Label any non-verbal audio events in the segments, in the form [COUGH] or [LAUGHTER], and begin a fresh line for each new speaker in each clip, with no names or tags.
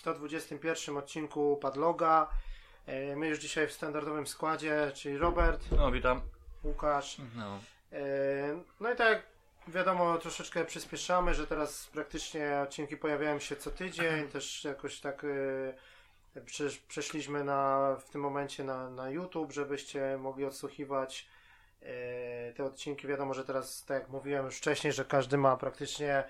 witajcie w 121 odcinku Padloga. E, My już dzisiaj w standardowym składzie, czyli Robert,
No, witam.
Łukasz.
No.
E, No i tak wiadomo, troszeczkę przyspieszamy, że teraz praktycznie odcinki pojawiają się co tydzień, też jakoś tak e, przesz- przeszliśmy na, w tym momencie na, na YouTube, żebyście mogli odsłuchiwać te odcinki. Wiadomo, że teraz, tak jak mówiłem już wcześniej, że każdy ma praktycznie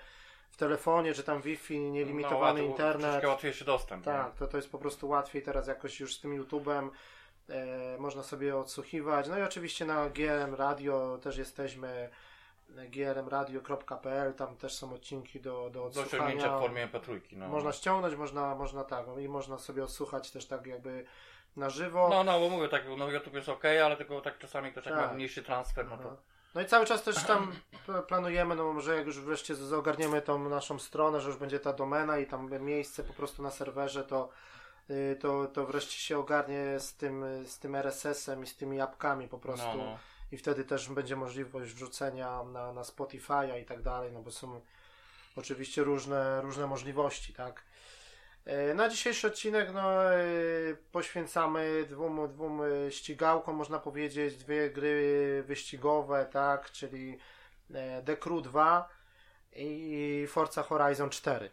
w telefonie, czy tam Wi-Fi, nielimitowany
no,
internet.
Troszkę łatwiejszy dostęp.
Tak, to, to jest po prostu łatwiej teraz jakoś już z tym YouTube'em. E, można sobie odsłuchiwać. No i oczywiście na GRM Radio też jesteśmy grmradio.pl, tam też są odcinki do, do
Nie? Do
odsłuchania.
osiągnięcia w formie MP3. No.
Można ściągnąć, można, można tak, i można sobie odsłuchać też tak jakby na żywo.
No, no, bo mówię, tak, no YouTube jest ok, ale tylko tak czasami ktoś jak
Tak.
ma mniejszy transfer, no to...
No i cały czas też tam planujemy, no może jak już wreszcie z- ogarniemy tą naszą stronę, że już będzie ta domena i tam miejsce po prostu na serwerze, to, y, to, to wreszcie się ogarnie z tym, z tym RSS-em i z tymi apkami po prostu.
No, no.
I wtedy też będzie możliwość wrzucenia na, na Spotify'a i tak dalej, no bo są oczywiście różne, różne możliwości, tak. E, Na dzisiejszy odcinek no, e, poświęcamy dwóm, dwóm e, ścigałkom, można powiedzieć, dwie gry wyścigowe, tak, czyli The Crew 2 i Forza Horizon 4.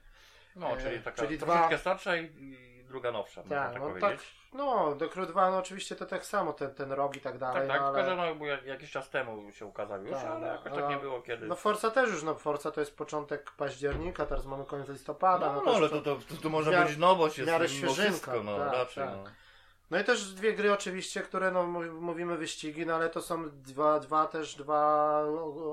no czyli taka
czyli
troszeczkę
dwa-
starsza i druga nowsza, można
Tak,
tak
no tak,
powiedzieć.
no The Crew 2 no oczywiście to tak samo, ten, ten rok i tak dalej,
Tak, tak,
no,
tylko
ale...
że no, jakiś czas temu się ukazał już,
Tak,
ale
no,
jakoś
ale-
tak nie było kiedy.
No Forza też już, no Forza to jest początek października, teraz mamy koniec listopada.
no,
No,
no,
to
to, to, to, to nowość, jest mimo wszystko, no
tak,
raczej,
tak.
no.
No i też dwie gry oczywiście, które no mów- mówimy wyścigi, no ale to są dwa, dwa też dwa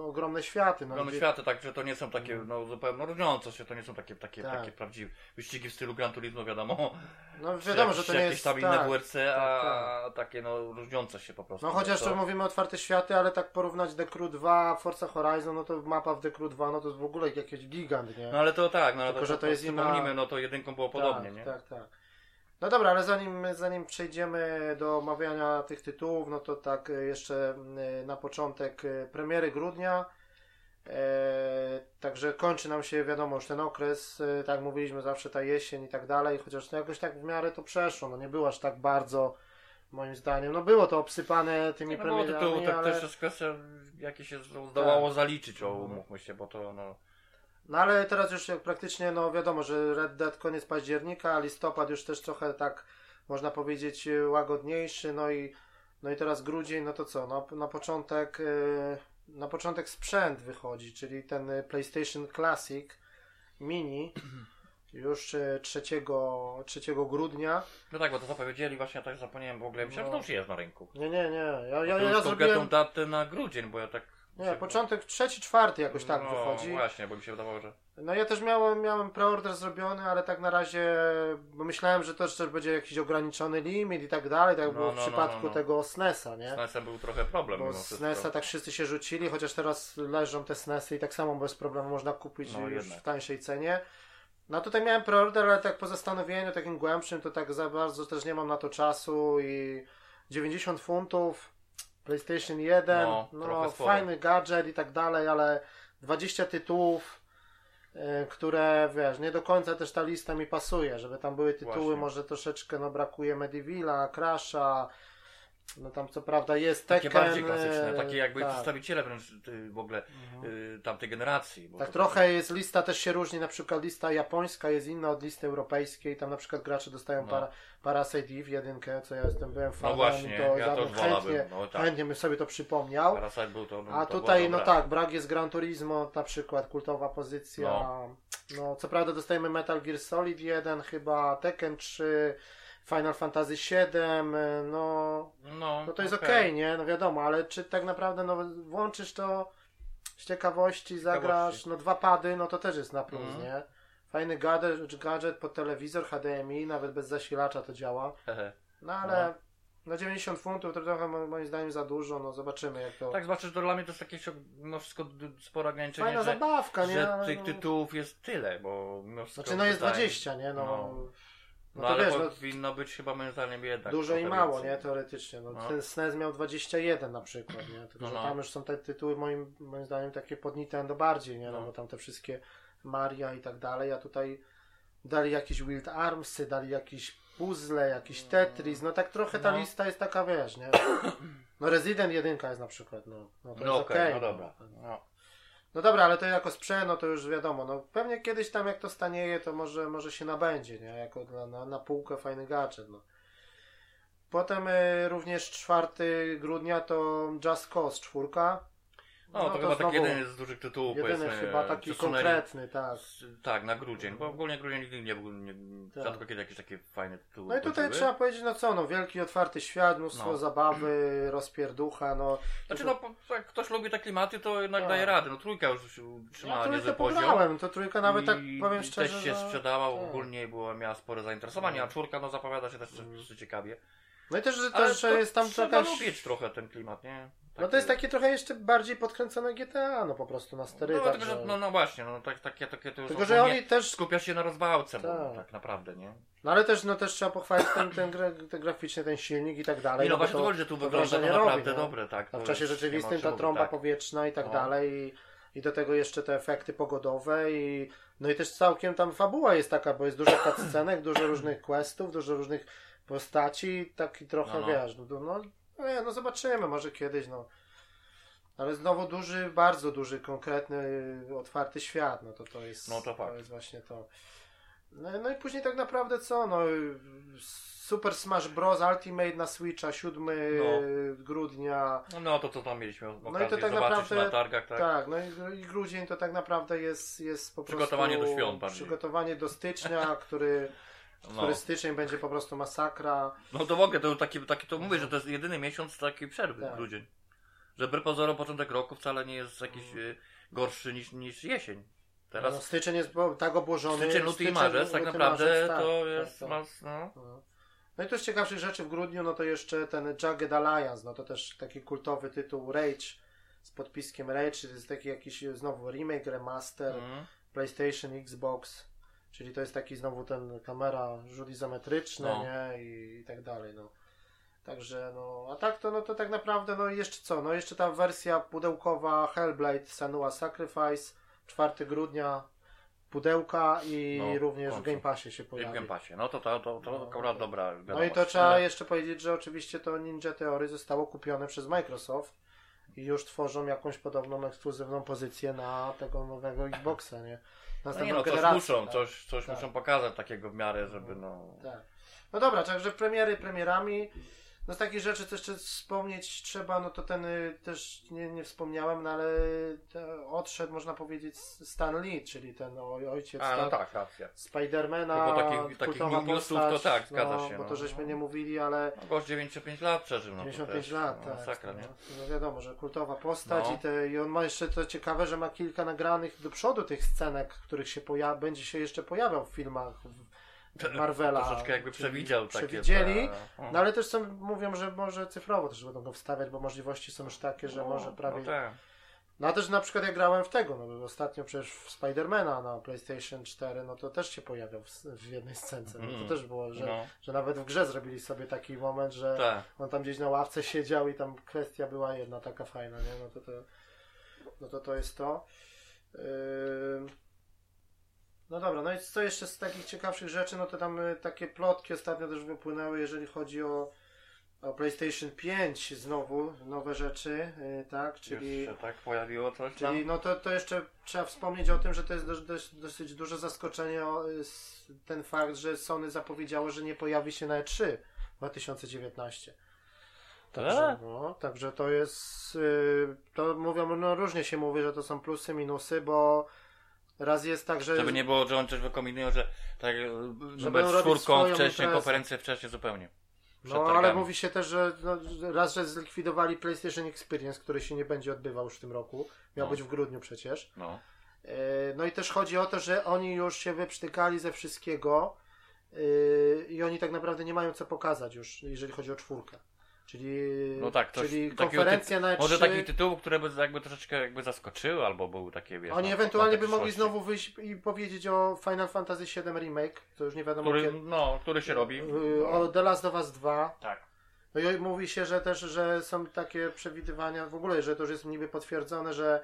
ogromne światy. No,
Gramy
dwie-
światy, tak, że to nie są takie, no zupełnie no, różniące się, to nie są takie, takie,
Tak.
takie prawdziwe wyścigi w stylu Gran Turismo, wiadomo.
no wiadomo, że to nie
jakieś
jest
tam inne
tak,
WRC, a takie no różniące się po prostu.
No chociaż
to...
to mówimy otwarte światy, ale tak porównać The Crew 2, Forza Horizon, no to mapa w The Crew 2, no to jest w ogóle jakiś gigant, nie?
No ale to tak, no
Tylko,
to,
że to jest inna-
no to jedynką było podobnie,
tak,
nie?
Tak, tak. No dobra, ale zanim, zanim przejdziemy do omawiania tych tytułów, no to tak e, jeszcze mm, na początek e, premiery grudnia. E, także kończy nam się, wiadomo, już ten okres, e, tak mówiliśmy, zawsze ta jesień i tak dalej, chociaż to jakoś tak w miarę to przeszło, no nie było aż tak bardzo, moim zdaniem, no było to obsypane tymi
No było
premierami,
tytułu, tak
ale...
też jest kwestia, jakie się zdołało zaliczyć, o, umówmy się, bo to no...
No ale teraz już jak praktycznie, no wiadomo, że Red Dead koniec października, listopad już też trochę tak, można powiedzieć, e, łagodniejszy, no i, no i teraz grudzień, no to co, no, na początek, e, na początek sprzęt wychodzi, czyli ten e, PlayStation Classic Mini, [CLEARS THROAT] już e, 3, 3 grudnia.
No tak, bo to zapowiedzieli właśnie, ja też zapomniałem w ogóle, myślałem, że to już jest na rynku.
Nie, nie, nie, ja, ja, ja,
Ja,
ja
tą
zrobiłem,
datę na grudzień, bo ja tak...
nie,
się-
początek trzeci, czwarty jakoś tak
no,
wychodzi.
właśnie, bo mi się wydawało, że...
No ja też miałem, miałem preorder zrobiony, ale tak na razie, bo myślałem, że to też będzie jakiś ograniczony limit i tak dalej, tak
No,
było w
no, no,
przypadku
no, no.
tego SNESa, nie?
Z NES-em był trochę problem
Bo. SNESa tak wszyscy się rzucili, chociaż teraz leżą te SNESy i tak samo bez problemu można kupić
No,
już
jednak.
w tańszej cenie. No tutaj miałem preorder, ale tak po zastanowieniu takim głębszym, to tak za bardzo też nie mam na to czasu i 90 funtów, PlayStation 1,
No,
no, fajny gadżet i tak dalej, ale 20 tytułów, e, które wiesz, nie do końca też ta lista mi pasuje, żeby tam były tytuły,
Właśnie.
może troszeczkę no brakuje Medivilla, Crasha, no tam co prawda jest
Takie
Tekken,
bardziej klasyczne,
e,
takie jakby
tak.
przedstawiciele wręcz y, w ogóle y, tamtej generacji.
Tak trochę jest lista też się różni, na przykład lista japońska jest inna od listy europejskiej, tam na przykład gracze dostają
No.
para, Parasite Eve jedynkę, co ja jestem, byłem fanem,
właśnie,
to
ja też
chętnie,
no tak.
chętnie bym sobie to przypomniał.
Parasite był to.
A
to
tutaj, no tak, brak jest Gran Turismo, na przykład kultowa pozycja. No.
No.
co prawda dostajemy Metal Gear Solid 1, chyba Tekken 3, Final Fantasy 7, no,
No,
no to jest
okej.
okej, nie? No wiadomo, ale czy tak naprawdę no, włączysz to z ciekawości, zagrasz, no dwa pady, no to też jest na plus,
Mhm.
nie? Fajny gadżet, gadżet pod telewizor HDMI, nawet bez zasilacza to działa. No ale na 90 funtów to trochę mo- moim zdaniem za dużo, no zobaczymy jak to...
Tak, zobaczysz, że dla mnie to jest takie mimo wszystko d- spore ograniczenie,
Fajna
że,
zabawka, nie?
że
Ale
tych
no-
tytułów jest tyle, bo mimo wszystko
Znaczy no jest
tutaj-
20, nie? No,
No.
No,
No,
to
ale
wiesz, no,
powinno być chyba moim zdaniem jednak.
dużo i mało, nie? Teoretycznie. No,
No.
Ten SNES miał 21 na przykład, nie? Tylko,
No, no.
tam już są te tytuły moim, moim zdaniem takie pod Nintendo bardziej, nie? No,
No.
bo tam te wszystkie Maria i tak dalej, a tutaj dali jakieś Wild Armsy, dali jakieś puzzle, jakiś Tetris, no tak trochę ta lista jest taka, wiesz, nie? No Resident 1 jest na przykład, no, no to
No
jest
okej,
okej.
no dobra. No.
No dobra, ale to jako sprzęt, no to już wiadomo, no pewnie kiedyś tam jak to stanieje, to może, może się nabędzie, nie? Jako na, na, na półkę fajny gadżet, no. Potem y, również 4 grudnia to Just Cause 4.
No, to, chyba
znowu
taki jeden z dużych tytułów,
jedyny
powiedzmy.
chyba taki konkretny, tak.
Tak, na grudzień, bo ogólnie grudzień nigdy nie był, nie,
Tak.
rzadko kiedy jakieś takie fajne tytuły
No i tutaj trzeba powiedzieć, no co, no wielki otwarty świat, mnóstwo
No.
zabawy, [CLEARS THROAT] rozpierducha, no.
Znaczy no, jak ktoś lubi te klimaty, to jednak
Tak.
daje radę. No trójka już
ja
utrzymała
trójkę
niezły poziom.
pograłem, to trójka nawet tak powiem szczerze,
też się sprzedała
tak.
ogólnie była, miała spore zainteresowanie, a czwórka no zapowiada się też
Mm.
ciekawie.
No i też, też, że
to
jest tam
trzeba
jakaś...
lubić trochę ten klimat, nie?
No to jest takie trochę jeszcze bardziej podkręcone GTA, no po prostu na
No,
sterydach.
tylko, że,
że-
no, no właśnie, no tak, takie, takie to już
Tylko, że oni też
skupia się na rozwałce, bo
Tak.
tak naprawdę, nie?
No ale też, no też trzeba pochwalić ten, ten, ten graficzny, ten silnik i tak dalej.
I no
bo
właśnie
to,
chodzi, że tu
to
wygląda to naprawdę
robi, no.
dobre, tak.
A w czasie rzeczywistym ta trąba
tak.
powietrzna i tak
No.
dalej i, i do tego jeszcze te efekty pogodowe i no i też całkiem tam fabuła jest taka, bo jest dużo cutscenek, dużo różnych questów, dużo różnych postaci, taki trochę
No, no.
wiesz, no, no, no, nie, no zobaczymy, może kiedyś, no. Ale znowu duży, bardzo duży, konkretny, otwarty świat, no to to jest,
No to fakt.
jest właśnie to. No, no i później tak naprawdę co, no Super Smash Bros. Ultimate na Switcha 7 grudnia,
No to co tam mieliśmy okazję
No i to tak naprawdę-
na targach, tak?
tak, no i, i grudzień to tak naprawdę jest, jest po
Przygotowanie
prostu...
do świąt bardziej.
Przygotowanie do stycznia, który,
No.
styczeń będzie po prostu masakra.
no to mogę, to taki, taki to mówię, że to jest jedyny miesiąc takiej przerwy,
Tak.
grudzień. Że wbrew pozorom początek roku wcale nie jest jakiś e, gorszy niż, niż jesień. Teraz
No, styczeń jest bo- tak obłożony.
styczeń, luty i marzec tak
luty,
naprawdę
marzec, tak,
to
tak,
jest
tak.
mas, no.
No. No i tu z ciekawszych rzeczy w grudniu, no to jeszcze ten Jagged Alliance, no to też taki kultowy tytuł Rage z podpiskiem Rage, to jest taki jakiś znowu remake, remaster,
Mm.
PlayStation, Xbox, czyli to jest taki znowu ten kamera rzut izometryczny,
No.
nie, I, i tak dalej, no. Także, no, a tak to, no to tak naprawdę, no i jeszcze co, no jeszcze ta wersja pudełkowa Hellblade Senua Sacrifice, 4 grudnia, pudełka i
No,
również w. Game Passie się
I w
pojawi.
Game Passie. No to to, to, to
No,
akurat
to-
dobra
No i
wiadomość.
to trzeba jeszcze powiedzieć, że oczywiście to Ninja Theory zostało kupione przez Microsoft i już tworzą jakąś podobną ekskluzywną pozycję na tego nowego Xboxa, nie?
No
Następną
nie no, coś muszą,
tak.
coś, coś
Tak.
muszą pokazać takiego w miarę, żeby no...
Tak. No dobra, także premiery premierami. No z takich rzeczy co jeszcze wspomnieć trzeba, no to ten y, też nie, nie wspomniałem, no ale odszedł można powiedzieć Stan Lee, czyli ten oj, ojciec
A, no
tak,
tak, racja.
Spidermana,
No bo takich- takich newsów to tak, zgadza
no,
się,
Bo
no.
to żeśmy nie mówili, ale
No, gość 95 lat przeżył, no to
95
też,
lat,
no,
tak.
Masakra,
no,
nie?
no wiadomo, że kultowa postać
No.
i, te, i on ma jeszcze to ciekawe, że ma kilka nagranych do przodu tych scenek, których się poja- będzie się jeszcze pojawiał w filmach w Marvela.
Troszeczkę jakby przewidział takie...
Przewidzieli,
ta-
no ale też są, mówią, że może cyfrowo też będą go wstawiać, bo możliwości są już takie, że
No,
może prawie...
No, tak.
No a też na przykład jak grałem w tego, no ostatnio przecież w Spidermana na PlayStation 4, no to też się pojawiał w, w jednej scence, no to
Mm.
też było, że,
No,
że nawet w grze zrobili sobie taki moment, że
tak.
on tam gdzieś na ławce siedział i tam kwestia była jedna taka fajna, nie? No to to, no to, to jest to. Ym. No dobra, no i co jeszcze z takich ciekawszych rzeczy, no to tam y, takie plotki ostatnio też wypłynęły, jeżeli chodzi o, o PlayStation 5 znowu, nowe rzeczy, y, tak, czyli...
Się tak pojawiło coś tam?
Czyli no to, to jeszcze trzeba wspomnieć o tym, że to jest dość, dość, dosyć duże zaskoczenie o, s- ten fakt, że Sony zapowiedziało, że nie pojawi się na E3 w 2019. Także,
Tak?
no, także to jest, y, to mówią, no różnie się mówi, że to są plusy, minusy, bo raz jest tak, że...
Żeby nie było, że on coś wykombinują, że tak
będą
numer z
robić
czwórką wcześniej, konferencję wcześniej zupełnie.
No ale mówi się też, że no, że raz, że zlikwidowali PlayStation Experience, który się nie będzie odbywał już w tym roku. Miał
No.
być w grudniu przecież.
No.
E, No i też chodzi o to, że oni już się wyprztykali ze wszystkiego e, i oni tak naprawdę nie mają co pokazać już, jeżeli chodzi o czwórkę. Czyli,
No tak, coś
czyli konferencja na E3.
Może takich tytułów, które by jakby troszeczkę jakby zaskoczyły, albo były takie, wiesz...
Oni
no,
ewentualnie by
wątek
mogli znowu wyjść i powiedzieć o Final Fantasy VII Remake, to już nie wiadomo
Który,
kiedy.
no, który się robi.
Y, O The Last of Us 2.
Tak.
No i mówi się, że też, że są takie przewidywania, w ogóle, że to już jest niby potwierdzone, że,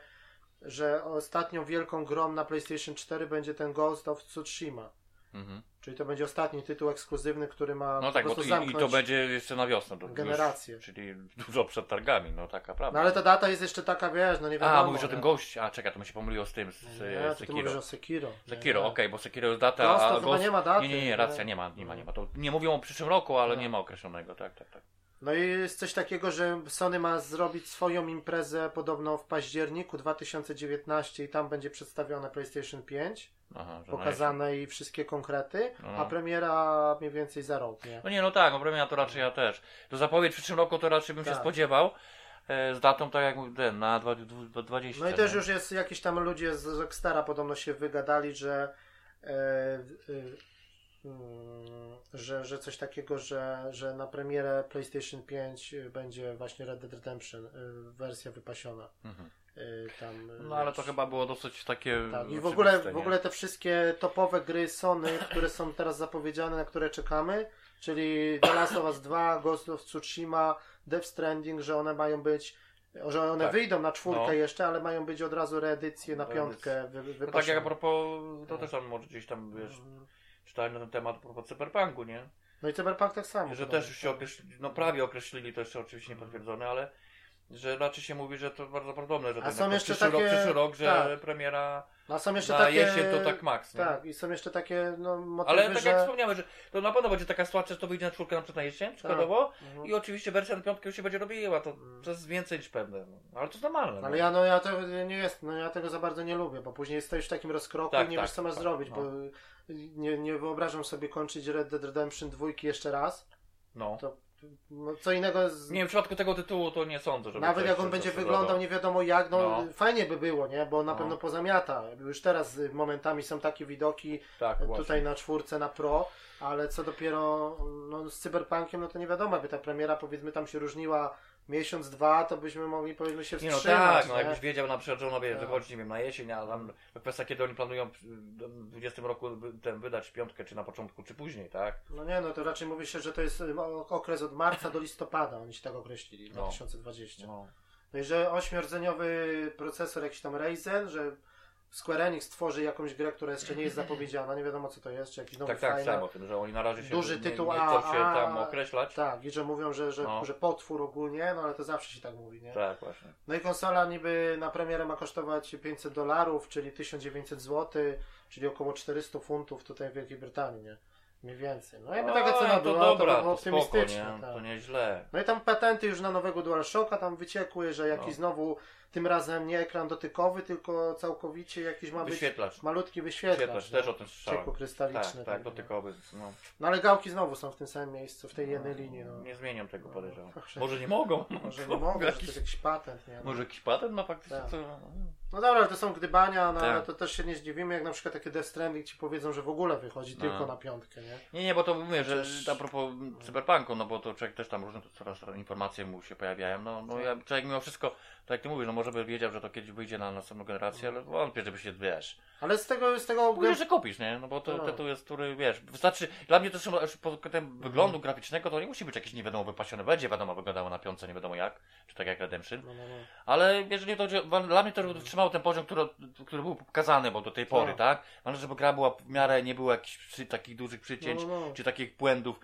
że ostatnią wielką grą na PlayStation 4 będzie ten Ghost of Tsushima.
Mhm.
Czyli to będzie ostatni tytuł ekskluzywny, który ma
No tak, bo to, i, i to będzie jeszcze na wiosnę. To już-
generację.
czyli dużo przed targami, no taka prawda.
No ale ta data jest jeszcze taka, wiesz, no nie wiadomo.
A, mówisz o tym
nie?
goście. A czekaj, to mi się pomyliło z tym, z, z
Nie, to ty
Sekiro.
mówisz o Sekiro.
Sekiro,
Nie, nie.
okej, bo Sekiro jest data,
Ghost to
a Ghost...
nie ma daty,
Nie, nie, nie, racja,
nie?
nie ma, nie ma, nie ma. To nie mówią o przyszłym roku, ale
No.
nie ma określonego, tak, tak, tak.
No i jest coś takiego, że Sony ma zrobić swoją imprezę podobno w październiku 2019 i tam będzie przedstawione PlayStation 5,
Aha, jesień.
pokazane i wszystkie konkrety,
No.
a premiera mniej więcej za rok, nie?
No nie, no tak, no premiera to raczej ja też. To zapowiedź w przyszłym roku to raczej bym się
Tak.
spodziewał. E, z datą tak jak ten, na dwa- dwa- 20.
No i też już jest jakiś tam ludzie z Rockstara podobno się wygadali, że e, e, że, że coś takiego, że, że na premierę PlayStation 5 będzie właśnie Red Dead Redemption, e, wersja wypasiona.
Mhm.
E, Tam,
No ale to chyba było dosyć takie.
Tak, i w ogóle, w ogóle te wszystkie topowe gry Sony, [LAUGHS] które są teraz zapowiedziane, na które czekamy, czyli The Last of Us 2, Ghost of Tsushima, Death Stranding, że one mają być, że one
Tak.
wyjdą na czwórkę
No.
jeszcze, ale mają być od razu reedycje na
Reedycje.
piątkę wy,
No tak jak a propos, to
Tak.
też tam może gdzieś tam wiesz,
Mhm.
Czytałem na ten temat a propos cyberpunku, nie?
No i Cyberpunk tak samo.
Że też już się określili, no prawie określili, to jeszcze oczywiście nie potwierdzone, ale że raczej się mówi, że to bardzo prawdopodobne, że
A
ten
są jeszcze
przyszły, rok,
takie-
przyszły rok, że
tak.
premiera
No, a są jeszcze
na
takie...
jesień to tak maks?
Tak, i są jeszcze takie no, motywy,
Ale tak
że...
jak wspomniałem, że to na pewno będzie taka sytuacja, że to wyjdzie na czwórkę na przykład na jesień, przykładowo,
Mhm.
i oczywiście wersja na piątkę już się będzie robiła, to,
Mhm.
jest więcej niż pewne. No. Ale to jest normalne.
Ale
no.
ja, no, ja to nie jest, no ja tego za bardzo nie lubię, bo później stoisz w takim rozkroku
Tak,
i nie
tak,
wiesz co masz
tak,
zrobić,
no.
bo nie, nie wyobrażam sobie kończyć Red Dead Redemption dwójki jeszcze raz.
no.
To no, co innego z...
Nie w przypadku tego tytułu to nie sądzę, żeby
Nawet jak on będzie wyglądał nie wiadomo jak, no,
No.
fajnie by było, nie? Bo na
No.
pewno pozamiata. Już teraz momentami są takie widoki
Tak, właśnie.
tutaj na czwórce, na pro, ale co dopiero no, z Cyberpunkiem, no to nie wiadomo, jakby ta premiera powiedzmy tam się różniła miesiąc, dwa, to byśmy mogli powiedzmy się
Nie no
wstrzymać.
tak, no
nie?
jakbyś wiedział na przykład, że ona wie,
Tak.
wychodzi, nie wiem, na jesień, a tam kwestia kiedy oni planują w 20 roku ten wydać piątkę, czy na początku, czy później, tak?
No nie, no to raczej mówi się, że to jest y, okres od marca do listopada, oni się tak określili,
No.
2020.
No.
No i że ośmiordzeniowy procesor jakiś tam Ryzen, że Square Enix tworzy jakąś grę, która jeszcze nie jest zapowiedziana, nie wiadomo co to jest, czy jakiś nowy
Tak, tak,
fajny.
chciałem o tym, że oni na razie się
Duży
nie,
tytuł
nie chcą
A,
się
A,
tam określać.
Tak, i że mówią, że, że,
No.
że potwór ogólnie, no ale to zawsze się tak mówi, nie?
Tak, właśnie.
No i konsola niby na premierę ma kosztować 500 dolarów, czyli 1900 zł, czyli około 400 funtów tutaj w Wielkiej Brytanii, nie? Mniej więcej. No jakby taka cena
to
była,
dobra,
to było
to spoko, nie?
tak.
To nieźle.
No i tam patenty już na nowego DualShocka tam wyciekły, że jakiś
No.
znowu tym razem nie ekran dotykowy, tylko całkowicie jakiś ma być
Wyświetlacz.
malutki wyświetlacz.
Wyświetlacz,
no.
też o tym słyszałem.
Ciekłokrystaliczny.
Tak, tak,
no.
dotykowy. No.
No ale gałki znowu są w tym samym miejscu, w tej jednej linii. No.
Nie zmienią tego, podejrzewam. Może nie mogą.
Może nie mogę, że to
jakiś,
jest jakiś patent, nie?
Może jakiś patent ma faktycznie?
Tak.
To...
No dobra, ale to są gdybania, no
Tak.
ale to też się nie zdziwimy, jak na przykład takie Death Stranding ci powiedzą, że w ogóle wychodzi
No.
tylko na piątkę, nie?
Nie, nie, bo to mówię, że
Chociaż-
a propos cyberpunku, no bo to człowiek też tam różne to coraz informacje mu się pojawiają. No, no ja, człowiek mimo wszystko, tak jak ty mówisz, no może by wiedział, że to kiedyś wyjdzie na następną generację, ale wątpię, żeby się wiesz.
Ale z tego, z tego
Pójdziesz, że kupisz, nie? No bo to
No.
tytuł jest, który wiesz, wystarczy, dla mnie też już pod kątem wyglądu graficznego to nie musi być jakieś nie wiadomo wypasione, będzie wiadomo wyglądało na piątce, nie wiadomo jak, czy tak jak Redemption,
No, no, no.
ale jeżeli to, dla mnie to trzymało ten poziom, który, który był pokazany, bo do tej pory,
No.
tak? Ale żeby gra była w miarę, nie było jakichś takich dużych przycięć,
No, no,
czy takich błędów,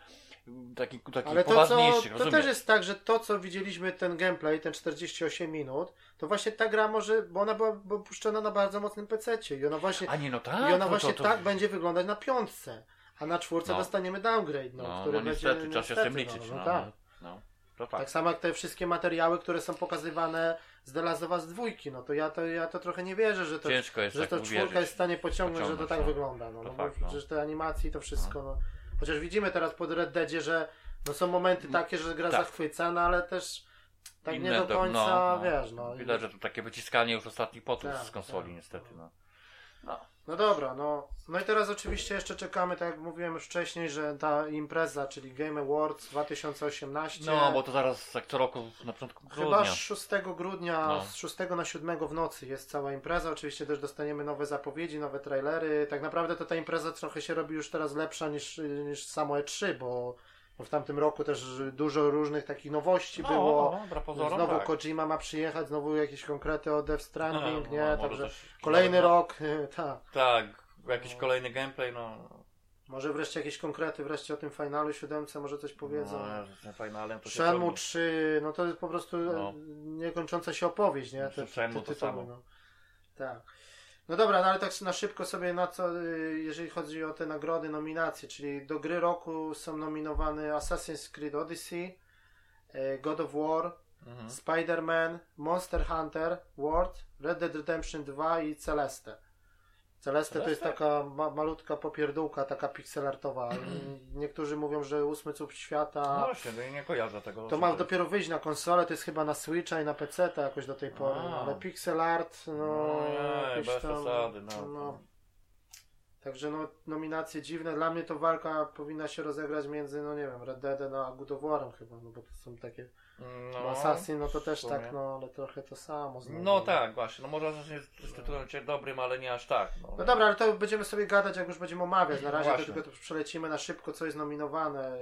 takich, takich
Ale to, co, to też jest tak, że to, co widzieliśmy, ten gameplay, ten 48 minut, to właśnie ta gra może, bo ona była była puszczona na bardzo mocnym pececie i ona właśnie,
A nie, no tak,
i ona
no
właśnie
to, to,
tak będzie wyglądać na piątce, a na czwórce
No.
dostaniemy downgrade, no,
No,
który
no
będzie
niestety, trzeba się z tym liczyć,
no,
no,
no, tak.
no, to
Tak
fakt.
samo jak te wszystkie materiały, które są pokazywane z The Last of Us dwójki, no to ja to, ja to trochę nie wierzę, że to,
Ciężko jest
że
tak
to
uwierzyć.
czwórka jest w stanie pociągnąć, że to
Pociągnąć,
tak
no.
wygląda. No, no,
fakt, no.
przecież te animacje i to wszystko, no. Chociaż widzimy teraz pod Red Deadzie, że no są momenty takie, że gra
Tak.
zachwyca, no ale też tak
Inne
nie do
do-
końca,
no, no.
wiesz, no.
Widać, że tu takie wyciskanie już ostatnich potów
Tak,
z konsoli
tak.
niestety, no. no.
No dobra, no. No i teraz oczywiście jeszcze czekamy, tak jak mówiłem już wcześniej, że ta impreza, czyli Game Awards 2018.
No, bo to zaraz tak co roku na początku
Chyba
grudnia.
6 grudnia,
No.
z 6 na 7 w nocy jest cała impreza. Oczywiście też dostaniemy nowe zapowiedzi, nowe trailery. Tak naprawdę to ta impreza trochę się robi już teraz lepsza niż, niż samo E3, bo, bo w tamtym roku też dużo różnych takich nowości
No,
było.
no, pozorom,
znowu
tak.
Kojima ma przyjechać, znowu jakieś konkrety o Death Stranding,
No,
nie?
no,
Także kolejny
no,
rok, tak.
Tak, jakiś kolejny gameplay, no.
Może wreszcie jakieś konkrety wreszcie o tym finalu siódemce, może coś powiedzą.
No, finalem to się
Shenmue
ciągnie.
3, no to jest po prostu
No.
niekończąca się opowieść, nie?
Znaczy, Shenmue to samo.
no. Tak. No dobra, no ale tak na szybko sobie na co, y, jeżeli chodzi o te nagrody, nominacje, czyli do gry roku są nominowane Assassin's Creed Odyssey, y, God of War,
Mhm.
Spider-Man, Monster Hunter World, Red Dead Redemption 2 i Celeste. Celeste to jest taka ma malutka popierdółka, taka pixelartowa. [CLEARS THROAT] Niektórzy mówią, że ósmy cud
No
świata.
właśnie, no i nie kojarzę tego.
To ma dopiero wyjść na konsolę, to jest chyba na Switcha i na PC jakoś do tej pory,
A.
ale pixel art, no,
No nie, bez
tam,
przesady, no.
Także no, nominacje dziwne. Dla mnie to walka powinna się rozegrać między, no nie wiem, Red Deadem a God of War'em chyba, no bo to są takie,
No,
bo Assassin no to też tak, no ale trochę to samo. znowu.
No tak, właśnie. No może Assassin jest z tytułem cię dobrym, ale nie aż tak. No,
No dobra, ale to będziemy sobie gadać, jak już będziemy omawiać. Na razie to
Właśnie.
tylko to przelecimy na szybko, co jest nominowane.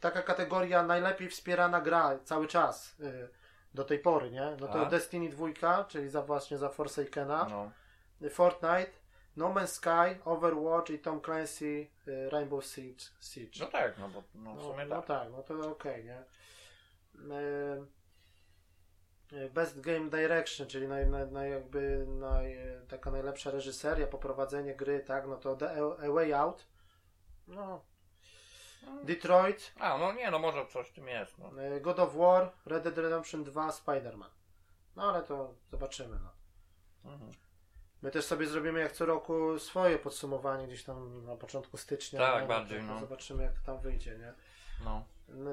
Taka kategoria najlepiej wspierana gra cały czas y, do tej pory, nie? No to
Tak.
Destiny 2, czyli za właśnie za Forsakena,
No.
Fortnite, No Man's Sky, Overwatch i Tom Clancy y, Rainbow Siege. Siege.
no tak, no bo no, w
No,
sumie
no
tak.
tak, no to okej, nie? Y, y, Best Game Direction, czyli naj, naj, naj, jakby naj, taka najlepsza reżyseria, poprowadzenie gry, tak? No to The A Way Out. No. Detroit,
A, no nie, no może coś w tym jest. No.
God of War, Red Dead Redemption 2, Spider-Man. No ale to zobaczymy, no.
Mhm.
My też sobie zrobimy jak co roku swoje podsumowanie gdzieś tam na początku stycznia.
Tak,
nie?
bardziej, no.
Zobaczymy jak to tam wyjdzie, nie?
no.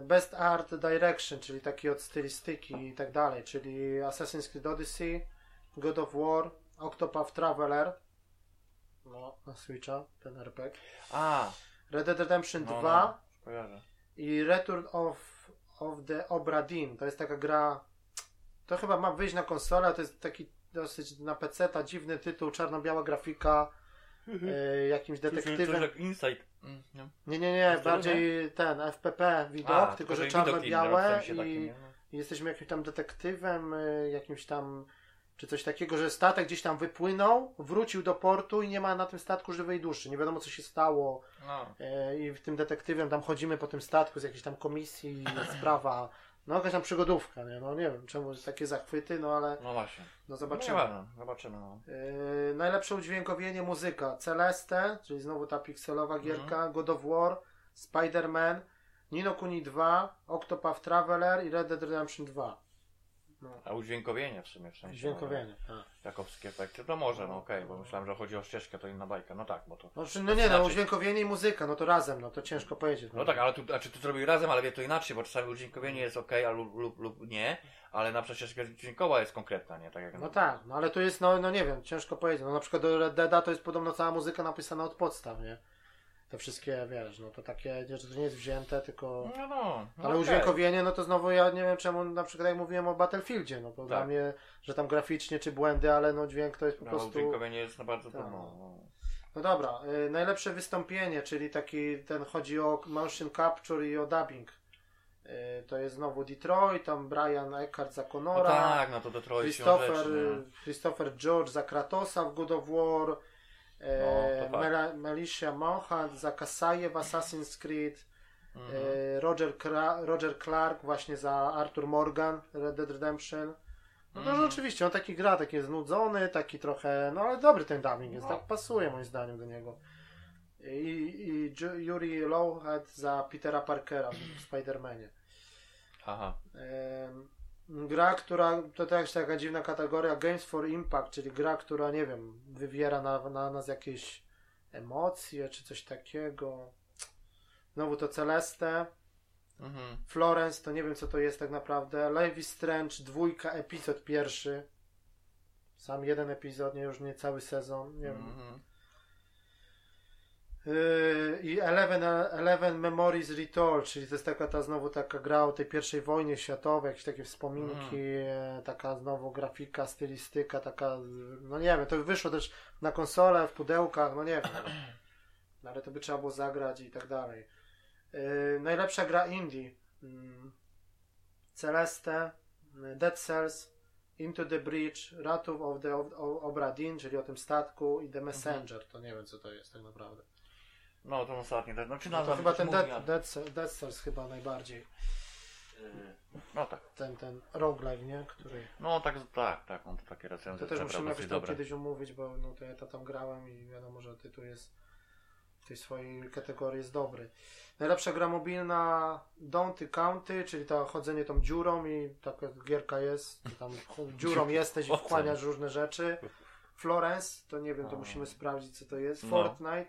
Best Art Direction, czyli taki od stylistyki i tak dalej, czyli Assassin's Creed Odyssey, God of War, Octopath Traveler, no, na Switcha, ten RPG,
A,
Red Dead Redemption
no,
2
no,
i Return of, of the Obra Dinn. To jest taka gra, to chyba ma wyjść na konsolę, to jest taki dosyć na PC, ta dziwny tytuł, czarno-biała grafika, e, jakimś detektywem.
jak Insight. Mm, no.
Nie, nie, nie, bardziej ten FPP widok,
A,
tylko że czarno-białe
sensie
i
takim, nie? No.
i jesteśmy jakimś tam detektywem, y, jakimś tam, czy coś takiego, że statek gdzieś tam wypłynął, wrócił do portu i nie ma na tym statku żywej duszy. Nie wiadomo, co się stało.
No.
y, I w tym detektywem tam chodzimy po tym statku z jakiejś tam komisji, [CLEARS THROAT] sprawa. No jakaś tam przygodówka, nie? No nie wiem, czemu takie zachwyty, no ale
no właśnie.
no
Zobaczymy.
zobaczymy.
No, zobaczymy. No.
Yy, najlepsze udźwiękowienie muzyka Celeste, czyli znowu ta pikselowa gierka, God of War, Spider-Man, Nino Kuni 2, Octopath Traveler i Red Dead Redemption 2. No,
A udźwiękowienie w sumie w sensie.
udźwiękowienie, tak.
No, Jakowskie efekty. To może, no okej, bo myślałem, że chodzi o ścieżkę, to inna bajka. No tak, bo to.
Znaczy, no nie, no
Inaczej.
udźwiękowienie i muzyka, no to razem, no to ciężko powiedzieć.
No tak, ale tu, a czy tu zrobili razem, ale wie to inaczej, bo czasami udźwiękowienie jest ok, a lub, lub, lub nie, ale na przykład ścieżka dźwiękowa jest konkretna, nie? Tak jak
No tak, no ale tu jest, no, no nie wiem, ciężko powiedzieć. No na przykład do Red Deada to jest podobno cała muzyka napisana od podstaw, nie? Te wszystkie, wiesz, no to takie, że to nie jest wzięte, tylko...
No, no, no
Ale
okej.
udźwiękowienie, no to znowu ja nie wiem czemu, na przykład jak mówiłem o Battlefieldzie, no bo dla
Tak.
mnie, że tam graficznie czy błędy, ale no dźwięk to jest po
No,
prostu...
udźwiękowienie jest na bardzo
Tak.
trudno. No.
No dobra, y, najlepsze wystąpienie, czyli taki, ten chodzi o motion capture i o dubbing. Y, to jest znowu Detroit, tam Brian Eckhart za
no
Conora.
tak, no to Detroit
Christopher,
rzeczy,
y, Christopher George za Kratosa w God of War, e,
No, tak.
Mela, Melisha Monhat za Kasaję w Assassin's Creed,
no.
e, Roger, Roger Clark właśnie za Arthur Morgan Red Dead Redemption. No to
Mhm.
rzeczywiście, on taki gra, taki jest znudzony, taki trochę, no ale dobry ten dubbing jest,
No.
tak pasuje moim zdaniem do niego. I, i Yuri Lowhead za Petera Parkera w Spider-Manie.
Aha.
Em, Gra, która to też taka dziwna kategoria Games for Impact, czyli gra, która nie wiem, wywiera na, na nas jakieś emocje czy coś takiego. Znowu to Celeste,
Mhm.
Florence, to nie wiem co to jest tak naprawdę. Life is Strange, dwójka, epizod pierwszy. Sam jeden epizod, nie już nie cały sezon. Nie wiem.
Mhm.
Yy, I Eleven, Eleven Memories Retold, czyli to jest taka ta znowu taka gra o tej pierwszej wojnie światowej, jakieś takie wspominki, e, taka znowu grafika, stylistyka, taka, no nie wiem, to wyszło też na konsolę, w pudełkach, no nie wiem. No, ale to by trzeba było zagrać i tak dalej. Yy, najlepsza gra indie. Mm, Celeste, y, Dead Cells, Into the Bridge, Ratów of the of, of Obra Dinn, czyli o tym statku i The Messenger, to nie wiem co to jest tak naprawdę.
No, ten ostatni, ten, no czy
No to chyba ten Dead, Dead, Dead Cells chyba najbardziej.
No tak.
Ten, ten roguelike, nie? Który...
No tak, tak, tak, on to takie
To
recenzje
też
naprawdę
musimy jakoś
dobre.
kiedyś omówić, bo no, to ja to tam grałem i wiadomo, że tytuł jest w tej swojej kategorii jest dobry. Najlepsza gra mobilna Daunty County, czyli to chodzenie tą dziurą i taka gierka jest, tam [LAUGHS] dziurą jesteś i wchłaniasz różne rzeczy. Florence, to nie wiem, to musimy sprawdzić co to jest.
No.
Fortnite,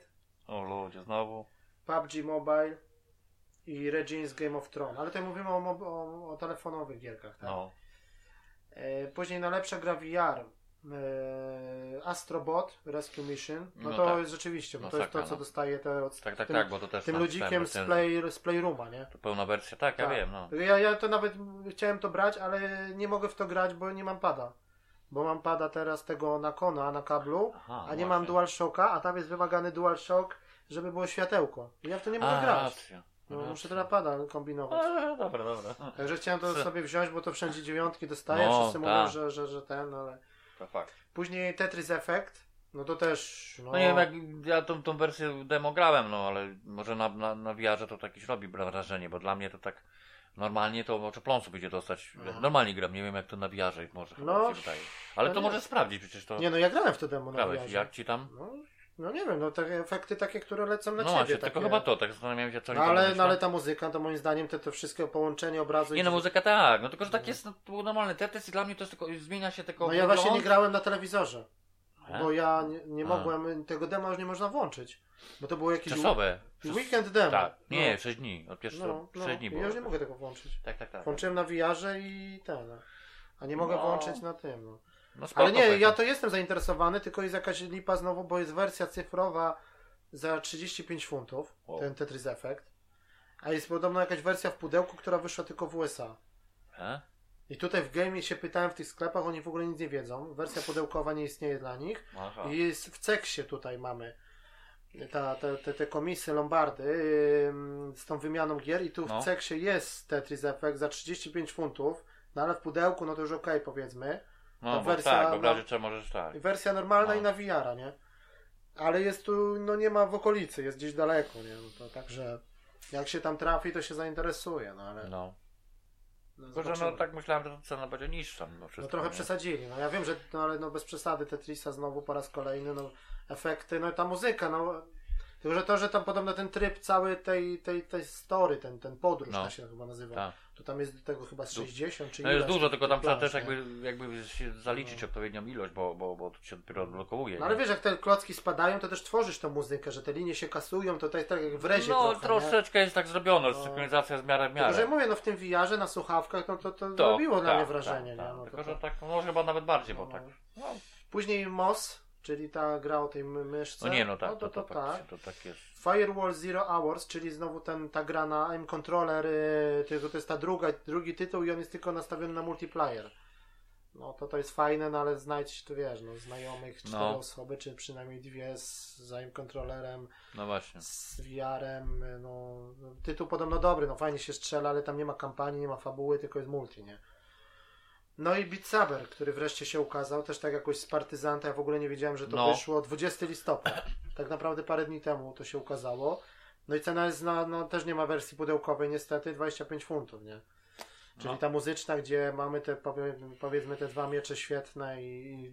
O ludzie, znowu.
PUBG Mobile i Regine's Game of Thrones, ale tutaj mówimy o, mob- o, o telefonowych gierkach, tak?
No.
E, Później najlepsza gra VR. E, Astrobot Rescue Mission. No,
No
to
tak.
jest rzeczywiście, bo to jest to,
Masakra,
co
no.
dostaje te od
Tak, tak,
tym,
tak, bo to też
tym
tam
ludzikiem z, play, z Playrooma, nie?
To pełna wersja, tak, ja
Tak.
wiem, no.
Ja, ja to nawet chciałem to brać, ale nie mogę w to grać, bo nie mam pada. Bo mam pada teraz tego Nakona na kablu,
Aha,
a nie
właśnie.
mam DualShocka, a tam jest wymagany DualShock, żeby było światełko. I ja w to nie mogę
A,
grać.
racja.
No,
racja.
muszę teraz pada kombinować.
A, dobra, dobra.
Także chciałem to sobie wziąć, bo to wszędzie dziewiątki dostaję.
No,
Wszyscy mówią,
tak.
że, że, że ten, ale...
To fakt.
Później Tetris Effect, no to też. No,
No nie wiem, jak ja tą, tą wersję demo grałem, no ale może na, na, na VR-ze to jakieś robi wrażenie, bo dla mnie to tak normalnie to może pląsu będzie dostać.
Aha.
Normalnie gram, nie wiem jak to na VR-ze może chyba
No,
się wydaje. Ale
no
to
nie.
może sprawdzić, przecież to
Nie no, ja grałem w to demo na. VR-ze.
Jak ci tam?
No, no nie wiem, no te efekty takie, które lecą na
No
ciebie.
właśnie,
takie...
tylko chyba to, tak zastanawiałem się co
No ale, no ale ta muzyka, to moim zdaniem te, te wszystkie połączenie obrazu
Nie no, muzyka tak, no tylko, że tak jest, no, to był normalny Tetris dla mnie to jest tylko, zmienia się tylko
No ja właśnie nie grałem na telewizorze,
E?
bo ja nie, nie mogłem, tego dema już nie można włączyć, bo to było jakieś
Czasowe.
weekend demo.
Tak, nie,
no.
6 dni, od pierwszego,
No, no,
6 dni
ja
było.
już nie mogę tego włączyć.
Tak, tak, tak.
Włączyłem na VR-ze i ten, a nie mogę
No.
włączyć na tym. No.
No, spoko,
Ale nie, ja to jestem zainteresowany, tylko jest jakaś lipa znowu, bo jest wersja cyfrowa za 35 funtów,
Wow.
ten Tetris Effect. A jest podobno jakaś wersja w pudełku, która wyszła tylko w USA.
E?
I tutaj w game się pytałem w tych sklepach, oni w ogóle nic nie wiedzą. Wersja pudełkowa nie istnieje dla nich.
Aha.
I jest w Ceksie tutaj mamy ta, te, te, te komisje Lombardy z tą wymianą gier i tu
No.
w Ceksie jest Tetris Effect za 35 funtów, no ale w pudełku no to już okej powiedzmy.
No,
ta
bo
wersja,
tak, bo w
no-
razie możesz tak.
Wersja normalna
No.
i na VR-a, nie? Ale jest tu, no nie ma w okolicy, jest gdzieś daleko, nie? No to także jak się tam trafi, to się zainteresuje, no ale
No.
no,
Tylko, że no tak myślałem, że to cena będzie niższa mimo wszystko.
No trochę
nie?
przesadzili, no ja wiem, że no ale no bez przesady Tetrisa znowu po raz kolejny, no efekty, no i ta muzyka, no tylko, że to, że tam podobno ten tryb cały tej, tej, tej story, ten, ten podróż,
No.
się chyba nazywa,
Tak.
to tam jest do tego chyba z 60 czy
No jest dużo, tylko tam trzeba też
nie?
jakby, jakby się zaliczyć odpowiednią ilość, bo, bo, bo to się dopiero odblokowuje.
No ale
nie?
wiesz, jak te klocki spadają, to też tworzysz tą muzykę, że te linie się kasują, to tak, tak jak w rezie
No
trochę, nie?
troszeczkę jest tak zrobione,
No.
synchronizacja w miarę w
Tylko, że
miarę.
mówię, no w tym VR-ze na słuchawkach, no to, to,
To,
robiło na
tak,
mnie wrażenie,
tak,
nie?
tak.
No, to,
Tylko,
to...
że tak, no może chyba nawet bardziej, bo
No.
tak. No,
Później MOS, czyli ta gra o tej my- myszce.
no nie, no tak,
no to, to,
to,
tak.
to tak jest.
Firewall Zero Hours, czyli znowu ten, ta gra na M-Controller, yy, tylko to jest ta druga, drugi tytuł i on jest tylko nastawiony na multiplayer. No to to jest fajne, no ale znajdź, tu wiesz, no, znajomych, cztery
No.
osoby, czy przynajmniej dwie z, z M-Controllerem,
No właśnie.
z VR-em, no, no, tytuł podobno dobry, no fajnie się strzela, ale tam nie ma kampanii, nie ma fabuły, tylko jest multi, nie? No i Beat Saber, który wreszcie się ukazał, też tak jakoś z partyzanta, ja w ogóle nie wiedziałem, że to
No.
wyszło 20 listopada. Tak naprawdę parę dni temu to się ukazało. No i cena jest na, no też nie ma wersji pudełkowej niestety, 25 funtów, nie? Czyli
No.
ta muzyczna, gdzie mamy te powie, powiedzmy te dwa miecze świetne i, i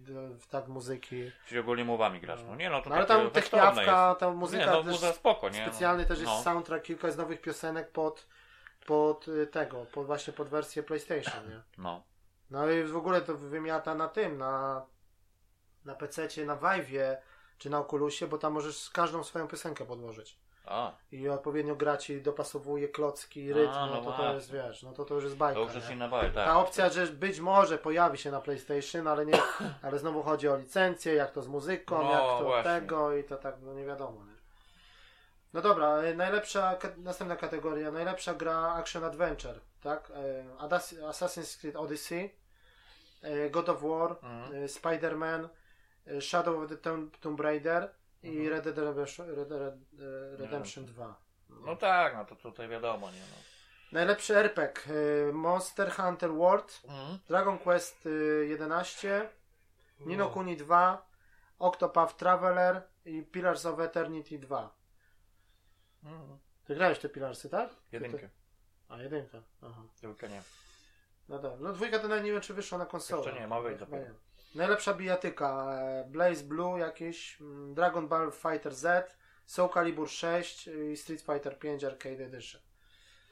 tak muzyki.
Czyli ogólnie mowami grasz. No nie no, to
No, ale tam techniawka, ta muzyka
Nie, no muza spoko, nie?
specjalny też jest
no.
soundtrack, kilka jest nowych piosenek pod, pod y, tego, pod właśnie pod wersję PlayStation, nie?
No.
No i w ogóle to wymiata na tym, na, na PC-cie, na Vive'ie czy na Oculusie, bo tam możesz każdą swoją piosenkę podłożyć.
A,
I odpowiednio gra ci dopasowuje klocki, rytm,
A,
no,
no
to to
właśnie.
jest, wiesz, no to to już jest bajka.
to już jest inna bajka, tak.
Ta opcja, że być może pojawi się na PlayStation, ale nie, [COUGHS] ale znowu chodzi o licencję, jak to z muzyką,
No,
jak to
właśnie.
tego i to tak, no nie wiadomo. Nie? No dobra, y, najlepsza, następna kategoria, najlepsza gra Action Adventure, tak? Adas- Assassin's Creed Odyssey, y, God of War,
Mhm.
y, Spider-Man, Shadow of the Tomb, Raider i
Mhm.
Red Dead Redemption, Red y, Redemption 2.
No tak, no to tutaj wiadomo, nie no.
Najlepszy RPG, Monster Hunter World,
Mhm.
Dragon Quest y, 11, Nino Kuni 2, Octopath Traveler i Pillars of Eternity 2.
Mhm.
Ty grałeś te Pilarsy, tak?
Jedynkę.
A, jedynka. Aha.
Dwójkę nie.
No dobra. No dwójka to nawet nie wiem, czy wyszła na konsolę.
Jeszcze nie, ma
Chyba
dopiero.
nie. Najlepsza bijatyka. e, Blaze Blue jakieś, mm, Dragon Ball Fighter Z, Soul Calibur 6 i Street Fighter 5 Arcade Edition.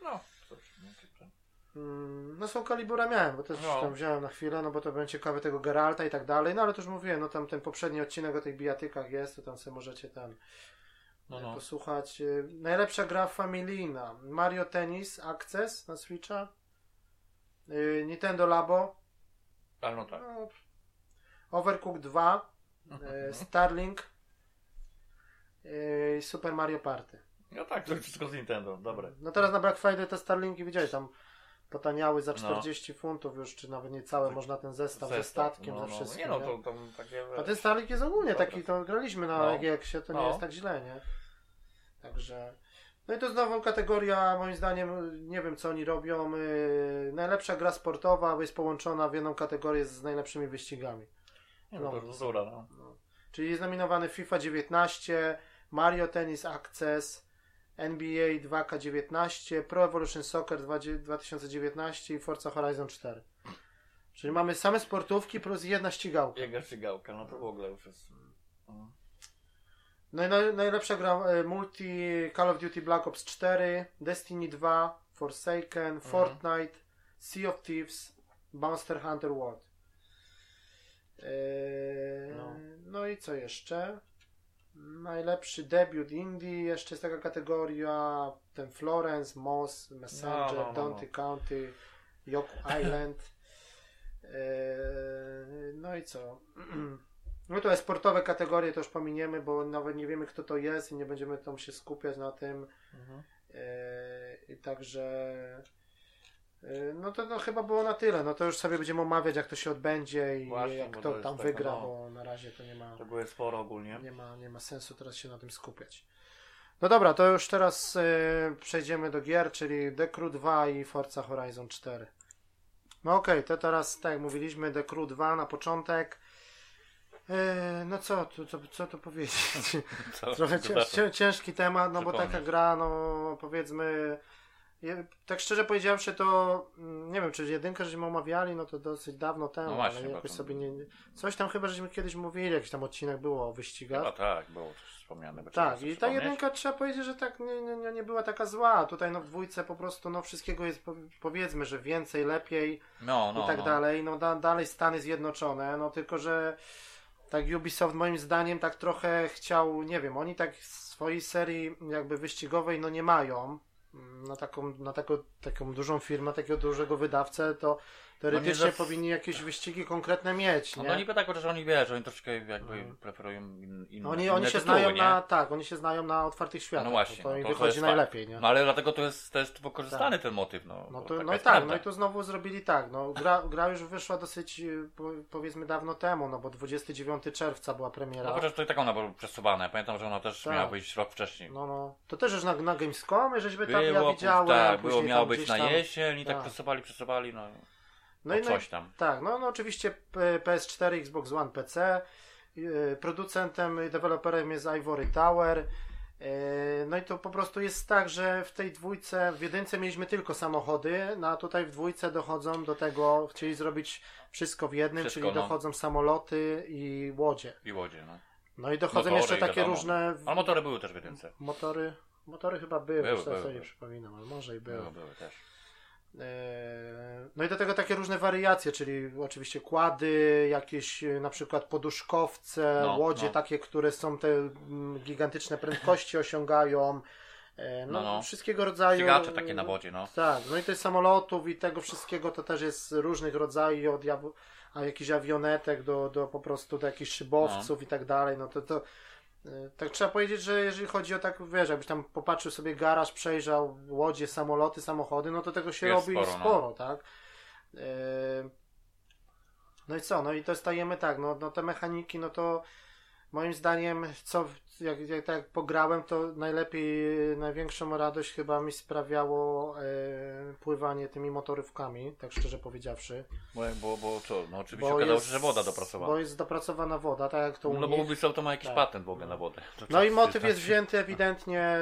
No, cóż, nie wiem.
Mm, No Soul Calibura miałem, bo też
No.
tam wziąłem na chwilę, no bo to będzie ciekawe tego Geralta i tak dalej, no ale to już mówiłem, no tam ten poprzedni odcinek o tych bijatykach jest, to tam sobie możecie tam
No, no.
posłuchać. E, Najlepsza gra familijna. Mario Tennis Access na Switcha. E, Nintendo Labo.
Ale no tak.
No, Overcooked 2. e, [LAUGHS] Starlink. i Super Mario Party.
No tak, to wszystko z Nintendo, dobre.
No teraz na Black Friday te Starlinki widziałeś tam potaniały za
No.
40 funtów już, czy nawet niecałe, można ten zestaw, ze
Zestaw,
statkiem,
no,
ze
no.
wszystkim.
Nie no, to tam takie...
A ten Starlink jest ogólnie
Dobra.
taki, to graliśmy na
No.
EGX-ie, to nie
No.
jest tak źle, nie? Także... No i to znowu kategoria, moim zdaniem, nie wiem co oni robią. Yy, najlepsza gra sportowa jest połączona w jedną kategorię z najlepszymi wyścigami.
Nie no, to już bzdura, no.
No. Czyli jest nominowany FIFA 19, Mario Tennis Access, NBA 2K19, Pro Evolution Soccer 2- 2019 i Forza Horizon 4. Czyli mamy same sportówki plus jedna ścigałka.
Jego ścigałka, no to w ogóle już jest... No.
No najlepsza gra e, multi Call of Duty Black Ops 4, Destiny 2, Forsaken, Fortnite, Sea of Thieves, Monster Hunter World. Eee,
No.
no. i co jeszcze? Najlepszy debiut indie, jeszcze jest taka kategoria, ten Florence, Moss, Messenger,
No, no, no,
Donkey County, Yoku [LAUGHS] Island. Eee, no i co? [CLEARS THROAT] No to jest sportowe kategorie, to już pominiemy, bo nawet nie wiemy kto to jest i nie będziemy tam się skupiać na tym.
Mhm.
I także eee, no to no, chyba było na tyle. No to już sobie będziemy omawiać jak to się odbędzie i
Właśnie,
jak kto tam
taka,
wygra,
no.
bo na razie to nie ma,
Tego jest sporo ogólnie.
nie ma, nie ma sensu teraz się na tym skupiać. No dobra, to już teraz e, przejdziemy do gier, czyli The Crew 2 i Forza Horizon 4. No okej, to teraz tak jak mówiliśmy, The Crew 2 na początek. E, no co, tu, co, co tu powiedzieć? [LAUGHS]
Co? [LAUGHS]
Trochę
Co
cię,
za to?
cię, ciężki temat, no bo taka gra, no powiedzmy, je, tak szczerze powiedziawszy, to mm, nie wiem, czy jedynkę żeśmy omawiali, no to dosyć dawno temu,
No właśnie,
ale jakoś
to-
sobie nie, nie. Coś tam chyba żeśmy kiedyś mówili, jakiś tam odcinek było o wyścigach.
Chyba tak, było też wspomniane. bo trzeba
Tak, i ta jedynka trzeba powiedzieć, że tak nie, nie, nie- była taka zła. Tutaj no w dwójce po prostu no wszystkiego jest po- powiedzmy, że więcej, lepiej
No, no,
i tak
no.
dalej. No da, dalej Stany Zjednoczone, no tylko, że tak Ubisoft moim zdaniem tak trochę chciał, nie wiem, oni tak swojej serii jakby wyścigowej no nie mają. Mm, Na taką, na taką, taką dużą firmę, takiego dużego wydawcę, to teoretycznie
No nie za-
powinni jakieś wyścigi konkretne mieć,
No,
nie?
no niby tak, chociaż oni wiesz, oni troszkę jakby preferują in, inne,
oni,
inne
oni się
tytuły,
znają
nie?
na, tak, oni się znają na otwartych światach.
No właśnie,
to,
no
im
to- to
wychodzi
fakt.
najlepiej, nie?
No ale dlatego to jest, to jest wykorzystany ten motyw, no.
No to, no tak,
prawda.
no i to znowu zrobili tak. No, gra, gra już wyszła dosyć po, powiedzmy dawno temu, no bo 29 czerwca była premiera.
No chociaż to i tak ona była przesuwana. Ja pamiętam, że ona też
Tak.
miała wyjść rok wcześniej.
No, no. To też już na, na Gamescomie, żeśmy tam ja widziałem.
tak, było, miało być na jesień i tak
tak.
przesuwali, przesuwali, no.
No
o
i no,
coś tam.
tak, no, no oczywiście P- PS4, Xbox One, PC. y, Producentem i deweloperem jest Ivory Tower. Y, No i to po prostu jest tak, że w tej dwójce, w jedynce mieliśmy tylko samochody, no a tutaj w dwójce dochodzą do tego, chcieli zrobić wszystko w jednym,
Wszystko,
czyli
no.
dochodzą samoloty i łodzie.
I łodzie, no.
No i dochodzą
Motory,
jeszcze takie różne
Ale motory były też w jedynce.
motory. Motory chyba były,
Były, były,
sobie nie przypominam, ale może i były.
Były, były też.
Eee, No i do tego takie różne wariacje, czyli oczywiście kłady, jakieś e, na przykład poduszkowce,
No,
łodzie
no.
takie, które są te mm, gigantyczne prędkości osiągają. E, No,
No, no.
wszystkiego rodzaju.
Ścigacze takie na wodzie, no.
Tak, no i tych samolotów i tego wszystkiego to też jest różnych rodzajów, od jaw- a jakichś awionetek do, do po prostu do jakichś szybowców i tak dalej. No to, to tak trzeba powiedzieć, że jeżeli chodzi o tak, wiesz, jakbyś tam popatrzył sobie garaż, przejrzał łodzie, samoloty, samochody, no to tego się
Jest
robi
sporo,
sporo,
no.
tak? E, No i co? No i to stajemy tak, no, no te mechaniki, no to moim zdaniem, co, jak, jak tak pograłem, to najlepiej, największą radość chyba mi sprawiało e, pływanie tymi motorówkami, tak szczerze powiedziawszy.
Bo, bo, bo co? No oczywiście
Bo
okazało się, że woda dopracowana.
Bo jest dopracowana woda, tak jak to u
No bo. Ubisoft to ma jakiś
Tak.
patent w ogóle na wodę. To
No i motyw jest wzięty ewidentnie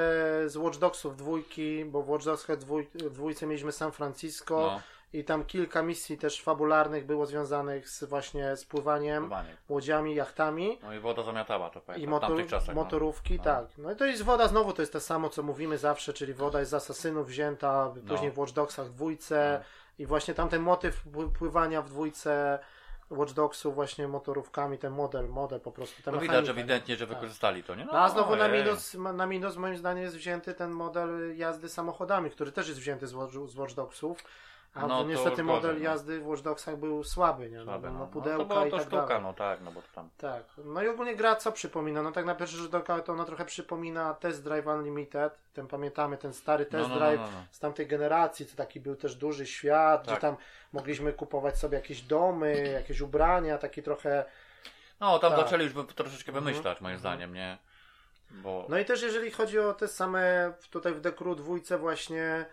z Watch Dogsów dwójki, bo w Watch Dogsach dwój, dwójce mieliśmy San Francisco
No,
i tam kilka misji też fabularnych było związanych z właśnie z pływaniem,
pływanie.
łodziami, jachtami.
No i woda zamiatała to
I
pamiętam, w
motor,
tamtych czasach. no.
motorówki,
No.
tak. No i to jest woda, znowu to jest to samo, co mówimy zawsze, czyli woda jest z Asasynów wzięta, później w Watch Dogsach dwójce
No.
i właśnie tamten motyw pły- pływania w dwójce Watch właśnie motorówkami, ten model, model po prostu,
No widać
mechanika.
ewidentnie, że wykorzystali to, nie?
No a znowu na
ojej.
minus, na minus moim zdaniem jest wzięty ten model jazdy samochodami, który też jest wzięty z Watch, z Watch Dogsów. A
No to
niestety model
no.
jazdy w Watch Dogsach był słaby, nie? No, no,
no.
pudełka
no to
i tak
sztuka,
dalej.
no tak, no bo tam.
Tak. No i ogólnie gra co przypomina? No tak na pierwszy rzut oka to ona trochę przypomina Test Drive Unlimited. Ten pamiętamy, ten stary
No,
Test
no,
Drive z tamtej generacji, to taki był też duży świat,
Tak.
gdzie tam mogliśmy kupować sobie jakieś domy, jakieś ubrania, taki trochę...
No tam
Tak.
zaczęli już troszeczkę
Mhm.
wymyślać, moim
Mhm.
zdaniem, nie? Bo...
No i też jeżeli chodzi o te same, tutaj w Dekru dwójce właśnie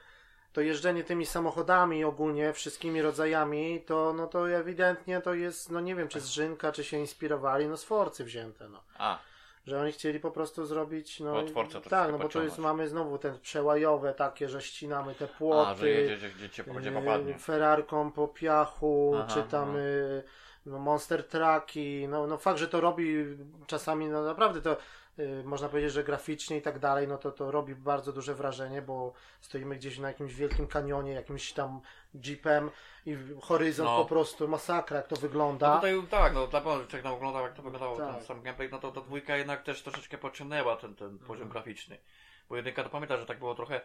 to jeżdżenie tymi samochodami ogólnie, wszystkimi rodzajami, to no to ewidentnie to jest, no nie wiem, czy z Rzynka, czy się inspirowali, no z Forcy wzięte, no.
A,
Że oni chcieli po prostu zrobić, no...
Troszkę
tak, no bo to jest, mamy znowu te przełajowe takie, że ścinamy te płoty,
a że jedzie, gdzie, cię,
yy,
popadnie.
Ferrarką po piachu,
Aha,
czy tam yy, no, Monster Trucki, no, no fakt, że to robi czasami, no naprawdę to można powiedzieć, że graficznie i tak dalej, no to to robi bardzo duże wrażenie, bo stoimy gdzieś na jakimś wielkim kanionie, jakimś tam jeepem i horyzont
No.
po prostu, masakra jak to
No
wygląda.
tutaj tak, no dla jak jak oglądał, jak to wyglądało
Tak.
ten sam gameplay, no to, to dwójka jednak też troszeczkę podciągnęła ten, ten poziom graficzny. Bo jedynka to pamiętam, że tak było trochę.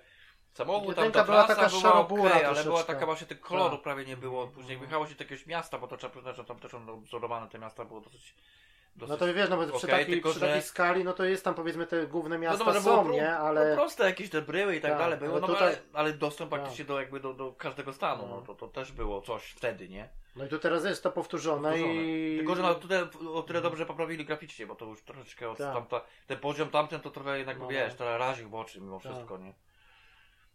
Samochód tam
Jedynka
ta
była taka
była okej, ale
troszeczkę.
była taka właśnie tych kolorów
Tak.
prawie nie było. Później wyjechało się do jakiegoś miasta, bo to trzeba przyznać, że tam też on wzorowane te miasta było dosyć. Dosyć
No to wiesz, no bo przy,
okej,
takiej,
tylko
przy
że-
takiej skali, no to jest tam powiedzmy te główne
no
miasta
to może
są, nie?
pro-
Ale...
no proste jakieś te bryły i tak,
Tak,
dalej było,
ale
no
tutaj-
ale, ale dostęp praktycznie do jakby do, do każdego stanu, no,
No.
to, to też było coś wtedy, nie?
No i tu teraz jest to powtórzone,
Powtórzone.
i...
Tylko, że na tyle, o tyle dobrze poprawili graficznie, bo to już troszeczkę od
Tak.
tamta, ten poziom tamten to trochę jednak,
No,
wiesz,
no.
teraz raził w oczy mimo
Tak.
wszystko, nie?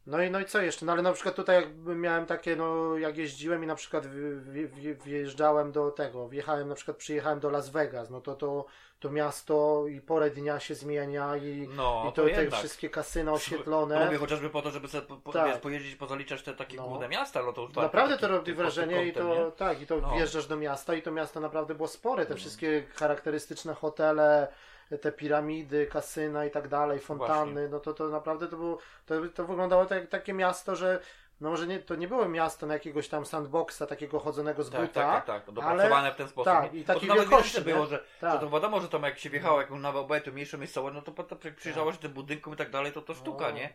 No i, no i co jeszcze? No ale na przykład tutaj jakby miałem takie, no jak jeździłem i na przykład wj- wj- wj- wjeżdżałem do tego, wjechałem na przykład przyjechałem do Las Vegas, no to to, to miasto i porę dnia się zmienia i,
No,
i to, te
jednak.
wszystkie kasyna
To
oświetlone.
Mówię chociażby po to, żeby sobie po, po,
Tak.
wiesz, pojeździć, pozaliczać te takie
No.
główne miasta, no to już
Naprawdę
taki-
to robi wrażenie i
prosty
to
content,
tak, i to
No.
wjeżdżasz do miasta i to miasto naprawdę było spore, te
Mhm.
wszystkie charakterystyczne hotele, te piramidy, kasyna i tak dalej, fontanny,
Właśnie.
no to, to naprawdę to było, to, to wyglądało tak, jak takie miasto, że no może nie, to nie było miasto na jakiegoś tam sandboxa takiego chodzonego z
Tak,
buta,
tak, tak, tak. Dopracowane w ten sposób.
tak, i
to nawet
wielkości,
było, że,
Tak.
że to wiadomo, że tam jak się wjechało jakąś nową obejdę, mniejszą miejscowość, no to potem jak przyjrzało się tym budynkom i tak dalej, to to sztuka,
No.
nie?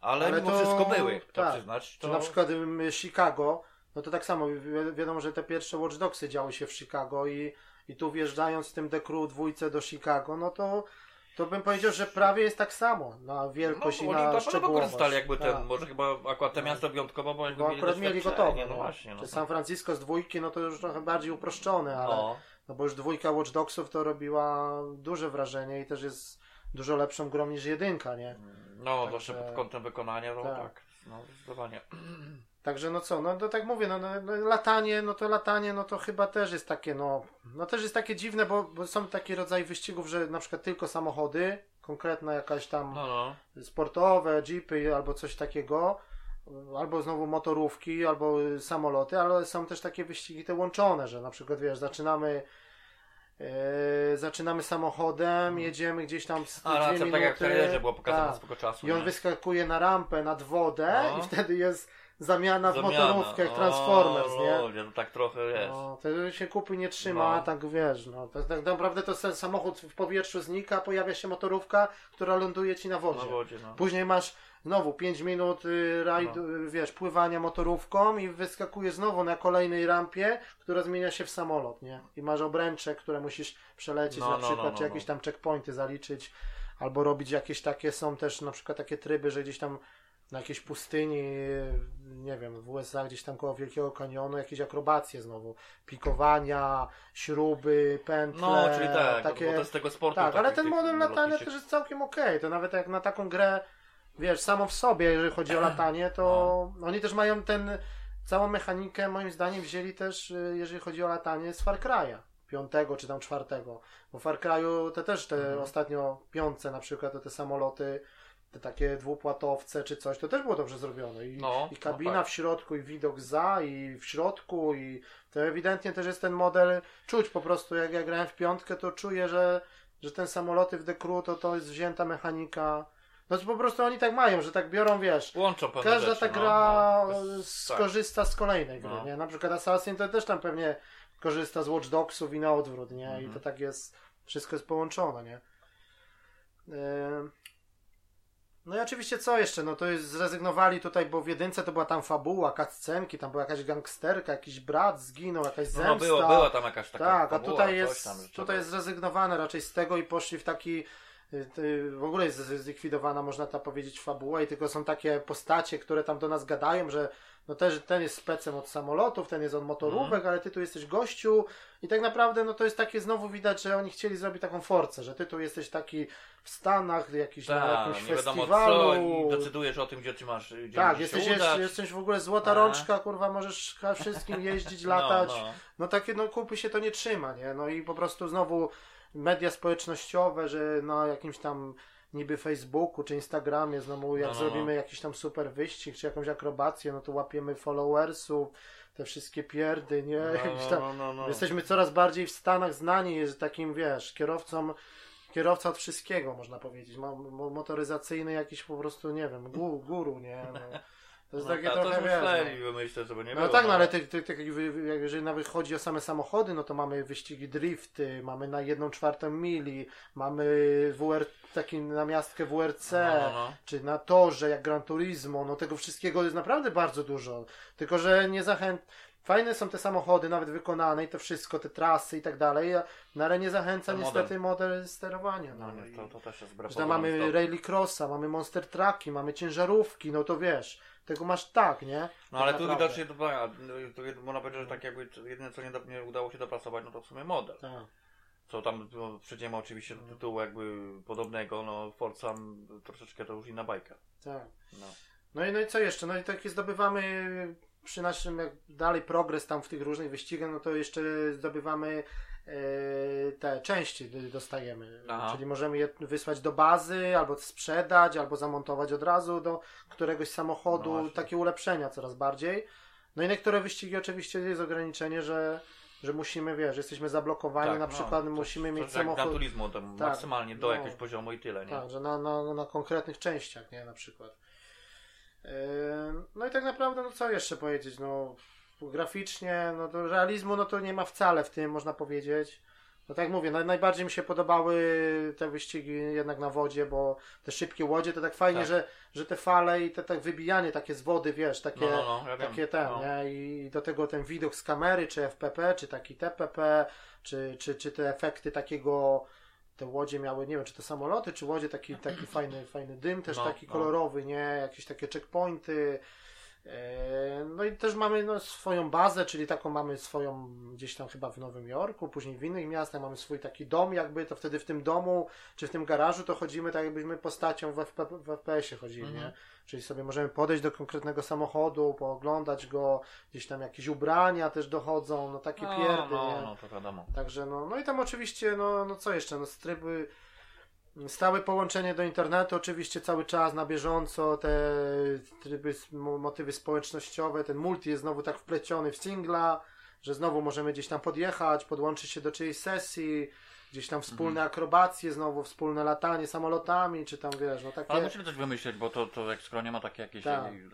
Ale,
Ale
mimo
to-
wszystko były, to
tak.
przyznać.
Czy
To...
na przykład Chicago, no to tak samo, wi- wiadomo, że te pierwsze Watch Dogsy działy się w Chicago i, i tu wjeżdżając tym Crew dwójce do Chicago, no to, to bym powiedział, że prawie jest tak samo na wielkość
no,
i na szczegółowość.
wykorzystali jakby ten,
Tak.
może chyba akurat te
No.
miasto wyjątkowo, bo
Bo akurat mieli gotowe.
No
No.
właśnie, no.
Czy San Francisco z dwójki, no to już trochę bardziej uproszczone, ale no.
No.
bo już dwójka Watch Dogsów to robiła duże wrażenie i też jest dużo lepszą grą niż jedynka, nie?
No,
Także-
zawsze pod kątem wykonania, no
tak.
tak, no zdecydowanie. [CLEARS THROAT]
Także no co, no to tak mówię, no, no, no latanie, no to latanie, no to chyba też jest takie, no, no też jest takie dziwne, bo, bo są takie rodzaje wyścigów, że na przykład tylko samochody, konkretna jakaś tam
No, no.
sportowe, jeepy albo coś takiego, albo znowu motorówki, albo samoloty, ale są też takie wyścigi te łączone, że na przykład wiesz, zaczynamy e, zaczynamy samochodem, jedziemy gdzieś tam z.
A, racja, tak jak w trailerze było pokazane
tak.
spoko czasu.
i on
nie?
wyskakuje na rampę nad wodę
No.
i wtedy jest zamiana w
Zamiana.
motorówkę jak Transformers,
o,
nie?
Ludzie, to tak trochę jest.
No, to się kupy nie trzyma,
No.
tak wiesz, no. To, tak naprawdę to ten samochód w powietrzu znika, pojawia się motorówka, która ląduje ci na wodzie.
Na wodzie, no.
Później masz znowu 5 minut y, rajd,
No.
y, wiesz, pływania motorówką i wyskakuje znowu na kolejnej rampie, która zmienia się w samolot, nie? I masz obręcze, które musisz przelecieć
No,
na
no, no,
przykład,
no,
czy jakieś
no.
tam checkpointy zaliczyć, albo robić jakieś takie, są też na przykład takie tryby, że gdzieś tam na jakiejś pustyni, nie wiem, w USA, gdzieś tam koło Wielkiego Kanionu, jakieś akrobacje znowu, pikowania, śruby, pętle,
No, czyli tak,
takie...
bo to z tego sportu.
Tak, ale ten model latania też jest całkiem okej. To nawet jak na taką grę wiesz, samo w sobie, jeżeli chodzi o latanie, to oni też mają ten, całą mechanikę, moim zdaniem, wzięli też, y, jeżeli chodzi o latanie, z Far Cry'a. Piątego czy tam czwartego. Bo w Far Cry'u te też te ostatnio piątce na przykład, to te samoloty, te takie dwupłatowce czy coś, to też było dobrze zrobione. I,
No,
i kabina
no tak.
w środku, i widok za, i w środku, i to ewidentnie też jest ten model, czuć po prostu, jak ja grałem w piątkę, to czuję, że, że ten samoloty w The Crew to, to jest wzięta mechanika. No to po prostu oni tak mają, że tak biorą, wiesz,
Łączą pewne
Każda
rzeczy,
ta
no,
gra
no. Tak.
skorzysta z kolejnej gry,
No.
nie? Na przykład Assassin to też tam pewnie korzysta z Watch Dogsów i na odwrót, nie? I
Mhm.
to tak jest, wszystko jest połączone, nie? No i oczywiście co jeszcze? No to jest zrezygnowali tutaj, bo w jedynce to była tam fabuła, cutscenki, tam była jakaś gangsterka, jakiś brat zginął, jakaś
No,
zemsta.
no było, była tam jakaś taka
Tak, a
fabuła,
tutaj
coś
jest,
tam,
tutaj jest zrezygnowane raczej z tego i poszli w taki w ogóle jest zlikwidowana, można tak powiedzieć, fabuła i tylko są takie postacie, które tam do nas gadają, że no też ten jest specem od samolotów, ten jest od motorówek,
Mhm.
ale ty tu jesteś gościu i tak naprawdę no to jest takie znowu widać, że oni chcieli zrobić taką forcę, że ty tu jesteś taki w Stanach, jakiś na
Tak,
jakimś
nie
festiwalu.
co i decydujesz o tym, gdzie ci masz gdzie
tak, jesteś, jest, jesteś w ogóle złota
A.
rączka, kurwa, możesz wszystkim jeździć, [LAUGHS] latać.
No, no.
No takie, no kupy się to nie trzyma, nie? No i po prostu znowu media społecznościowe, że na jakimś tam niby Facebooku czy Instagramie znowu jak
No, no,
zrobimy
no.
jakiś tam super wyścig czy jakąś akrobację, no to łapiemy followersów, te wszystkie pierdy, nie?
No, [LAUGHS] no, no.
Jesteśmy coraz bardziej w Stanach znani jest takim, wiesz, kierowcą kierowca od wszystkiego, można powiedzieć. Motoryzacyjny jakiś po prostu, nie wiem, gu, guru, nie? No, to jest
No,
takie
a
trochę,
to
wiesz, no.
myśleli, wymyślę, żeby nie
No
było.
tak, no ale ty, ty, ty, jeżeli nawet chodzi o same samochody, no to mamy wyścigi drifty, mamy na jedną czwartą mili, mamy WR, taki namiastkę WRC,
No, no, no.
czy na torze, jak Gran Turismo, no tego wszystkiego jest naprawdę bardzo dużo. Tylko, że nie zachęt... Fajne są te samochody, nawet wykonane i to wszystko, te trasy i tak dalej, no ale nie zachęca
Ten
niestety model sterowania.
No,
No, i-
to, to też jest pozorom
mamy rally crossa, mamy monster trucki, mamy ciężarówki, no to wiesz, tego masz tak, nie?
No ale
Tak
tu widocznie to, to można powiedzieć, że tak jakby jedyne co nie, do, nie udało się dopracować, no to w sumie model.
Tak.
Co tam no, przejdziemy oczywiście do tytułu jakby podobnego, no Forza troszeczkę to już inna bajka.
Tak.
No.
No i, no i co jeszcze? No i takie zdobywamy przy naszym jak dalej progres tam w tych różnych wyścigach, no to jeszcze zdobywamy te części dostajemy.
Aha.
Czyli możemy je wysłać do bazy, albo sprzedać, albo zamontować od razu do któregoś
No
samochodu.
właśnie.
takie ulepszenia coraz bardziej. No i niektóre wyścigi oczywiście jest ograniczenie, że, że musimy, wiesz, jesteśmy zablokowani,
Tak,
na
no,
przykład
coś-
musimy
coś
mieć
Gran
samochód.
Turismo, tam
Tak,
maksymalnie do
no.
jakiegoś poziomu i tyle, nie?
Tak, że na, na, na konkretnych częściach, nie, na przykład. Yy, No i tak naprawdę, no co jeszcze powiedzieć, no graficznie, no to realizmu, no to nie ma wcale w tym, można powiedzieć. No tak jak mówię, naj, najbardziej mi się podobały te wyścigi jednak na wodzie, bo te szybkie łodzie to tak fajnie,
Tak.
Że, że te fale i te tak wybijanie takie z wody, wiesz, takie,
No, no, no, ja wiem.
takie ten,
No.
nie? I do tego ten widok z kamery, czy FPP, czy taki TPP, czy, czy, czy te efekty takiego te łodzie miały, nie wiem, czy to samoloty, czy łodzie, taki, taki fajny, fajny dym, też
No,
taki
no.
kolorowy, nie? Jakieś takie checkpointy. E, No i też mamy no, swoją bazę, czyli taką mamy swoją gdzieś tam chyba w Nowym Jorku, później w innych miastach mamy swój taki dom jakby, to wtedy w tym domu czy w tym garażu to chodzimy tak jakbyśmy postacią w, FP, w FPS-ie chodzili,
Mhm.
nie? Czyli sobie możemy podejść do konkretnego samochodu, pooglądać go, gdzieś tam jakieś ubrania też dochodzą, no takie
no,
pierdy,
no,
nie?
no, to wiadomo.
Także no, no i tam oczywiście, no, no co jeszcze, no tryby, stałe połączenie do internetu, oczywiście cały czas na bieżąco, te tryby, motywy społecznościowe, ten multi jest znowu tak wpleciony w singla, że znowu możemy gdzieś tam podjechać, podłączyć się do czyjejś sesji, gdzieś tam wspólne akrobacje, znowu wspólne latanie samolotami, czy tam wiesz, no takie...
Ale musimy coś wymyśleć, bo to, to jak skoro nie ma takie jakieś,
Tak.
jakiej-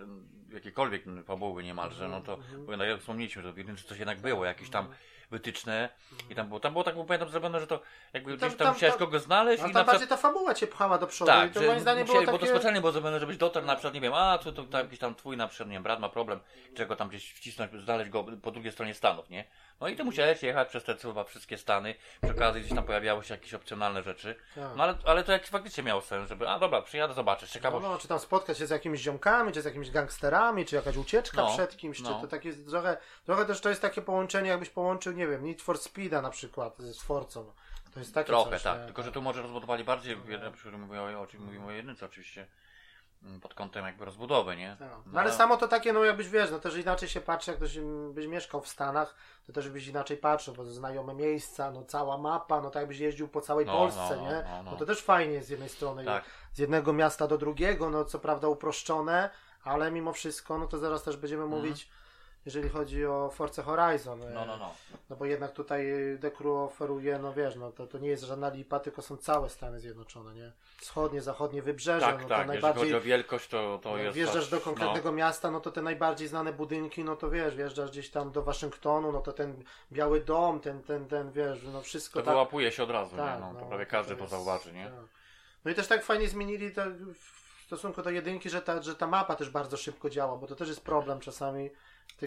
jakiekolwiek fabuły niemalże, no to
Mhm.
jednak wspomnieliśmy, że w jedynce coś jednak było, jakieś tam wytyczne i tam było, tam było tak bo pamiętam zrobione, że to jakby
Tam-
gdzieś tam,
tam-
musiałeś
tam-
kogoś znaleźć
A
i
tam
przykład
bardziej ta fabuła cię pchała do przodu i
tak,
to
że
moim zdaniem było
musieli, bo
takie...
to specjalnie było zrobione, żebyś dotarł na przykład, nie wiem, a tu to, tam jakiś tam twój na przykład, nie wiem, brat ma problem, czego tam gdzieś wcisnąć, znaleźć go po drugiej stronie Stanów, nie? No i ty musiałeś jechać przez te chyba wszystkie Stany, przy okazji gdzieś tam pojawiały się jakieś opcjonalne rzeczy,
Tak.
no ale, ale to jak faktycznie miało sens, żeby, a dobra, przyjadę, zobaczysz,
No,
ciekawość.
no, czy tam spotkać się z jakimiś ziomkami, czy z jakimiś gangsterami, czy jakaś ucieczka
No,
przed kimś, czy
no.
to takie trochę, trochę też to jest takie połączenie, jakbyś połączył, nie wiem, Need for Speeda na przykład z Forcą. To jest takie
Trochę,
coś,
tak.
nie?
Tylko, że tu może rozbudowali bardziej, w jednym, przy- mówię o, o czym mówimy o jedynce oczywiście, mm, pod kątem jakby rozbudowy, nie?
Tak. No ale samo to takie, no jakbyś wiesz, no też inaczej się patrzy, jak ktoś byś mieszkał w Stanach, to też byś inaczej patrzył, bo znajome miejsca, no cała mapa, no tak jakbyś jeździł po całej
No,
Polsce,
no, no,
nie?
no, no.
No to też fajnie jest z jednej strony,
Tak.
z jednego miasta do drugiego, no co prawda uproszczone, ale mimo wszystko, no to zaraz też będziemy mówić, jeżeli chodzi o Forza Horizon.
Mhm. No, no, no.
No bo jednak tutaj Dekru oferuje, no wiesz, no to, to nie jest żadna lipa, tylko są całe Stany Zjednoczone, nie? Wschodnie, zachodnie wybrzeże,
Tak,
no to
tak. Jeżeli
najbardziej...
chodzi o wielkość, to, to
Jak
jest.
wjeżdżasz
aż-
do konkretnego miasta, no to te najbardziej znane budynki, no to wiesz, wjeżdżasz gdzieś tam do Waszyngtonu, no to ten Biały Dom, ten, ten, ten, wiesz, no wszystko
No, to
tak.
wyłapuje się od razu,
tak,
nie? No, to
no,
prawie każdy to
jest-
zauważy, nie?
tak. No i też tak fajnie zmienili to w stosunku do jedynki, że ta, że ta mapa też bardzo szybko działa, bo to też jest problem czasami
To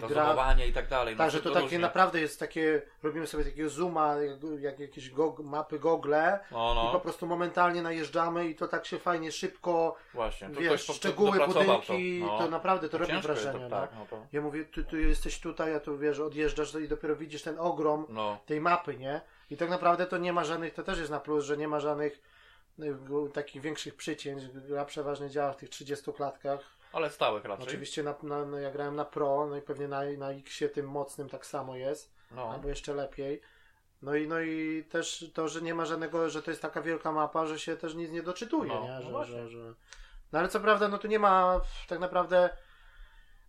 i tak dalej.
Tak,
no,
że to
to
takie
różnie.
naprawdę jest takie, robimy sobie takiego zooma, jak, jak jakieś gog, mapy Google
No,
i po
no,
prostu momentalnie najeżdżamy i to tak się fajnie, szybko,
właśnie. To
wiesz,
ktoś po-
szczegóły budynki, to,
no.
naprawdę to robi wrażenie.
To,
no.
tak, no to.
Ja mówię, ty, ty jesteś tutaj, a tu wiesz, odjeżdżasz i dopiero widzisz ten ogrom
No,
tej mapy, nie? I tak naprawdę to nie ma żadnych, to też jest na plus, że nie ma żadnych y, takich większych przycięć. Gra przeważnie działa w tych 30 klatkach.
Ale stałych raczej.
Oczywiście na, na, no ja grałem na Pro, no i pewnie na, na Xie tym mocnym tak samo jest,
No.
albo jeszcze lepiej. No i, no i też to, że nie ma żadnego, że to jest taka wielka mapa, że się też nic nie doczytuje,
No,
nie?
no
Że,
właśnie.
że, że... No ale co prawda, no tu nie ma tak naprawdę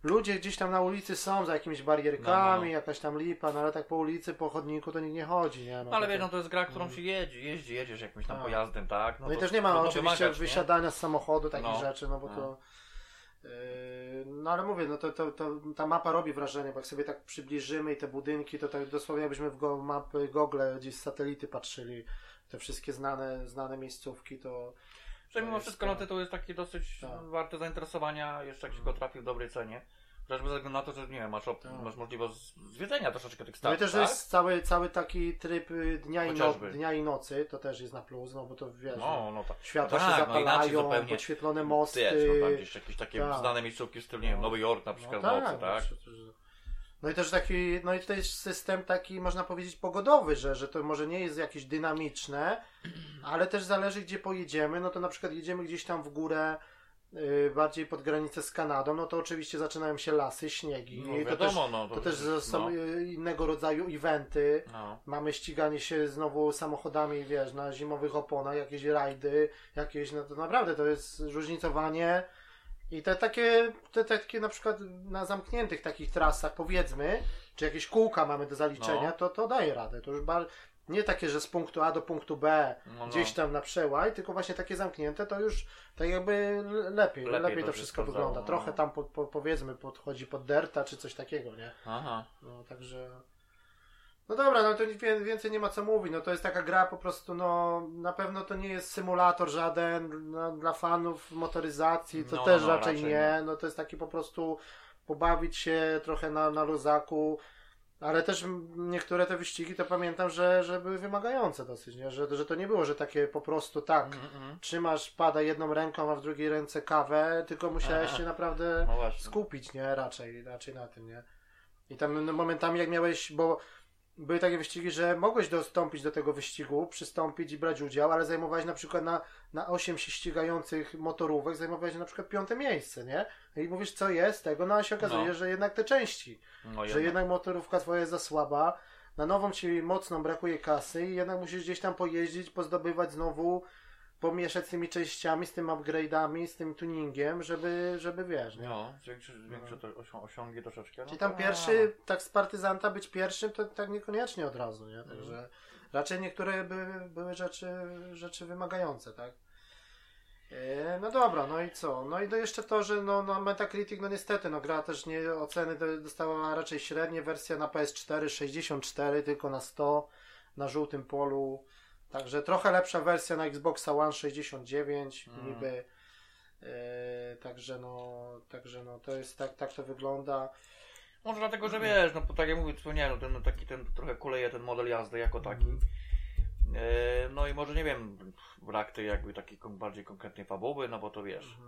ludzie gdzieś tam na ulicy są za jakimiś barierkami,
No, no.
jakaś tam lipa, no ale tak po ulicy, po chodniku to nikt nie chodzi, nie? No,
Ale
to-
wiesz, no to jest gra, którą się jedzie, jeździ, jedziesz jakimś tam
Tak.
pojazdem, tak?
No, i też nie ma oczywiście wysiadania z samochodu, takich
No.
rzeczy, no bo
No.
to. No ale mówię, no to, to, to ta mapa robi wrażenie, bo jak sobie tak przybliżymy i te budynki, to tak dosłownie jakbyśmy w go, mapy Google gdzieś z satelity patrzyli, te wszystkie znane, znane miejscówki, to.
Że mimo wszystko
to.
no tytuł jest taki dosyć
Tak.
warty zainteresowania, jeszcze jak się go trafi w dobrej cenie. Chociażby ze względu na to, że nie wiem, masz,
Tak.
masz możliwość zwiedzenia troszeczkę tych
No i też
tak?
jest cały, cały taki tryb y, dnia i, no, dnia i nocy, to też jest na plus, no bo to wiesz,
No, no tak.
światła
tak,
się
no
zapalają,
zupełnie.
podświetlone mosty.
Wiesz, no tam gdzieś jakieś takie
tak.
znane miejscówki w stylu, nie wiem, Nowy Jork na przykład
No
w nocy, tak?
No i też taki, no i to jest system taki, można powiedzieć, pogodowy, że, że to może nie jest jakieś dynamiczne, ale też zależy, gdzie pojedziemy. No to na przykład jedziemy gdzieś tam w górę, bardziej pod granicę z Kanadą, no to oczywiście zaczynają się lasy, śniegi.
No
I to też,
wiadomo, no.
to też są
no,
y, innego rodzaju eventy.
no.
Mamy ściganie się znowu samochodami, wiesz, na zimowych oponach, jakieś rajdy, jakieś, no to naprawdę to jest różnicowanie. I te takie, te takie na przykład na zamkniętych takich trasach, powiedzmy, czy jakieś kółka mamy do zaliczenia,
No.
to, to daje radę. To już bar... nie takie, że z punktu A do punktu B
No, no.
gdzieś tam na przełaj, tylko właśnie takie zamknięte, to już tak jakby lepiej, lepiej,
Lepiej
to, wszystko wygląda.
no.
Trochę tam po, po, powiedzmy podchodzi pod derta, czy coś takiego, nie?
Aha.
No, także. No dobra, no to więcej nie ma co mówić. No to jest taka gra po prostu, no na pewno to nie jest symulator żaden no, dla fanów motoryzacji, to
No,
też
no,
raczej,
raczej
nie. No to jest taki po prostu pobawić się trochę na, na luzaku. Ale też niektóre te wyścigi to pamiętam, że, że były wymagające dosyć, nie? Że, że to nie było, że takie po prostu tak,
mhm.
trzymasz pada jedną ręką, a w drugiej ręce kawę, tylko musiałeś
Aha.
się naprawdę
No
skupić, nie? Raczej, raczej na tym, nie? I tam no, momentami jak miałeś, bo były takie wyścigi, że mogłeś dostąpić do tego wyścigu, przystąpić i brać udział, ale zajmowałeś na przykład na, na 8 się ścigających motorówek, zajmowałeś na przykład piąte miejsce, nie? I mówisz, co jest tego, no a się okazuje,
No.
że jednak te części,
No,
że
jednak.
jednak motorówka twoja jest za słaba, na nową ci mocno brakuje kasy i jednak musisz gdzieś tam pojeździć, pozdobywać znowu, pomieszać z tymi częściami, z tym upgrade'ami, z tym tuningiem, żeby, żeby wiesz, nie?
No, większe, większe to osią- osiągi troszeczkę. No
Czyli tam
to-
pierwszy, tak z partyzanta być pierwszym, to tak niekoniecznie od razu, nie? Także raczej niektóre były, były rzeczy, rzeczy wymagające, tak? E, No dobra, no i co? No i to jeszcze to, że no, no Metacritic, no niestety, no gra też nie, oceny do- dostała raczej średnie, wersja na PS4 64, tylko na 100, na żółtym polu, także trochę lepsza wersja na Xboxa One 69,
Mm.
niby, e, także no, także no, to jest, tak, tak to wygląda.
Może dlatego, że wiesz, no bo tak jak mówię, wspomniałem, no, ten no, taki ten trochę kuleje ten model jazdy jako taki.
Mhm.
E, no i może nie wiem, brak tej jakby takiej bardziej konkretnej fabuły, no bo to wiesz,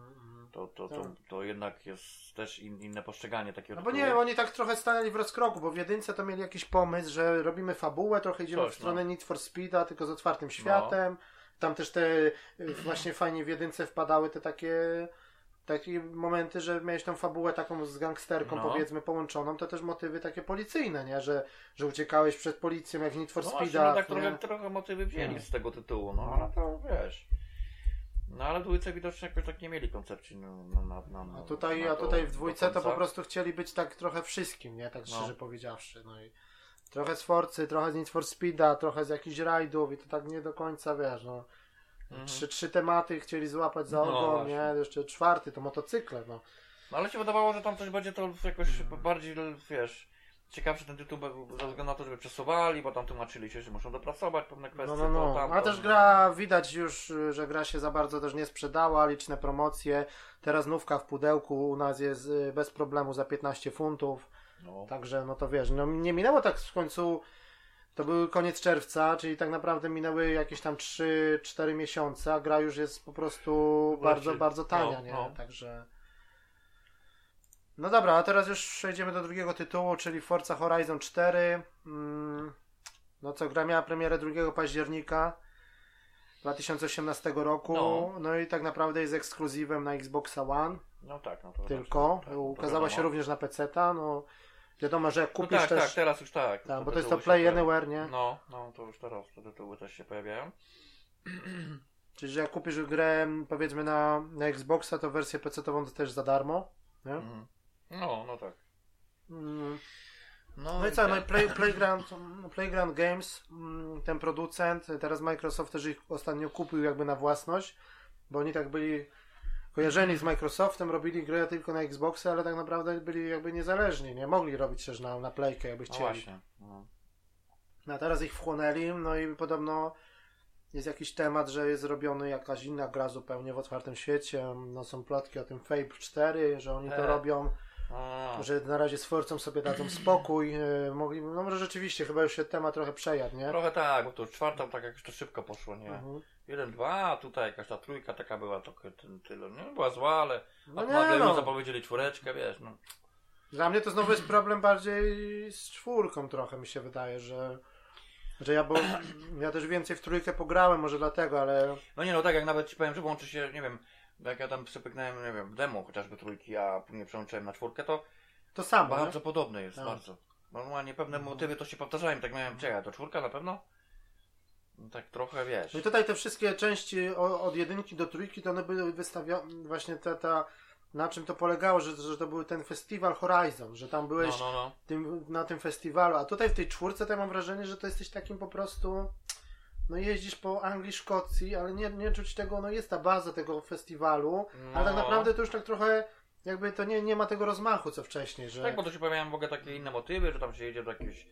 to, to, to,
Tak.
to jednak jest też in, inne postrzeganie takiego
No bo nie, oni tak trochę stanęli w rozkroku, bo w jedynce to mieli jakiś pomysł, że robimy fabułę, trochę idziemy
Coś,
w stronę
no.
Need for Speeda, tylko z otwartym światem. Tam też te y, właśnie fajnie w jedynce wpadały te takie takie momenty, że miałeś tą fabułę taką z gangsterką
No.
powiedzmy połączoną, to też motywy takie policyjne, nie? Że, że uciekałeś przed policją jak w Need for
No
Speed'a.
no tak
nie?
trochę, trochę motywy wzięli
No.
z tego tytułu, no ale to wiesz. No ale dwójce widocznie jakoś tak nie mieli koncepcji na, na, na, na,
A tutaj,
na
a
to
tutaj w dwójce to po prostu chcieli być tak trochę wszystkim, nie? Tak
No.
szczerze powiedziawszy. No i trochę z Forcy, trochę z Need for Speed'a, trochę z jakichś rajdów i to tak nie do końca, wiesz, no.
Mhm.
Trzy, trzy tematy chcieli złapać za
No
ogon, nie? Jeszcze czwarty to motocykle, no.
No ale się wydawało, że tam coś będzie to jakoś bardziej, wiesz, ciekawszy ten tytuł ze względu na to, żeby przesuwali, bo tam tłumaczyli się, że muszą dopracować pewne kwestie.
No, no,
to,
no. A też gra, widać już, że gra się za bardzo też nie sprzedała, liczne promocje. Teraz nówka w pudełku u nas jest y, bez problemu za 15 funtów.
No.
Także, no to wiesz, no nie minęło tak w końcu, to był koniec czerwca, czyli tak naprawdę minęły jakieś tam 3-4 miesiące, a gra już jest po prostu bardzo,
Właśnie,
bardzo tania,
no,
nie?
no.
Także... No dobra, a teraz już przejdziemy do drugiego tytułu, czyli Forza Horizon 4. Mm, no co, gra miała premierę 2 października 2018 roku, no.
No.
i tak naprawdę jest ekskluzywem na Xboxa One
no tak, no to
tylko.
tak, to
Ukazała się również na PC-ta, no wiadomo, że jak
No
kupisz
tak,
też...
tak, teraz już tak.
Tak, bo to jest to Play Anywhere, nie?
No, no, to już teraz te tytuły też się pojawiają. [CLEARS THROAT]
Czyli, że jak kupisz grę, powiedzmy, na, na Xboxa, to wersję PC-tową to też za darmo. Nie?
Mhm. No, no tak.
Mm.
No,
No i co,
tak.
no i Play, Playground, Playground Games, mm, ten producent, teraz Microsoft też ich ostatnio kupił jakby na własność, bo oni tak byli kojarzeni z Microsoftem, robili grę tylko na Xboxa, ale tak naprawdę byli jakby niezależni, nie? Mogli robić też na, na Playkę, jakby
No
chcieli.
właśnie. No.
No a teraz ich wchłonęli, no i podobno jest jakiś temat, że jest robiony jakaś inna gra zupełnie w otwartym świecie. No są plotki o tym Fable 4, że oni to
E.
robią,
A,
że na razie z Forcą sobie dadzą spokój. e, Mogli, no może rzeczywiście, chyba już się temat trochę przejadł, nie?
Trochę tak, bo to już czwarta tak jakoś to szybko poszło, nie?
Mhm.
Jeden, dwa, a tutaj jakaś ta trójka taka była ty- tyle. Nie była zła, ale
No
a
nie,
nagle
no.
zapowiedzieli czwóreczkę, wiesz, no.
Dla mnie to znowu jest problem bardziej z czwórką trochę mi się wydaje, że że ja, bo ja też więcej w trójkę pograłem, może dlatego, ale
No nie no, tak jak nawet ci powiem, że łączy się, nie wiem, jak ja tam przepyknąłem, nie wiem, w demo chociażby trójki, a później przełączyłem na czwórkę, to
to samo. nie?
bardzo podobne jest,
Tak.
bardzo. Normalnie pewne motywy to się powtarzają, tak miałem, czekaj, to czwórka na pewno? No tak trochę, wiesz.
No i tutaj te wszystkie części od jedynki do trójki, to one były wystawione, właśnie ta, ta, na czym to polegało, że, że to był ten festiwal Horizon, że tam
No,
byłeś
no, no.
tym, na tym festiwalu, a tutaj w tej czwórce to ja mam wrażenie, że to jesteś takim po prostu, no jeździsz po Anglii, Szkocji, ale nie, nie czuć tego, no jest ta baza tego festiwalu, ale tak
No.
naprawdę to już tak trochę, jakby to nie, nie ma tego rozmachu, co wcześniej, że...
Tak, bo to się pojawiają w ogóle takie inne motywy, że tam się jedzie do jakiejś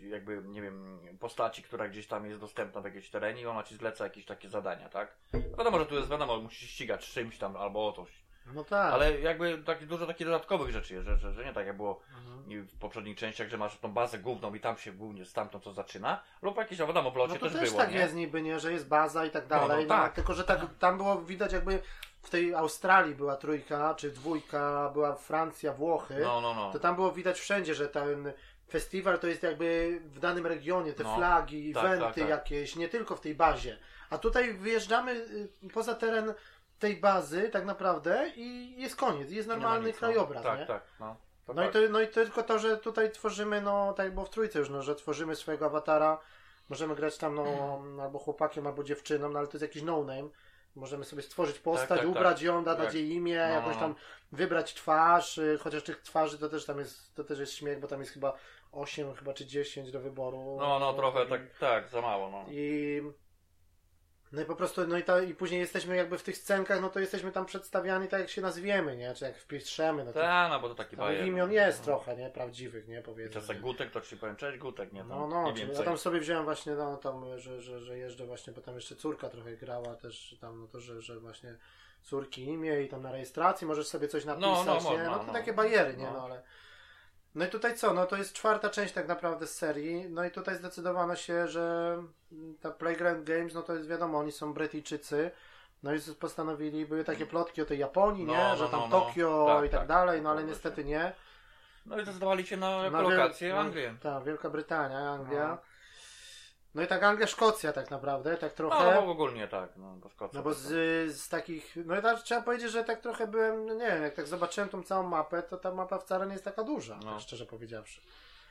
jakby, nie wiem, postaci, która gdzieś tam jest dostępna w jakiejś terenie i ona ci zleca jakieś takie zadania, tak? No wiadomo, że tu jest, wiadomo, musisz ścigać czymś tam albo o coś.
No tak.
Ale jakby tak, dużo takich dodatkowych rzeczy jest, że, że, że nie tak jak było
Mhm.
w poprzednich częściach, że masz tą bazę główną i tam się głównie stamtąd to zaczyna, lub jakieś, no wiadomo, w locie
No to
też,
też,
było,
tak
nie?
jest niby, nie, że jest baza i tak
No,
dalej.
no
No,
tak.
Tylko, że tak, tam było widać jakby w tej Australii była trójka, czy dwójka, była Francja, Włochy.
No, no, no.
To tam było widać wszędzie, że ten festiwal to jest jakby w danym regionie, te
No.
flagi,
Tak,
eventy
tak, tak.
jakieś, nie tylko w tej bazie. A tutaj wyjeżdżamy y, poza teren tej bazy tak naprawdę i jest koniec, jest normalny
nic, no.
krajobraz,
Tak,
nie?
tak, no. To
No i,
tak.
to, no i tylko to, że tutaj tworzymy, no tak było w trójce już, no, że tworzymy swojego awatara, możemy grać tam no, [CLEARS THROAT] albo chłopakiem, albo dziewczyną, no ale to jest jakiś no-name. Możemy sobie stworzyć postać,
tak, tak.
ubrać ją, dać
Tak.
jej imię,
No,
jakąś
no.
tam wybrać twarz, y, chociaż tych twarzy to też tam jest, to też jest śmiech, bo tam jest chyba 8 chyba czy 10 do wyboru.
No, no, trochę
I-
tak, tak, za mało, no.
I no i po prostu, no i, ta, i później jesteśmy jakby w tych scenkach, no to jesteśmy tam przedstawiani tak jak się nazwiemy, nie? Czy jak wpiszemy, no to
no bo to taki bajer.
imion jest
no.
trochę, nie? Prawdziwych, nie? Powiedzmy.
czasem Gutek, to ci powiem, cześć Gutek, nie? Tam,
No, no,
nie
ja tam sobie wziąłem właśnie, no tam, że, że, że jeżdżę właśnie, bo tam jeszcze córka trochę grała też tam, no to, że, że właśnie córki imię i tam na rejestracji możesz sobie coś napisać,
No, no,
nie? No to
no.
takie bariery, nie?
No.
No ale... No i tutaj co? No to jest czwarta część tak naprawdę z serii, no i tutaj zdecydowano się, że ta Playground Games, no to jest wiadomo, oni są Brytyjczycy, no i postanowili, były takie plotki o tej Japonii,
No,
nie?
no,
że tam
no, no.
Tokio
Tak,
i tak,
tak,
dalej, no ale niestety nie.
No i zdecydowali się na
Na
kolokację
Wiel-
Anglię.
Tak, Wielka Brytania, Anglia.
No.
No i tak Anglia, Szkocja tak naprawdę, tak
No,
trochę.
no ogólnie tak, no bo Szkocja.
No bo
to-
z, z takich, no i tak trzeba powiedzieć, że tak trochę byłem, no nie wiem, jak tak zobaczyłem tą całą mapę, to ta mapa wcale nie jest taka duża,
No.
tak szczerze powiedziawszy.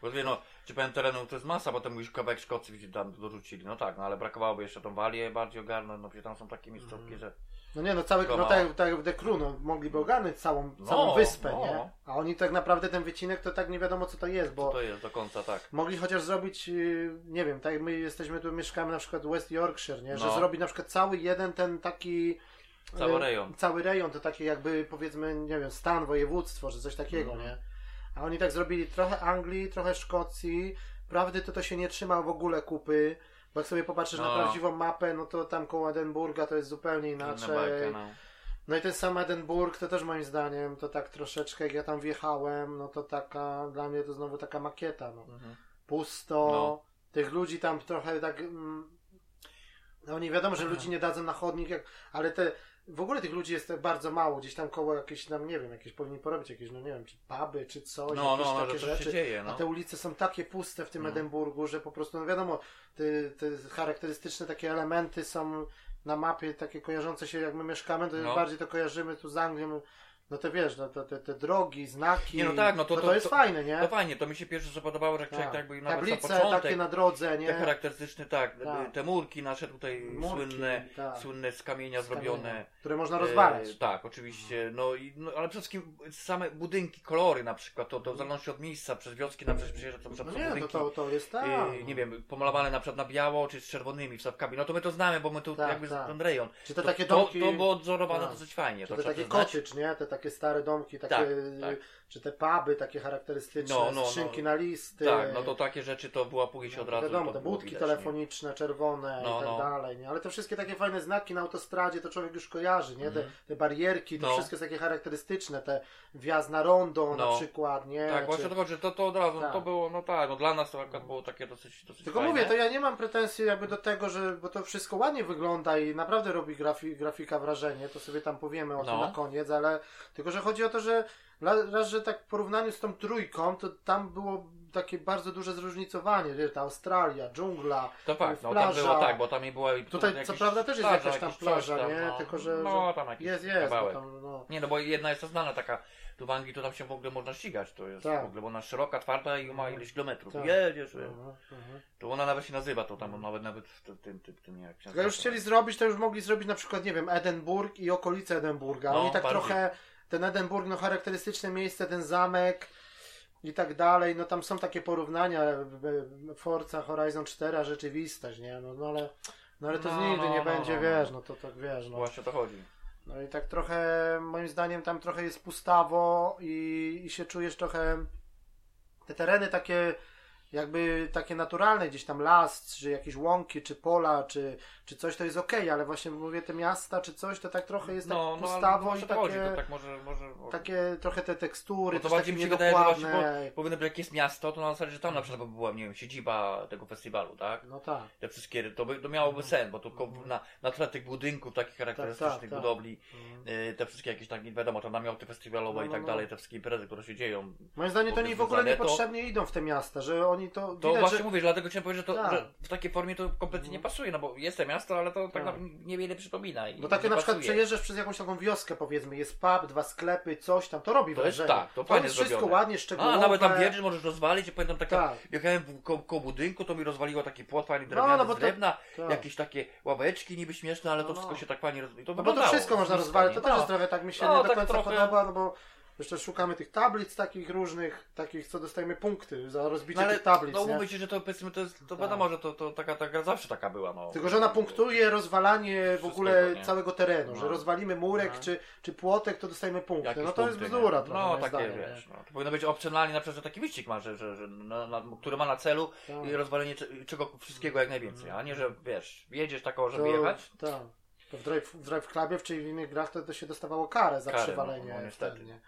Bo wie, no, czy powiem terenu to jest masa, potem mówisz kawałek Szkocji gdzie tam dorzucili. No tak, no ale brakowałoby jeszcze tą Walię bardziej ogarnąć, no przecież tam są takie miejscówki,
Mhm.
że...
No nie, no cały, no tak, tak jak w Dekru, no mogliby ogarnąć całą,
No,
całą wyspę,
no.
nie? A oni tak naprawdę ten wycinek to tak nie wiadomo co to jest,
Co
bo
to jest do końca, tak.
mogli chociaż zrobić, yy, nie wiem, tak jak my jesteśmy tu, mieszkamy na przykład West Yorkshire, nie? Że
No.
zrobić na przykład cały jeden ten taki...
Cały
yy,
rejon.
Cały rejon to takie jakby powiedzmy, nie wiem, stan, województwo, czy coś takiego,
Mhm.
nie? A oni tak zrobili trochę Anglii, trochę Szkocji. Prawdy to to się nie trzyma w ogóle kupy. Bo jak sobie popatrzysz na
No.
prawdziwą mapę, no to tam koło Edynburga to jest zupełnie inaczej.
bajka, no.
No i ten sam Edynburg to też moim zdaniem to tak troszeczkę, jak ja tam wjechałem, no to taka, dla mnie to znowu taka makieta, no.
Mhm.
Pusto,
No.
tych ludzi tam trochę tak, mm, no nie wiadomo, że [CLEARS THROAT] ludzi nie dadzą na chodnik, jak, ale te, w ogóle tych ludzi jest tak bardzo mało, gdzieś tam koło jakieś tam, nie wiem, jakieś powinni porobić jakieś, no nie wiem, czy puby, czy coś,
No,
jakieś
no, no,
takie rzeczy.
się dzieje,
A
no.
te ulice są takie puste w tym
No.
Edynburgu, że po prostu, no wiadomo, te, te charakterystyczne takie elementy są na mapie takie kojarzące się, jak my mieszkamy, to
No.
bardziej to kojarzymy tu z Anglią, no to wiesz, no to te, te drogi, znaki,
Nie, no tak, no to-
to,
to-
jest
to-
fajne, nie?
No fajnie, to mi się pierwsze co podobało, że jak człowiek
Tak.
tak jakby nawet na
Tablice
początek,
takie na drodze,
te
nie?
charakterystyczne, tak,
Tak.
te murki nasze tutaj
Murki,
słynne,
tak.
słynne z kamienia
Z
zrobione.
kamienia, które można rozwalać.
E, tak, oczywiście. No, i, no ale przede wszystkim same budynki, kolory na przykład, to, to w zależności od miejsca, przez wioski na przykład przyjeżdża to,
No nie, to,
budynki.
to, to jest tak.
e, nie wiem, pomalowane na przykład na biało, czy z czerwonymi wstawkami. No to my to znamy, bo my tu
Tak,
jakby
tak.
ten rejon.
Czy te
To,
takie
to,
domki...
to było odzorowane
Tak.
dosyć fajnie.
Czy
To
te takie cottage, nie? Te takie stare domki, takie,
Tak, tak.
Czy te puby takie charakterystyczne,
No, no,
skrzynki
no.
na listy.
Tak, no to takie rzeczy to wyłapuje się od razu.
Wiadomo, te budki
widać, nie?
telefoniczne, czerwone
No,
i tak
no.
dalej, nie? Ale te wszystkie takie fajne znaki na autostradzie to człowiek już kojarzy, nie? Te, te barierki, to
Mhm. No.
wszystko jest takie charakterystyczne, te wjazd na rondo na
No.
przykład, nie?
Tak,
Czy-
właśnie to chodzi, że to, to od razu,
Tak.
to było, no tak, no dla nas to akurat było takie dosyć, dosyć
Tylko
fajne.
mówię, to ja nie mam pretensji jakby do tego, że bo to wszystko ładnie wygląda i naprawdę robi grafi, grafika wrażenie, to sobie tam powiemy o tym
No.
na koniec, ale tylko, że chodzi o to, że raz, że tak w porównaniu z tą trójką, to tam było takie bardzo duże zróżnicowanie, wiesz, ta Australia, dżungla,
To tak, no tam
plaża.
było tak, bo tam nie była...
Tutaj co
jakiś
prawda też jest
plaża,
jakaś tam
jakiś coś
plaża,
tam,
nie?
no.
Tylko, że-
No,
że
tam jakiś
jest, jest,
kawałek.
tam, no.
Nie, no bo jedna jest to znana taka, tu w Anglii to tam się w ogóle można ścigać, to jest
Tak.
w ogóle, bo ona szeroka, twarda i ma ileś kilometrów.
Tak.
Jedziesz, wiesz.
Mhm, mhm.
to ona nawet się nazywa, to tam nawet nawet w tym, tym, tym, tym jak się
Tylko już
nazywa.
chcieli zrobić, to już mogli zrobić na przykład, nie wiem, Edynburg i okolice Edynburga.
No,
Oni tak
bardziej.
trochę, ten Edynburg, no charakterystyczne miejsce, ten zamek i tak dalej, no tam są takie porównania, e, Forza Horizon 4, a rzeczywistość, nie? No, no ale, no ale to
No,
nigdy
no,
nie
no,
będzie,
no.
wiesz, no to tak wiesz, no.
Właśnie o to chodzi.
No i tak trochę, moim zdaniem tam trochę jest pustawo i, i się czujesz trochę, te tereny takie jakby takie naturalne, gdzieś tam las, czy jakieś łąki, czy pola, czy, czy coś to jest okej, ale właśnie mówię te miasta, czy coś, to tak trochę jest tak
No, no
pustawo i
to chodzi,
takie,
to tak może, może...
takie trochę te tekstury,
Bo to
takie
mi się wydaje, że właśnie, bo powinno być jak jest miasto, to na zasadzie, że tam na przykład by była, nie wiem, siedziba tego festiwalu, tak?
No tak.
Te wszystkie, to, by, to miałoby sens, bo to ko- na, na tle tych budynków takich charakterystycznych,
tak, tak.
budowli,
Mhm.
y, te wszystkie jakieś takie, wiadomo, tam namioty festiwalowe
No,
i
no,
tak
no.
dalej, te wszystkie imprezy, które się dzieją.
Moim zdaniem to oni w ogóle
związane, to-
niepotrzebnie idą w te miasta, że oni to,
To
widać,
właśnie
że...
mówię, dlatego chciałem powiedzieć, że, to,
Tak.
że w takiej formie to kompletnie nie pasuje, no bo jest to miasto, ale to tak, naprawdę niewiele przypomina. I
Bo takie na przykład
pasuje.
przejeżdżasz przez jakąś taką wioskę, powiedzmy, jest pub, dwa sklepy, coś tam, to robi
To jest
wrażenie.
tak, to
to
fajnie
jest wszystko
zrobione.
ładnie, szczegółowe.
A, nawet tam wjeżdżasz, możesz rozwalić, ja pamiętam taka,
Tak.
jechałem w- ko koło budynku, to mi rozwaliło taki płot fajny
No,
drewniany
no, to-
drewna,
tak.
jakieś takie ławeczki niby śmieszne, ale to
No,
wszystko
no.
się tak fajnie rozwaliło. To
No bo to wszystko można rozwalić, to też
nie?
jest trochę tak mi się
No,
nie do
tak
końca podoba, no bo jeszcze szukamy tych tablic takich różnych, takich co dostajemy punkty za rozbicie
No,
tych tablic,
no umówmy się, że to powiedzmy, to jest, to
Tak.
wiadomo, że to, to taka, taka zawsze taka była, no.
Tylko, że ona punktuje rozwalanie w ogóle
nie?
całego terenu,
No.
że rozwalimy murek
No.
czy, czy płotek, to dostajemy punkty.
Jakieś
No to jest
punkty,
bzdura
nie?
trochę,
No takie,
zdaniem,
wiesz, no. To powinno być opcjonalnie na przykład, że taki wyścig ma, że, że, że na, na, który ma na celu
Tak.
rozwalenie cze- czego wszystkiego jak najwięcej, a nie, że wiesz, jedziesz taką, żeby
To-
jechać.
Tak. To w Drive, w Drive Clubie czy w innych grach to, to się dostawało karę za
Karę,
przewalenie.
no, no, niestety.
wtedy, nie?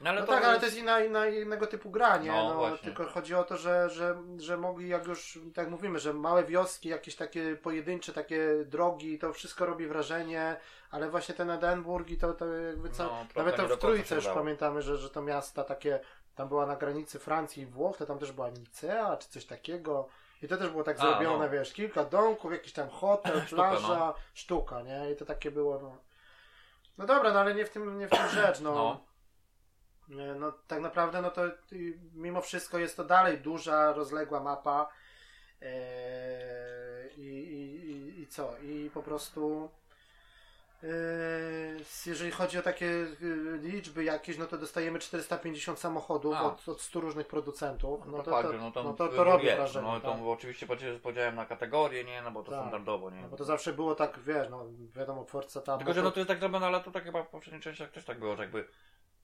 No, ale
no
to
tak, ale to jest inna, inna, innego typu granie.
No,
No,
właśnie.
tylko chodzi o to, że, że, że mogli, jak już tak mówimy, że małe wioski, jakieś takie pojedyncze, takie drogi, to wszystko robi wrażenie, ale właśnie ten Edynburg i to, to jakby co,
No,
nawet
do
w trójce już pamiętamy, że, że to miasta takie, tam była na granicy Francji i Włoch, to tam też była Nicea, czy coś takiego. I to też było tak
A,
zrobione,
no.
wiesz, kilka domków, jakiś tam hotel, [LAUGHS]
Sztuka,
plaża, sztuka, nie? I to takie było, no. No dobra, no ale nie w tym, nie w tym rzecz, no.
No.
No tak naprawdę, no to mimo wszystko jest to dalej duża, rozległa mapa. Eee, i, i, i, co? I po prostu jeżeli chodzi o takie y, liczby jakieś, no to dostajemy 450 samochodów od, od 100 różnych producentów. No to,
fakt,
to,
no, tam
no to, to robi
jest.
wrażenie.
No, to
tak.
oczywiście podziałem na kategorie, nie? No bo to
Tak.
standardowo, nie?
No bo to zawsze było tak, wiesz, no wiadomo, Forza tam...
Tylko, że no to jest tak zrobione, ale to tak chyba w poprzedniej częściach też tak było, że jakby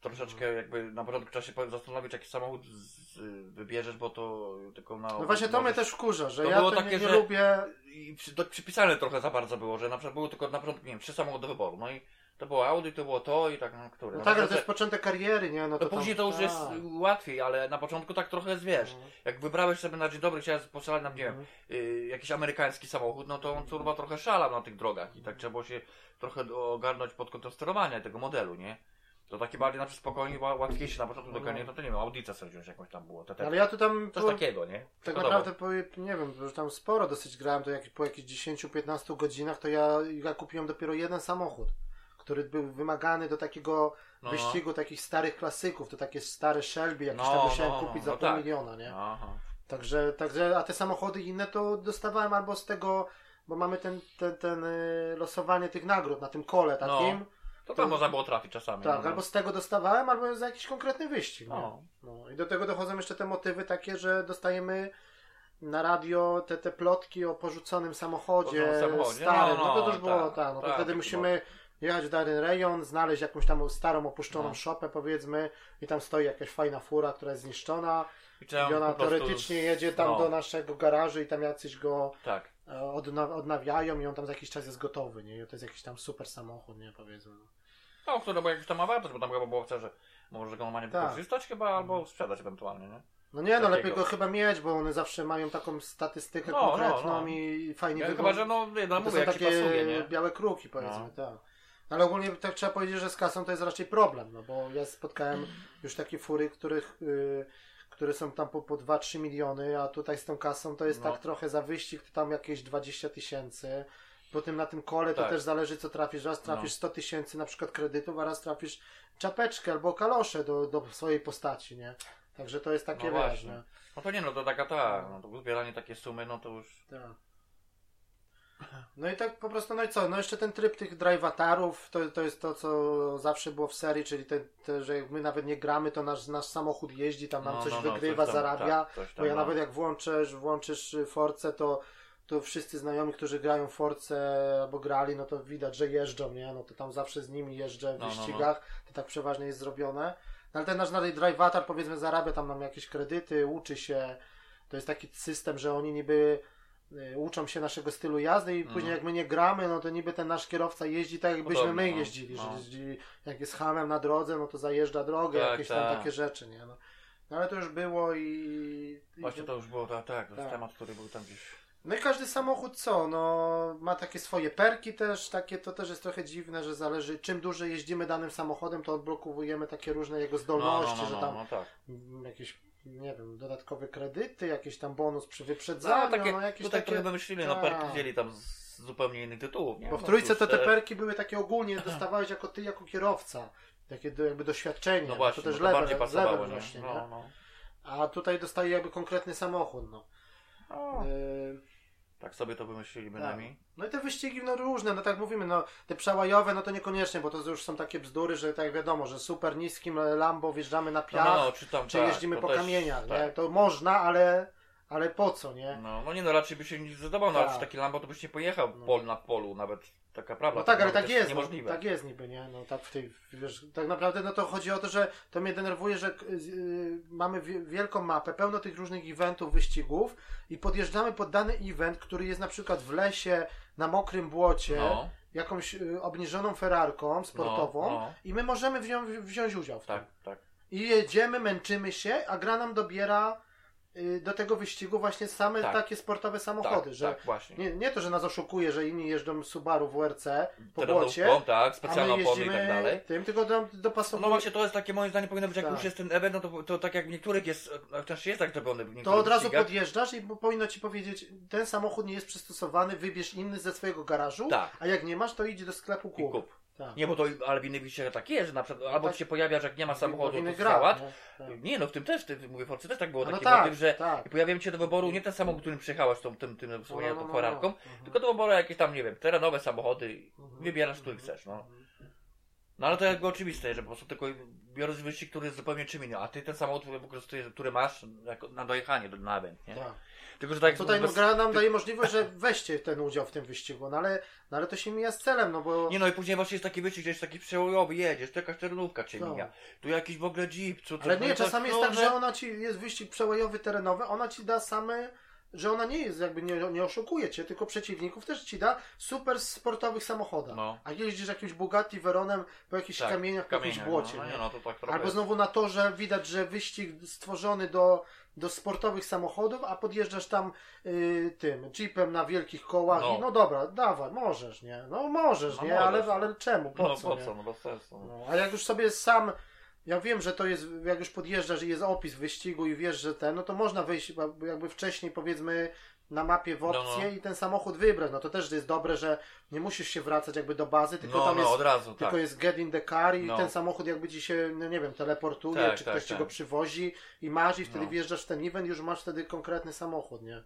troszeczkę jakby na początku trzeba się zastanowić, jaki samochód z, wybierzesz, bo to tylko na...
No właśnie to mnie
możesz-
też wkurza, że
To
ja
było takie,
nie, nie
że-
lubię...
I przy, to przypisane trochę za bardzo było, że na przykład były tylko na początku, nie wiem, trzy samochody do wyboru, no i to było Audi, to było to i tak, no które.
No tak, ale to jest początek kariery, nie? No
to
to, tam-
później to już jest
tak.
łatwiej, ale na początku tak trochę jest, wiesz,
Mhm.
jak wybrałeś sobie na dzień dobry, chciałeś postrzelać na, nie wiem,
Mhm.
y, jakiś amerykański samochód, no to on kurwa trochę szalał na tych drogach i tak trzeba było się trochę ogarnąć pod kątem sterowania tego modelu, nie? To takie bardziej na przykład spokojnie, ła- łatwiejsze na początku do
No.
no to nie wiem, Audica sobie wziąć jakąś tam było, te, te,
Ale ja tu tam...
coś
po-
takiego, nie?
Tak
Szkodowo.
naprawdę po, nie wiem, że tam sporo dosyć grałem, to jak, po jakichś 10-15 godzinach to ja, ja kupiłem dopiero jeden samochód, który był wymagany do takiego
No, no.
wyścigu takich starych klasyków, to takie stare Shelby, jakieś
No,
tam musiałem
no,
kupić za
no
pół
tak.
miliona, nie?
Aha.
Także, także, a te samochody inne to dostawałem albo z tego, bo mamy ten, ten, ten y, losowanie tych nagród na tym kole takim,
To tam
To-
można było trafić czasami.
tak,
no,
albo z tego dostawałem, albo za jakiś konkretny wyścig?
No.
No i do tego dochodzą jeszcze te motywy takie, że dostajemy na radio te, te plotki o porzuconym samochodzie,
samochodzie.
starym.
No,
No, to
no,
też było
tak,
tak. No to
tak,
wtedy musimy jechać w dany rejon, znaleźć jakąś tam starą, opuszczoną
No.
szopę powiedzmy i tam stoi jakaś fajna fura, która jest zniszczona
I
i ona teoretycznie
z-
jedzie tam
no,
do naszego garażu i tam jacyś go
Tak.
e, odna odnawiają i on tam za jakiś czas jest gotowy, nie? I to jest jakiś tam super samochód, nie? Powiedzmy. No.
No, które bo jakiś tam ma wartość, bo tam chyba było w że może go normalnie
Tak.
wykorzystać chyba, albo sprzedać ewentualnie, nie?
No nie, no
Takiego.
lepiej go chyba mieć, bo one zawsze mają taką statystykę
No, no,
konkretną
no.
i fajnie
Ja,
wygląda.
chyba, że no, nie, no
to
mówię,
są
jak ci
takie
pasuje, nie?
białe kruki, powiedzmy,
No.
tak. Ale ogólnie tak trzeba powiedzieć, że z kasą to jest raczej problem, no bo ja spotkałem już takie fury, których, y, które są tam po, po 2-3 miliony, a tutaj z tą kasą to jest
No.
tak trochę za wyścig, to tam jakieś 20 tysięcy. Potem na tym kole to
Tak.
też zależy co trafisz. Raz trafisz
No.
100 tysięcy na przykład kredytów, a raz trafisz czapeczkę albo kaloszę do, do swojej postaci, nie? Także to jest takie
No
no
właśnie. No to nie, no to taka ta, no to zbieranie takie sumy, no to już...
Tak. No i tak po prostu, no i co? No jeszcze ten tryb tych drivatarów, to, to jest to, co zawsze było w serii, czyli te, te, że jak my nawet nie gramy, to nasz, nasz samochód jeździ, tam nam
No,
coś
no, no,
wygrywa,
coś tam,
zarabia.
tak, coś
Bo
tam,
ja
no.
nawet jak włączysz, włączysz Force, to, to wszyscy znajomi, którzy grają w Force albo grali, no to widać, że jeżdżą, nie? No to tam zawsze z nimi jeżdżę w
No, no, no.
wyścigach, to tak przeważnie jest zrobione. No ale ten nasz drivatar powiedzmy zarabia tam nam jakieś kredyty, uczy się. To jest taki system, że oni niby y, uczą się naszego stylu jazdy i później jak my nie gramy, no to niby ten nasz kierowca jeździ tak jakbyśmy my
no.
jeździli, że
No.
jeździ, jak jest hamem na drodze, no to zajeżdża drogę,
Tak,
jakieś tam
tak.
takie rzeczy, nie? No. no ale to już było i... i
Właśnie to już było, tak, tak, to jest
Tak.
temat, który był tam gdzieś...
no i każdy samochód co, no ma takie swoje perki też, takie to też jest trochę dziwne, że zależy czym dłużej jeździmy danym samochodem, to odblokowujemy takie różne jego
No, no,
zdolności,
no,
że
no,
tam
no tak.
jakieś, nie wiem, dodatkowe kredyty, jakiś tam bonus przy
No,
wyprzedzaniu,
takie,
no jakieś
tutaj
takie...
wymyślili, no perki wzięli tam z zupełnie innych tytułów, nie?
Bo w
No,
trójce to te
e,
perki były takie ogólnie, [CLEARS THROAT] dostawałeś jako ty, jako kierowca. Takie do, jakby doświadczenie.
No właśnie,
to też
no
level,
bardziej pasowało,
level
nie?
właśnie, nie?
No, no.
A tutaj dostaje jakby konkretny samochód, no.
No.
Yy,
Tak sobie to wymyślili bynajmniej.
No i te wyścigi no różne, no tak mówimy, no te przełajowe no to niekoniecznie, bo to już są takie bzdury, że tak wiadomo, że super niskim Lambo wjeżdżamy na piach,
no, no, czy tam,
czy
tak,
jeździmy po
też,
kamieniach,
tak.
nie? To można, ale, ale po co, nie?
No, no nie no, raczej by się nie zdecydował, no ale
Tak.
taki Lambo to byś nie pojechał
No.
pol na polu, nawet taka prawda.
No tak, ale tak jest, no,
Niemożliwe.
tak jest niby, nie? No tak w tej, wiesz, tak naprawdę no to chodzi o to, że to mnie denerwuje, że yy, mamy wi- wielką mapę, pełno tych różnych eventów, wyścigów i podjeżdżamy pod dany event, który jest na przykład w lesie, na mokrym błocie,
No,
jakąś y, obniżoną ferarką sportową
no.
i my możemy wzią, wziąć udział w tym.
tak, tak.
I jedziemy, męczymy się, a gra nam dobiera do tego wyścigu właśnie same
Tak.
takie sportowe samochody,
tak,
że
tak, właśnie.
nie, nie to, że nas oszukuje, że inni jeżdżą Subaru WRC po błocie,
Terenówką, tak,
a
specjalne
my
opony i
jeździmy
tak dalej.
tym, tylko do, dopasowujemy.
No właśnie to jest takie moim zdaniem powinno być, jak
Tak.
już jest ten event, no to, to tak jak w niektórych jest, też jest tak w niektórych
To od razu podjeżdżasz i powinno ci powiedzieć, ten samochód nie jest przystosowany, wybierz inny ze swojego garażu,
Tak.
a jak nie masz, to idź do sklepu
I
kup.
kup.
Tak.
Nie, bo to, ale w innych wyścigach tak jest, że na przykład, albo
tak.
się pojawia, że jak nie ma samochodu, to załat.
nie? Tak.
Nie, no w tym też, w tym, mówię, w Forcy też tak było,
no
taki
tak,
motyw, że
tak.
pojawiają się do wyboru nie ten samochód, którym przyjechałaś tą, tym, tym
no,
tą
no,
Ferrarką,
no. Mhm.
tylko do wyboru jakieś tam, nie wiem, terenowe samochody,
Mhm.
wybierasz, który chcesz, no. No ale to jakby oczywiste, że po prostu tylko biorąc wyścig, który jest zupełnie czym innym, a ty ten samochód wykorzystujesz, który masz jako, na dojechanie do, na event, nie?
Tak.
Tylko, że tak
Tutaj no,
bez-
gra nam daje możliwość, że weźcie ten udział w tym wyścigu, no ale, no ale to się mija z celem, no bo
Nie no i później właśnie jest taki wyścig, że jest taki przełojowy, jedziesz, to jakaś terenówka cię
No.
mija. Tu jakiś w ogóle jeep, co,
Ale
no
nie, czasami jest
no,
tak, że ona ci jest wyścig przełajowy, terenowy, ona ci da same, że ona nie jest jakby nie, nie oszukuje cię, tylko przeciwników też ci da super sportowych samochodach.
No.
A jeździsz jakimś Bugatti Veronem po jakichś
Tak,
kamieniach, po jakimś
kamieniach,
błocie.
No, no, no tak
Albo znowu na torze widać, że wyścig stworzony do, do sportowych samochodów, a podjeżdżasz tam y, tym jeepem na wielkich kołach
No.
i no dobra, dawaj, możesz, nie? No możesz,
No
nie?
możesz,
ale,
no.
ale czemu? Po
no
co?
po co, no bez sensu. No,
a jak już sobie sam, ja wiem, że to jest, jak już podjeżdżasz i jest opis wyścigu i wiesz, że ten, no to można wejść jakby wcześniej powiedzmy na mapie w opcję
No, no.
i ten samochód wybrać. No to też jest dobre, że nie musisz się wracać jakby do bazy, tylko
no,
tam
no
jest
od razu,
tylko
tak.
jest get in the car i
No.
ten samochód jakby ci się, no nie wiem, teleportuje,
Tak,
czy
tak,
ktoś ci
tak.
go przywozi i masz i wtedy
No.
wjeżdżasz w ten event już masz wtedy konkretny samochód, nie?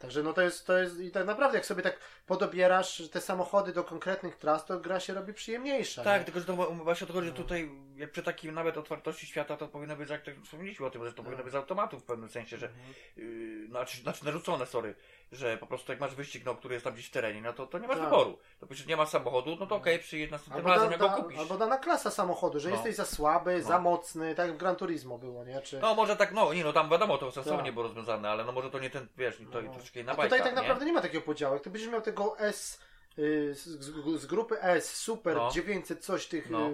Także no to jest, to jest i tak naprawdę jak sobie tak podobierasz te samochody do konkretnych tras, to gra się robi przyjemniejsza.
Tak,
nie?
tylko że to właśnie o to chodzi, że
No.
tutaj jak przy takiej nawet otwartości świata to powinno być, jak tak wspomnieliśmy o tym, że to powinno być z automatu w pewnym sensie, że
Mhm.
yy, znaczy, znaczy narzucone, sorry, że po prostu jak masz wyścig, no, który jest tam gdzieś w terenie, no to, to nie masz
Tak.
wyboru. To przecież nie ma samochodu, no to okej, przyjedź następnym
Albo,
razem,
da,
jak go kupisz.
albo dana klasa samochodu, że
No.
jesteś za słaby,
No.
za mocny, tak jak w Gran Turismo było, nie? Czy...
No może tak, no nie no tam wiadomo, to sensownie
Tak.
było rozwiązane, ale no może to nie ten, wiesz, to
No.
troszkę inna
A
bajka,
tutaj tak
nie?
naprawdę nie ma takiego podziału. Jak ty będziesz miał tego S y, z, z, z grupy S, super,
No.
900 coś tych,
No.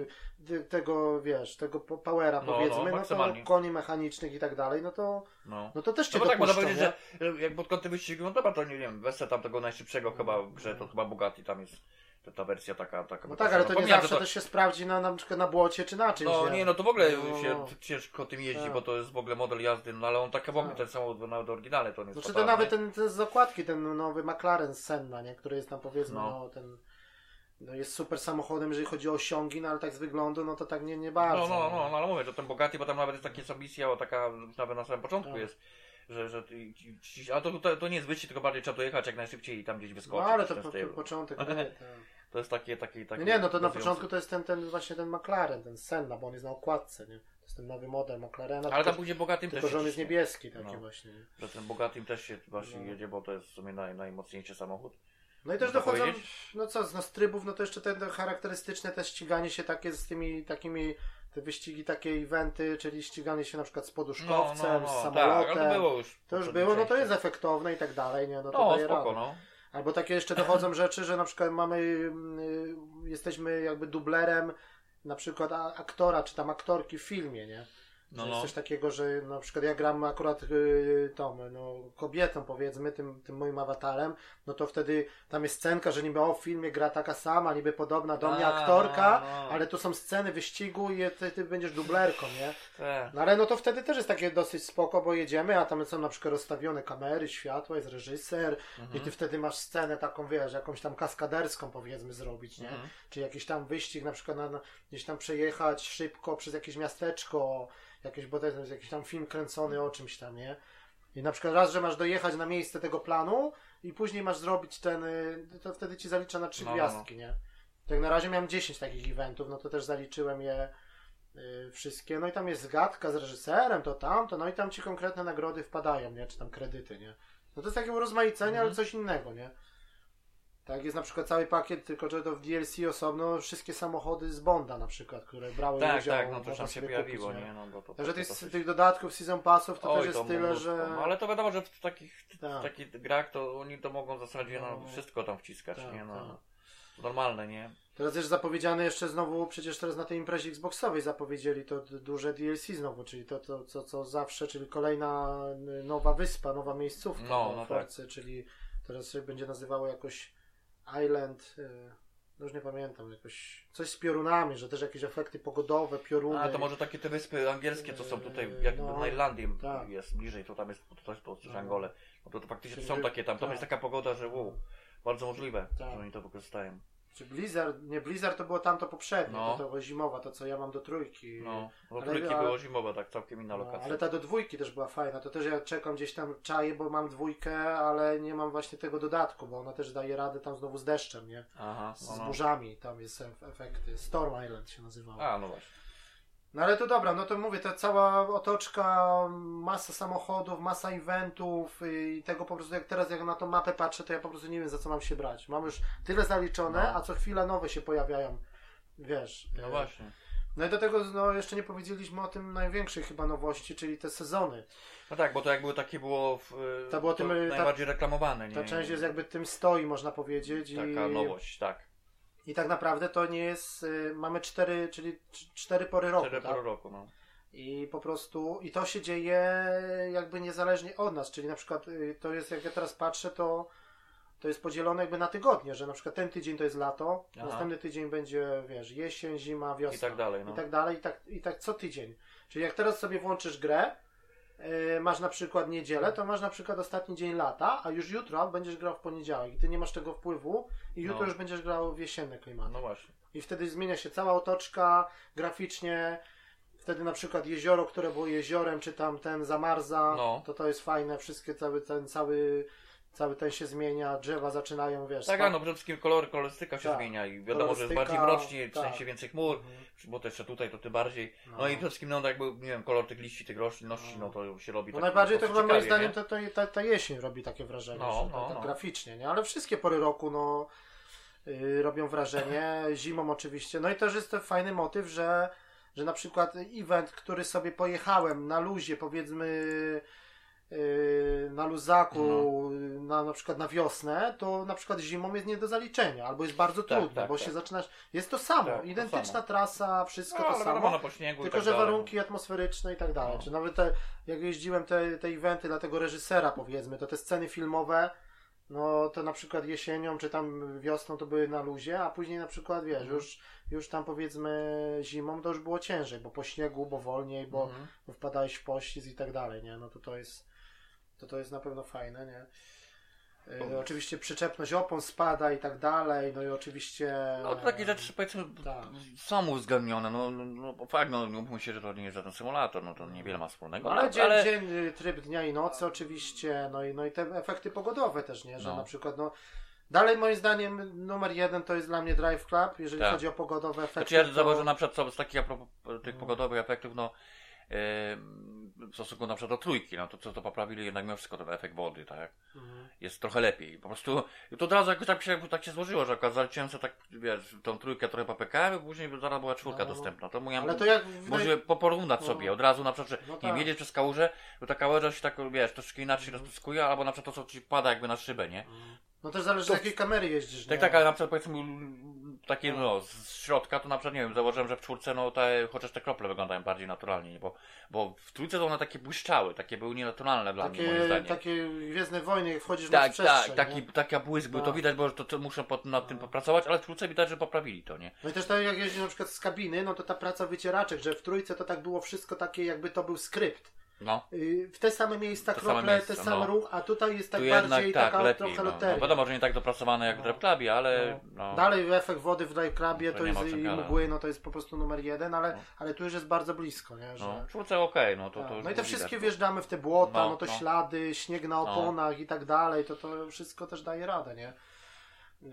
Tego, wiesz, tego po- powera
No,
powiedzmy,
no,
no, to koni mechanicznych i tak dalej, no to,
No.
no to też cię
No bo tak można
dopuszczą,
powiedzieć,
nie?
że jak pod kątem wyścigu, no dobra, to nie wiem, weź tam tego najszybszego chyba w grze, to chyba Bugatti tam jest ta, ta wersja taka, taka
No tak, ale to nie zawsze
że
też się sprawdzi na, na przykład na błocie czy na czymś,
No nie, no to w ogóle
No.
się ciężko tym jeździ,
Tak.
bo to jest w ogóle model jazdy, no ale on tak w ogóle
Tak.
ten samochód nawet oryginalny to nie jest
Znaczy to nawet ten, ten z zakładki, ten nowy McLaren Senna, nie? który jest tam powiedzmy,
No.
no, ten no jest super samochodem, jeżeli chodzi o osiągi, no ale tak z wyglądu, no to tak nie, nie bardzo.
No, no, no, no, ale mówię, że ten Bugatti, bo tam nawet jest taka misja, o, taka nawet na samym początku
Tak.
jest, że, że ci- ci- ci- a to, to, to nie jest wyścig, tylko bardziej trzeba dojechać jak najszybciej i tam gdzieś
No
wyskoczyć.
ale
w
to po, po, początek. [LAUGHS] tak.
To jest takie, takie, takie...
No nie, no to na początku to jest ten, ten właśnie ten McLaren, ten Senna, bo on jest na okładce, nie? To jest ten nowy model McLarena,
Ale tam
tylko,
później Bogatym
tylko
też
że on jest niebieski taki
No.
właśnie. Nie?
Że ten Bogatym też się właśnie
No.
jedzie, bo to jest w sumie naj, najmocniejszy samochód.
No i też
Można
dochodzą,
powiedzieć?
no co, no z trybów, no to jeszcze te, te charakterystyczne też ściganie się takie z tymi takimi, te wyścigi, takie eventy, czyli ściganie się na przykład z poduszkowcem, z samolotem.
tak, ale to było już.
To już było, no to jest efektowne i tak dalej, nie? No to
No,
daje
spoko,
radę.
no.
Albo takie jeszcze dochodzą [LAUGHS] rzeczy, że na przykład mamy, y, jesteśmy jakby dublerem na przykład aktora czy tam aktorki w filmie, nie?
No, no.
jest coś takiego, że na przykład ja gram akurat y, tą, no, kobietą powiedzmy, tym, tym moim awatarem, no to wtedy tam jest scenka, że niby o w filmie gra taka sama, niby podobna do mnie
A,
aktorka,
no, no.
ale tu są sceny wyścigu i ty, ty będziesz dublerką, nie?
Te.
No ale no to wtedy też jest takie dosyć spoko, bo jedziemy, a tam są na przykład rozstawione kamery, światła, jest reżyser
Mhm.
i ty wtedy masz scenę taką, wiesz, jakąś tam kaskaderską powiedzmy zrobić, nie?
Mhm.
Czy jakiś tam wyścig na przykład na, na, gdzieś tam przejechać szybko przez jakieś miasteczko, jakieś, bo to jest jakiś tam film kręcony o czymś tam, nie? I na przykład raz, że masz dojechać na miejsce tego planu i później masz zrobić ten, y, to wtedy ci zalicza na trzy
No, no,
gwiazdki, nie? Tak na razie miałem 10 takich eventów, no to też zaliczyłem je y, wszystkie. No i tam jest zgadka z reżyserem, to tamto, no i tam ci konkretne nagrody wpadają, nie? Czy tam kredyty, nie? No to jest takie urozmaicenie, ale
Mhm.
coś innego, nie? Tak, jest na przykład cały pakiet, tylko że to w DLC osobno wszystkie samochody z Bonda na przykład, które brały
Tak,
udział.
tak, no to
można
już tam się pojawiło,
kupić,
nie? No, bo to,
Także
to, to dosyć-
tych dodatków season passów to
Oj,
też jest
to
tyle, że...
No, ale to wiadomo, że w takich,
Tak.
w takich grach to oni to mogą w zasadzie no,
No.
wszystko tam wciskać,
Tak,
nie? No.
tak.
normalne, nie?
Teraz też zapowiedziane jeszcze znowu, przecież teraz na tej imprezie Xboxowej zapowiedzieli to duże DLC znowu, czyli to, to co, co zawsze, czyli kolejna nowa wyspa, nowa miejscówka
No, no
Forcy, czyli teraz się będzie nazywało jakoś Island, y, no już nie pamiętam, jakoś coś z piorunami, że też jakieś efekty pogodowe, pioruny.
A to może takie te wyspy angielskie, co są tutaj, jakby
No,
na Irlandii
tak.
jest bliżej, to tam jest coś po
No.
Angole. No to, to faktycznie
Czyli-
są takie tam, tam
tak.
jest taka pogoda, że wow, bardzo możliwe,
Tak.
że oni to wykorzystają.
Czy Blizzard, nie Blizzard to było tamto poprzednie,
No.
to, to zimowa, to co ja mam do trójki.
No, no
Ale-
trójki
ale-
było zimowe, tak całkiem inna
No,
lokacja.
ale ta do dwójki też była fajna. To też ja czekam gdzieś tam czaję, bo mam dwójkę, ale nie mam właśnie tego dodatku, bo ona też daje radę tam znowu z deszczem, nie?
Aha,
Z,
no,
z
no.
burzami tam jest ef- efekty. Storm Island się nazywało.
A, no właśnie.
No ale to dobra, no to mówię, ta cała otoczka, masa samochodów, masa eventów i tego po prostu jak teraz jak na tą mapę patrzę, to ja po prostu nie wiem za co mam się brać. Mam już tyle zaliczone,
No.
a co chwila nowe się pojawiają. Wiesz.
No
e,
właśnie.
No i do tego no, jeszcze nie powiedzieliśmy o tym największej chyba nowości, czyli te sezony.
No tak, bo to jakby takie było, w, y,
To było tym, ta-
najbardziej reklamowane, nie?
Ta część jest jakby tym stoi, można powiedzieć.
Taka
i,
nowość, tak.
I tak naprawdę to nie jest. y, mamy cztery, czyli cz- cztery pory roku.
Cztery
tak?
pół roku, no.
I po prostu. I to się dzieje jakby niezależnie od nas. Czyli na przykład y, to jest, jak ja teraz patrzę, to. To jest podzielone jakby na tygodnie, że na przykład ten tydzień to jest lato,
Aha.
następny tydzień będzie, wiesz, jesień, zima, wiosna.
I tak dalej, no.
I tak dalej, i tak, i tak co tydzień. Czyli jak teraz sobie włączysz grę, masz na przykład niedzielę, to masz na przykład ostatni dzień lata, a już jutro będziesz grał w poniedziałek i ty nie masz tego wpływu i jutro
No.
już będziesz grał w jesienne klimaty.
No właśnie.
I wtedy zmienia się cała otoczka graficznie. Wtedy na przykład jezioro, które było jeziorem, czy tam ten zamarza,
No.
to to jest fajne, wszystkie cały ten cały cały ten się zmienia, drzewa zaczynają, wiesz,
Tak,
spa-
a no przede wszystkim kolory, kolorystyka się
Tak.
zmienia i wiadomo, że jest
Kolorystyka,
bardziej mrocznie, w
tak.
sensie więcej chmur,
Mhm.
bo to jeszcze tutaj to ty bardziej. No,
No.
i przede wszystkim no jakby, nie wiem, kolor tych liści, tych roślinności, no to się robi
No
tak
najbardziej to chyba moim zdaniem
nie?
to, to, ta, jesień robi takie wrażenie,
No, no,
tak, tak
no.
graficznie, nie? Ale wszystkie pory roku no, yy, robią wrażenie, [LAUGHS] zimą oczywiście. No i też jest to fajny motyw, że, że na przykład event, który sobie pojechałem na luzie, powiedzmy na luzaku,
No.
na, na przykład na wiosnę, to na przykład zimą jest nie do zaliczenia, albo jest bardzo
Tak,
trudno,
tak,
bo
tak.
się zaczynasz, jest to samo,
Tak, to
identyczna
samo.
trasa, wszystko
No,
to samo.
i
Tylko,
tak
że
dalej.
warunki atmosferyczne i tak dalej.
No.
Czy nawet te, jak jeździłem te, te eventy dla tego reżysera, powiedzmy, to te sceny filmowe, no to na przykład jesienią czy tam wiosną to były na luzie, a później na przykład, wiesz,
Mhm.
już, już tam powiedzmy zimą to już było ciężej, bo po śniegu, bo wolniej, bo,
Mhm.
bo wpadałeś w pościsk i tak dalej, nie? No to to jest, to to jest na pewno fajne, nie?
No.
oczywiście przyczepność opon spada i tak dalej, no i oczywiście...
No takie rzeczy powiedzmy
Tak.
są uwzględnione, no, no, no fakt, no nie mówmy się, że to nie jest żaden symulator, no to niewiele ma wspólnego,
Ale, dzień,
ale
dzień, y, tryb dnia i nocy oczywiście, no i, no i te efekty pogodowe też, nie? Że
No.
na przykład, no dalej moim zdaniem numer jeden to jest dla mnie Drive Club, jeżeli
Tak.
chodzi o pogodowe efekty.
Znaczy ja
to-
zauważyłem na przykład co, z takich a propos tych
No.
pogodowych efektów, no w stosunku na przykład do trójki, no to co to poprawili jednak mimo wszystko ten efekt wody, tak?
Mhm.
Jest trochę lepiej. Po prostu to od razu jakoś tak się, tak się złożyło, że akurat zaliczyłem sobie tak, wiesz, tą trójkę trochę a później zaraz była czwórka
No,
dostępna. To mówiłem,
Ale to jak w
może poporównać
No.
sobie od razu na przykład, że
No
nie
tak.
jedziesz przez kałużę, bo ta kałuża się tak, wiesz, troszkę inaczej
Mhm.
rozpyskuje, albo na przykład to, co ci pada jakby na szybę, nie?
No też zależy z
To-
jakiej kamery jeździsz,
Tak,
nie?
tak, ale na przykład powiedzmy takie no, z środka to na przykład nie wiem, założyłem, że w czwórce no te, chociaż te krople wyglądają bardziej naturalnie, nie? bo, bo w trójce to one takie błyszczały, takie były nienaturalne dla mnie moim
Takie,
zdaniem.
takie Gwiezdne Wojny, jak wchodzisz
Tak,
w przestrzeń,
tak, taki, taka błysk był, to
Tak.
widać, bo to, to muszę pod, nad tym popracować, ale w trójce widać, że poprawili to, nie?
No i też tak jak jeździsz na przykład z kabiny, no to ta praca wycieraczek, że w trójce to tak było wszystko takie, jakby to był skrypt.
No,
Yy, w te same miejsca
Te same
krople,
miejsca,
te same
no.
ruch, a tutaj jest tak
tu
bardziej
tak,
taka
lepiej,
trochę
no.
loteria.
no. Wiadomo, że nie tak dopracowane jak
No.
w Drive Clubie, ale
No.
no.
Dalej efekt wody w Drive Clubie
To
jest i mgły, no to jest po prostu numer jeden, ale,
No.
ale tu już jest bardzo blisko, nie? Że,
no. W czwórce okej, no to,
tak.
to już
no i te wszystkie
widać,
wjeżdżamy w te błota, no,
No,
to
no.
ślady, śnieg na oponach i tak dalej, to to wszystko też daje radę, nie?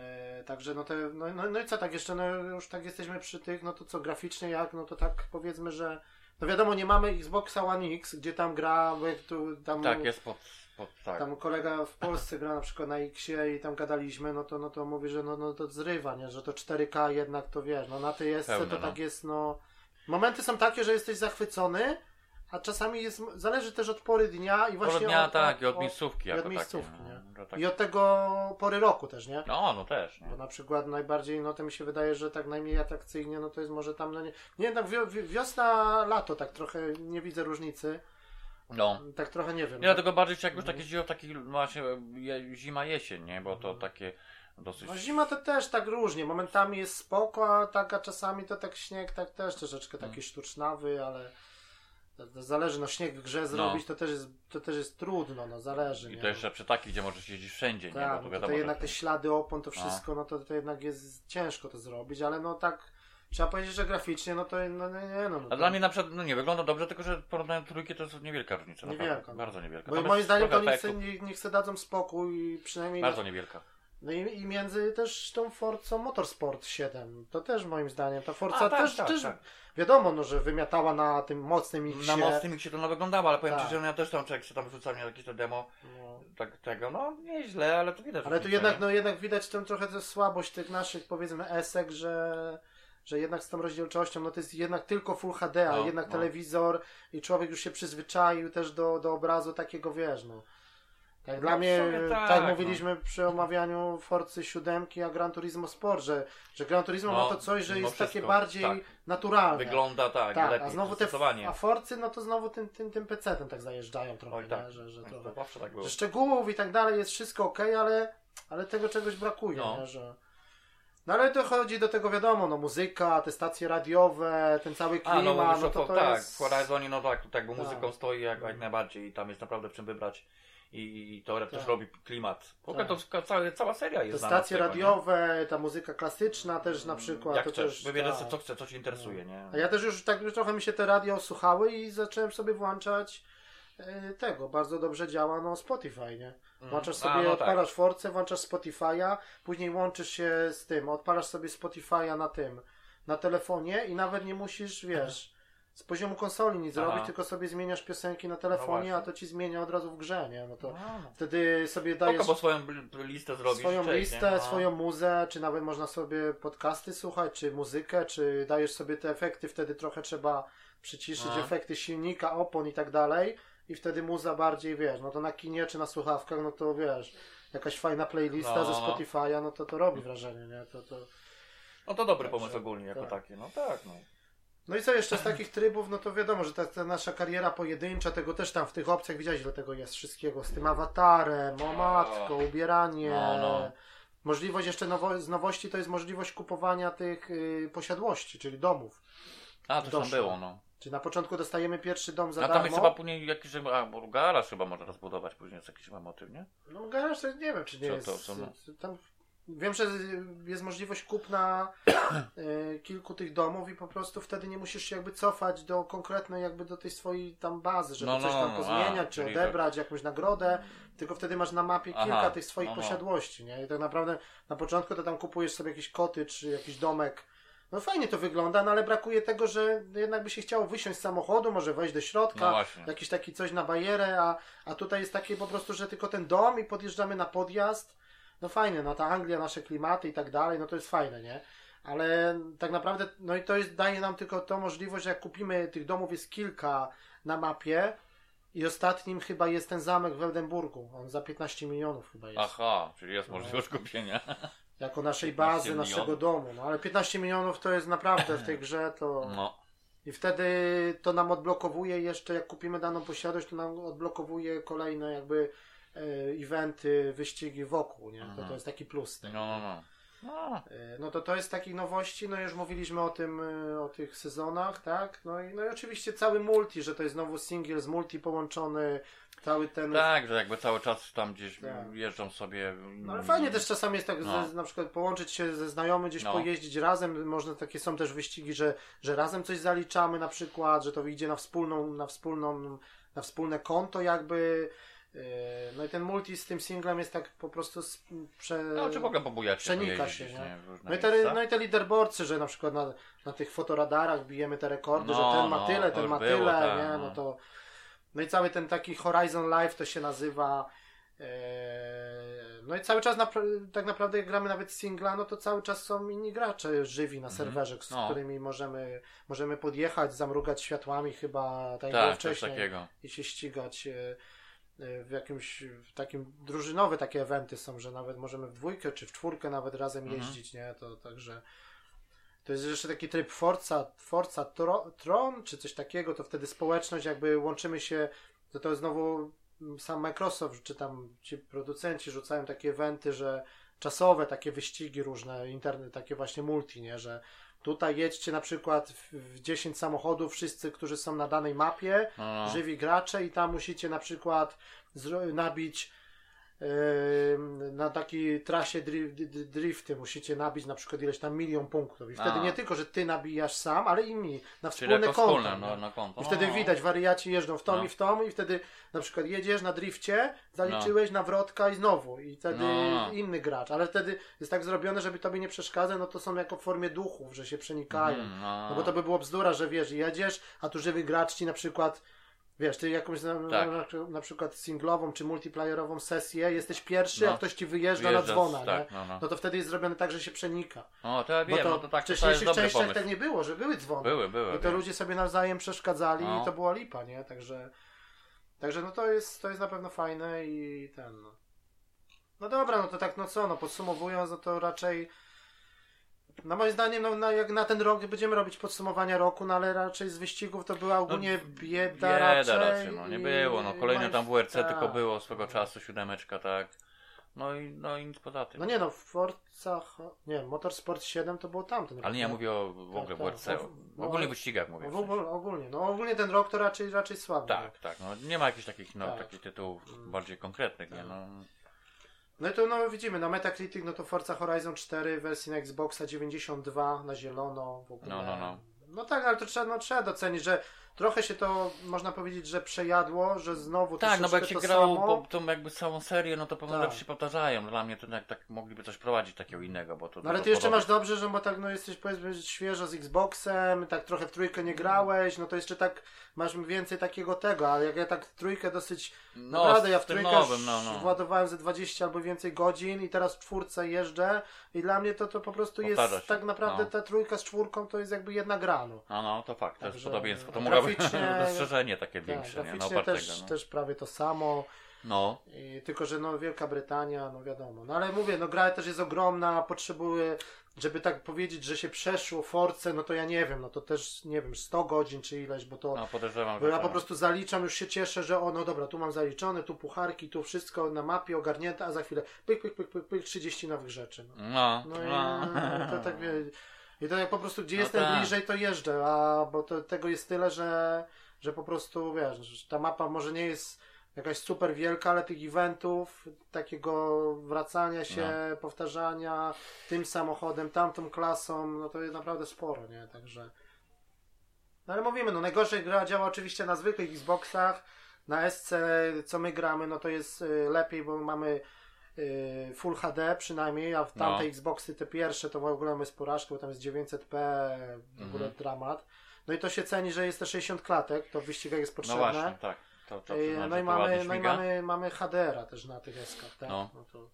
E, także no, te, no, no, no i co tak jeszcze, no już tak jesteśmy przy tych, no to co graficznie jak, no to tak powiedzmy, że no wiadomo, nie mamy Xboxa One X, gdzie tam gra, tu tam,
Tak, jest pod, pod tak.
tam kolega w Polsce gra na przykład na Xie i tam gadaliśmy, no to, no to mówi, że no, no to zrywa, nie? że to 4K jednak to wiesz, no na tej jest to
no.
tak jest, no momenty są takie, że jesteś zachwycony, a czasami jest, zależy też od pory dnia i właśnie
Od dnia
od,
tak, i od
od,
miejscówki
i od miejscówki,
takie, no.
nie?
To tak...
I od tego pory roku też, nie?
No, no też. Nie?
Bo na przykład najbardziej, no to mi się wydaje, że tak najmniej atrakcyjnie, no to jest może tam, no nie, nie tak wi- wiosna, lato, tak trochę nie widzę różnicy,
No.
tak trochę nie wiem.
Nie, dlatego bardziej jak już takie zimno, taki właśnie zima, jesień, nie? Bo to takie dosyć...
No zima to też tak różnie, momentami jest spoko, a tak, a czasami to tak śnieg, tak też troszeczkę taki sztucznawy, ale zależy, no śnieg w grze zrobić, to też jest, to też jest trudno, no zależy,
I
nie?
to jeszcze przy takich, gdzie możesz jeździć wszędzie, nie?
Tak,
Bo
no
to
to,
wiadomo,
jednak
że-
te ślady opon, to wszystko, no to, to jednak jest ciężko to zrobić, ale no tak, trzeba powiedzieć, że graficznie, no to no, nie, nie, no, no
A
to,
dla mnie na przykład, no nie wygląda dobrze, tylko że porównając trójki to jest niewielka różnica.
Niewielka, no.
Bardzo niewielka.
Bo
Tam
moim zdaniem to niech niech, niech se dadzą spokój, przynajmniej
Bardzo niewielka.
no i, i między też tą Forcą Motorsport 7, to też moim zdaniem, ta Forza
A, tak,
też,
tak,
też
tak.
Wiadomo, no, że wymiatała na tym mocnym X.
Na mocnym się to no wyglądało, ale powiem
Tak.
Ci, że ja też tam, jak się tam wrzucam jakieś to demo
No.
tak, tego, no nieźle, ale to widać.
Ale tu jednak,
nie?
no jednak widać tę trochę tę słabość tych naszych powiedzmy esek, że, że jednak z tą rozdzielczością, no to jest jednak tylko Full HD, a
No,
jednak
no.
telewizor i człowiek już się przyzwyczaił też do, do obrazu takiego, wiesz, no. Tak, dla
No, w
mnie, tak,
tak,
jak mówiliśmy przy omawianiu Forcy 7 a Gran Turismo Sport, że, że Gran Turismo
No,
ma to coś, że jest takie
wszystko,
bardziej
tak.
naturalne.
Wygląda tak,
tak,
lepiej,
a znowu te a Forcy, no to znowu tym, tym, tym PC-tem tak zajeżdżają trochę,
Oj, tak.
nie? Że, że
To
trochę
zawsze tak było.
że szczegółów i tak dalej jest wszystko ok, ale, ale tego czegoś brakuje,
No.
nie? że. No ale dochodzi do tego wiadomo, no muzyka, te stacje radiowe, ten cały
A,
klimat,
no,
no,
mówisz o
to
to,
to
tak,
jest...
w Horizonie, no tak, tutaj bo
Tak.
muzyką stoi jak, jak najbardziej i tam jest naprawdę w czym wybrać i, to też
Tak.
robi klimat. W ogóle
Tak.
to cała, cała seria
Te
jest z
stacje
tego,
radiowe, ta muzyka klasyczna też na
nie?
przykład.
Jak
to
chcesz,
też,
wybierzesz
tak.
co chce, co ci interesuje, nie?
A ja też już tak już trochę mi się te radio słuchały i zacząłem sobie włączać e, tego, bardzo dobrze działa no Spotify, nie? Włączasz
Mm. A,
sobie,
no tak.
odpalasz Force, włączasz Spotify'a, później łączysz się z tym, odpalasz sobie Spotify'a na tym, na telefonie i nawet nie musisz, wiesz, z poziomu konsoli nic
Aha.
zrobić, tylko sobie zmieniasz piosenki na
No
telefonie,
właśnie.
a to ci zmienia od razu w grze, nie? No to
No, no.
wtedy sobie dajesz
bo swoją listę zrobisz.
swoją listę?
No.
swoją muzę, czy nawet można sobie podcasty słuchać, czy muzykę, czy dajesz sobie te efekty, wtedy trochę trzeba przyciszyć
Aha.
efekty silnika, opon i tak dalej i wtedy muza bardziej, wiesz, no to na kinie czy na słuchawkach, no to wiesz, jakaś fajna playlista
No,
ze
no, no.
Spotify'a, no to to robi wrażenie, nie? To, to...
No to dobry
Także,
pomysł ogólnie jako
tak.
taki, no tak, no.
No i co jeszcze z takich trybów, no to wiadomo, że ta, ta nasza kariera pojedyncza, tego też tam w tych opcjach widziałeś, ile tego jest wszystkiego, z tym awatarem, o matko, ubieranie,
No, no.
możliwość jeszcze nowo, z nowości to jest możliwość kupowania tych y, posiadłości, czyli domów.
A, to tam było, no.
Czyli na początku dostajemy pierwszy dom za
A tam
darmo.
jest chyba później jakiś, a, bo garaż chyba można rozbudować, później jest jakiś chyba motyw, nie?
No garaż to nie wiem, czy nie
Co
jest.
to, co no?
Tam, wiem, że jest możliwość kupna y, kilku tych domów i po prostu wtedy nie musisz się jakby cofać do konkretnej jakby do tej swojej tam bazy, żeby
No, no,
coś tam
no,
pozmieniać,
a,
czy
czyli
odebrać jakąś nagrodę, tylko wtedy masz na mapie
Aha,
kilka tych swoich
no, no.
posiadłości, nie? I tak naprawdę na początku to tam kupujesz sobie jakiś koty, czy jakiś domek. No fajnie to wygląda, no ale brakuje tego, że jednak by się chciało wysiąść z samochodu, może wejść do środka,
No
jakiś taki coś na bajerę, a, a tutaj jest takie po prostu, że tylko ten dom i podjeżdżamy na podjazd. No fajne, no ta Anglia, nasze klimaty i tak dalej, no to jest fajne, nie? Ale tak naprawdę, no i to jest, daje nam tylko tą możliwość, że jak kupimy tych domów jest kilka na mapie i ostatnim chyba jest ten zamek w Eldenburgu. On za 15 milionów chyba jest.
Aha, czyli jest
No.
możliwość kupienia. [LAUGHS]
Jako naszej
15
bazy, naszego domu. No ale 15 milionów to jest naprawdę w tej [LAUGHS] grze to...
No.
I wtedy to nam odblokowuje jeszcze, jak kupimy daną posiadłość, to nam odblokowuje kolejne jakby eventy, wyścigi wokół, nie? To,
Mhm.
to jest taki plus.
No,
tego.
no, no. No,
E, No to to jest takich nowości, no już mówiliśmy o tym, e, o tych sezonach, tak? No i, no i oczywiście cały multi, że to jest znowu single z multi połączony, cały ten...
tak, że jakby cały czas tam gdzieś
Tak.
jeżdżą sobie.
No ale fajnie też czasami jest tak,
No.
ze, na przykład połączyć się ze znajomym, gdzieś
No.
pojeździć razem, można takie są też wyścigi, że, że razem coś zaliczamy na przykład, że to wyjdzie na wspólną, na wspólną, na wspólne konto jakby, no i ten multi z tym singlem jest tak po prostu z, prze...
No, czy ogóle pobujać
Przenika się, nie? No i, te, no i te leaderboardsy, że na przykład na, na tych fotoradarach bijemy te rekordy,
No,
że ten ma
no,
tyle, ten ma
było,
tyle,
tak,
nie?
no.
No to no i cały ten taki Horizon Live to się nazywa. Eee, No i cały czas tak naprawdę jak gramy nawet singla, no to cały czas są inni gracze żywi na serwerze, z
No.
którymi możemy, możemy podjechać, zamrugać światłami chyba tak
Tak,
wcześniej i się ścigać. E. w jakimś w takim drużynowe takie eventy są, że nawet możemy w dwójkę czy w czwórkę nawet razem
Mhm.
jeździć, nie? To także to jest jeszcze taki tryb Forza, Forza Tro, Tron czy coś takiego, to wtedy społeczność jakby łączymy się, to to znowu mm, sam Microsoft czy tam ci producenci rzucają takie eventy, że czasowe takie wyścigi różne, internet, takie właśnie multi, nie? Że tutaj jedźcie na przykład w, w 10 samochodów, wszyscy, którzy są na danej mapie,
no.
żywi gracze i tam musicie na przykład nabić na takiej trasie dri- dri- drifty musicie nabić na przykład ileś tam milion punktów i wtedy
A.
nie tylko, że ty nabijasz sam, ale inni na wspólne konto.
wspólne, no, na konto.
I wtedy
no.
widać, wariaci jeżdżą w tą
No.
i w tą i wtedy na przykład jedziesz na drifcie, zaliczyłeś nawrotka i znowu i wtedy
No.
inny gracz, ale wtedy jest tak zrobione, żeby tobie nie przeszkadza, no to są jako w formie duchów, że się przenikają.
Mhm, no.
No bo to by było bzdura, że wiesz, jedziesz, a tu żywy gracz ci na przykład, wiesz, ty jakąś na,
Tak.
na, na przykład singlową czy multiplayerową sesję, jesteś pierwszy,
No.
a ktoś ci wyjeżdża,
Wyjeżdża
na dzwona,
z-
nie?
tak, no, no.
No to wtedy jest zrobione tak, że się przenika.
O, to ja
Bo
wiem,
to,
no to tak,
w wcześniejszych częściach tak nie było, że były dzwony.
Były, były.
I to
wiem.
ludzie sobie nawzajem przeszkadzali
No.
i to była lipa, nie? Także, także no to jest, to jest na pewno fajne i ten, no. No dobra, no to tak, no co, no podsumowując, no to raczej no moim zdaniem, no, na, jak na ten rok będziemy robić podsumowania roku, no ale raczej z wyścigów to była ogólnie bieda,
Bieda
raczej.
raczej, no nie
i-
było, no kolejne tam WRC
tak.
tylko było swego czasu, siódemeczka, tak. No i, no i nic poza tym.
No nie no, w Forza, nie, Motorsport 7 to było tamto.
Ale nie, ja mówię o w ogóle
Tak,
WRC,
tak.
o
No,
ogólnie
ale-
wyścigach mówię.
No,
w
ogóle, ogólnie, no ogólnie ten rok to raczej, raczej słaby.
Tak, tak, no nie ma jakichś takich, no,
Tak.
takich tytułów bardziej konkretnych, nie,
Tak.
no.
No i to no widzimy, no Metacritic, no to Forza Horizon 4 wersji na Xboxa 92 na zielono w ogóle.
No, no, no.
No tak, ale to trzeba, no, trzeba docenić, że trochę się to, można powiedzieć, że przejadło, że znowu
Tak, no bo jak się grało
samo.
po, tą jakby całą serię, no to pewne
Tak.
rzeczy się powtarzają. Dla mnie to jak tak mogliby coś prowadzić takiego innego, bo to
No ale ty jeszcze masz dobrze, że bo tak no jesteś powiedzmy świeżo z Xboxem, tak trochę w trójkę nie grałeś, no to jeszcze tak masz więcej takiego tego, ale jak ja tak w trójkę dosyć
No,
Naprawdę, ja w trójkę
nowym, no, no.
władowałem ze 20 albo więcej godzin i teraz w czwórce jeżdżę i dla mnie to, to po prostu
Powtarza
jest
się,
tak naprawdę
no.
ta trójka z czwórką to jest jakby jedna gra. No.
No, no, to fakt, to jest podobieństwo. To mogłoby
graficznie- [LAUGHS]
dostrzeżenie takie
Tak,
większe, nie? No,
też,
no.
też prawie to samo.
No,
I, tylko, że no Wielka Brytania, no wiadomo. No ale mówię, no gra też jest ogromna, potrzebuje, żeby tak powiedzieć, że się przeszło Force, no to ja nie wiem, no to też nie wiem, 100 godzin czy ileś, bo to
no podejrzewam,
Bo ja po prostu zaliczam, już się cieszę, że o, no dobra, tu mam zaliczone, tu pucharki, tu wszystko na mapie ogarnięte, a za chwilę pyk, pyk, pyk, pyk, pyk 30 nowych rzeczy. No,
No,
no i
no. [LAUGHS]
to tak wie, i to jak po prostu gdzie
No
jestem
tak.
bliżej, to jeżdżę, a bo to, tego jest tyle, że, że po prostu wiesz, ta mapa może nie jest jakaś super wielka, ale tych eventów, takiego wracania się,
No.
powtarzania tym samochodem, tamtą klasą, no to jest naprawdę sporo, nie? Także. No ale mówimy, no najgorzej gra działa oczywiście na zwykłych Xboxach, na SC, co my gramy, no to jest y, lepiej, bo mamy y, Full HD przynajmniej, a w
No.
tamte Xboxy te pierwsze to w ogóle mamy z porażką, bo tam jest 900p, w ogóle
Mhm.
dramat. No i to się ceni, że jest te 60 klatek, to w wyścigach jest
No
potrzebne.
właśnie, tak. To, to, znaczy,
no i mamy, no i mamy, mamy HDR-a też na tych SK, tak?
No.
No. to,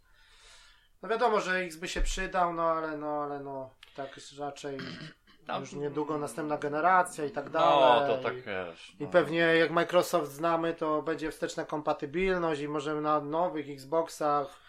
no wiadomo, że X by się przydał, no ale no, ale no, tak raczej [CLEARS THROAT]
Tam-
już niedługo następna generacja i tak
No,
dalej.
to tak wiesz.
I
no.
pewnie jak Microsoft znamy, to będzie wsteczna kompatybilność i możemy na nowych Xboxach,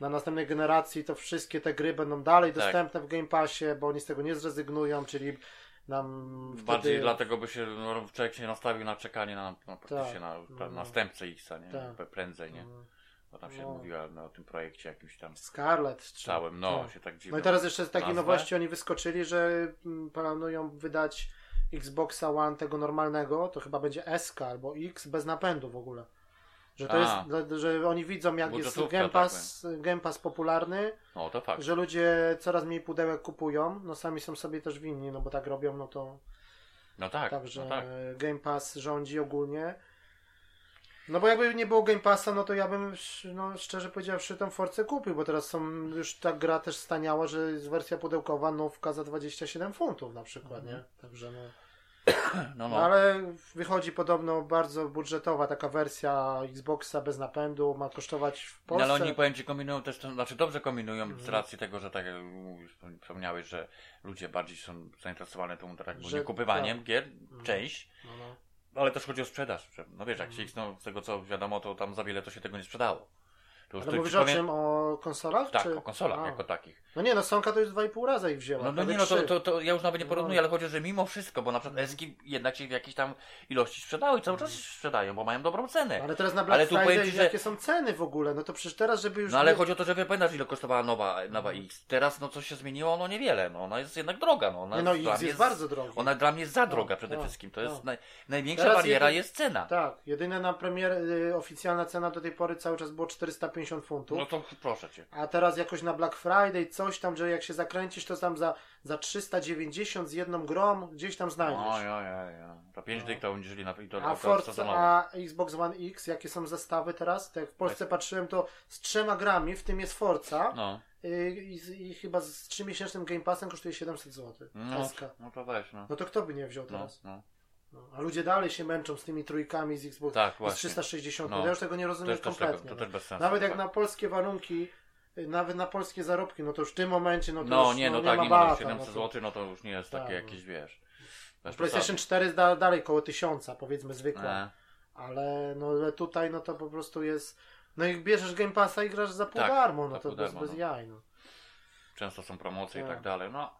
na następnej generacji to wszystkie te gry będą dalej
Tak.
dostępne w Game Passie, bo oni z tego nie zrezygnują, czyli nam
Bardziej
wtedy...
dlatego by się no, człowiek się nastawił na czekanie na, na praktycznie
Tak.
na, na
No.
następcę Xa, nie?
Tak.
Prędzej, nie?
Mm,
Bo tam się
No.
mówiła no, o tym projekcie jakimś tam
Scarlet. czy-
całym, no,
tak.
się tak dziwnie.
No i teraz jeszcze z takiej
nazwę.
nowości oni wyskoczyli, że mm, planują wydać Xboxa One tego normalnego, to chyba będzie SK albo X bez napędu w ogóle. Że to
A.
jest, że oni widzą jak jest
Budżetówka,
Game
tak
Pass, Game Pass popularny,
No to fakt.
że ludzie coraz mniej pudełek kupują, no sami są sobie też winni, no bo tak robią, no to
No tak,
także
no tak.
Game Pass rządzi ogólnie. No bo jakby nie było Game Passa, no to ja bym, no szczerze powiedziawszy, tą Force kupił, bo teraz są, już ta gra też staniała, że jest wersja pudełkowa, nówka za 27 funtów na przykład, nie? Także no.
No,
No
no.
ale wychodzi podobno bardzo budżetowa taka wersja Xboxa bez napędu, ma kosztować w
No,
Polsce.
ale oni powiem ci kombinują też, to, znaczy dobrze kombinują
Mhm.
z racji tego, że tak jak wspomniałeś, że ludzie bardziej są zainteresowani tą tak
Że-
nie kupywaniem
tak.
gier,
Mhm.
część,
No, no.
Ale też chodzi o sprzedaż. No wiesz, jak się no, z tego co wiadomo, to tam za wiele to się tego nie sprzedało. To
Ale
to
mówisz
ci
o
powiem-
czym? O konsolach?
Tak,
czy?
o konsolach
A.
jako takich.
No nie, no Sonka to już 2,5 raza ich wzięła.
No, no nie, no to, to, to ja już nawet nie porównuję,
No.
ale chodzi, że mimo wszystko, bo na przykład Eski jednak się w jakiejś tam ilości sprzedały i cały czas się sprzedają, bo mają dobrą cenę.
Ale teraz na Black
Ale tu powiem
Friday
ci, że-
jakie są ceny w ogóle? No to przecież teraz, żeby już...
No ale
nie-
chodzi o to, że wie- pamiętasz ile kosztowała nowa, nowa X. Teraz no coś się zmieniło, no niewiele, no ona jest jednak droga, no ona
Nie, no X
mnie
jest bardzo drogi.
Ona dla mnie jest za droga
No,
przede
no,
wszystkim. To
no.
jest naj, największa
Teraz
bariera
jeden-
jest cena.
Tak, jedyne na premier y, oficjalna cena do tej pory cały czas było 450 funtów.
No to proszę cię.
A teraz jakoś na Black Friday coś tam, że jak się zakręcisz, to tam za, za 390 z jedną grą gdzieś tam znajdziesz.
Oj, oj, oj, oj. To 5
No.
to będziesz na i to
A Forza, a Xbox One X, jakie są zestawy teraz? Tak jak w Polsce patrzyłem, to z trzema grami, w tym jest Forza
No,
y, i, i chyba z 3-miesięcznym Game Passem kosztuje 700 zł.
no, no to weź, no.
No to kto by nie wziął
No,
teraz?
no.
No, a ludzie dalej się męczą z tymi trójkami z Xbox
Tak,
z
właśnie.
360.
No.
Ja już tego nie rozumiem kompletnie.
tego,
no.
sensu.
Nawet jak
tak.
na polskie warunki, y, nawet na polskie zarobki, no to już w tym momencie, no to
No
już,
nie, no,
nie
tak,
ma
nie ma
bata,
700
no to-
zł, no to już nie jest
Tak,
takie
no.
jakieś, wiesz. bez
PlayStation
przesady.
4 da, dalej koło 1000, powiedzmy zwykła.
E,
Ale no ale tutaj no to po prostu jest. No i bierzesz Game Passa i grasz za pół
Tak,
darmo, no to bez,
darmo,
bez
no.
jaj. No.
Często są promocje i
Tak.
tak dalej, no.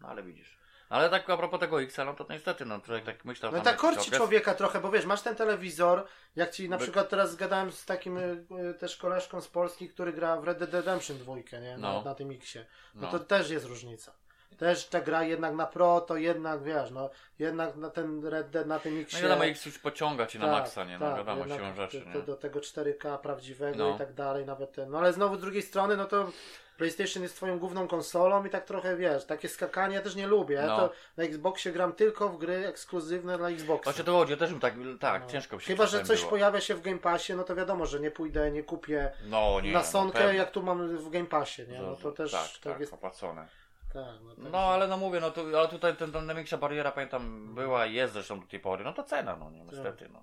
No ale widzisz. Ale tak a propos tego X, no to niestety, no człowiek tak myślał...
No tak korci człowieka trochę, bo wiesz, masz ten telewizor, jak ci na
By-
przykład teraz zgadałem z takim y, y, też koleżką z Polski, który gra w Red Dead Redemption 2, nie? Na,
No.
na tym Xie. No,
No.
to też jest różnica. Też ta gra jednak na Pro, to jednak wiesz, no jednak na ten Red Dead na tym
No
Xie.
i wiadomo, X już pociąga ci na
Tak,
maksa, nie? No
tak,
wiadomo, siłą rzeczy, nie?
do tego 4K prawdziwego
No.
i tak dalej, nawet ten. No ale znowu z drugiej strony, no to PlayStation jest twoją główną konsolą i tak trochę wiesz, takie skakanie ja też nie lubię. Ja
No.
to na Xboxie gram tylko w gry ekskluzywne dla Xboxa.
Właśnie to chodzi, ja też bym tak, tak,
No.
ciężko się
Chyba, że coś
było.
pojawia się w Game Passie, no to wiadomo, że nie pójdę, nie kupię
No nie,
na
no,
Sonkę,
pewno.
jak tu mam w Game Passie, nie? No to też
tak,
tak,
tak,
jest.
opłacone.
Tak, no, tak.
No ale no mówię, no to, ale tutaj ten, ten największa bariera pamiętam była i jest zresztą do tej pory, no to cena, no nie, niestety, no.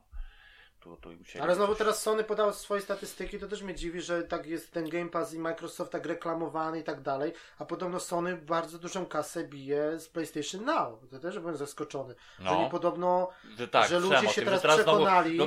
Tu, tu musieli
Ale znowu teraz Sony podało swoje statystyki, to też mnie dziwi, że tak jest ten Game Pass i Microsoft tak reklamowany i tak dalej, a podobno Sony bardzo dużą kasę bije z PlayStation Now. To też byłem zaskoczony. Że
No.
oni podobno,
Że, tak,
że ludzie się
tym,
teraz
że teraz
przekonali-
no,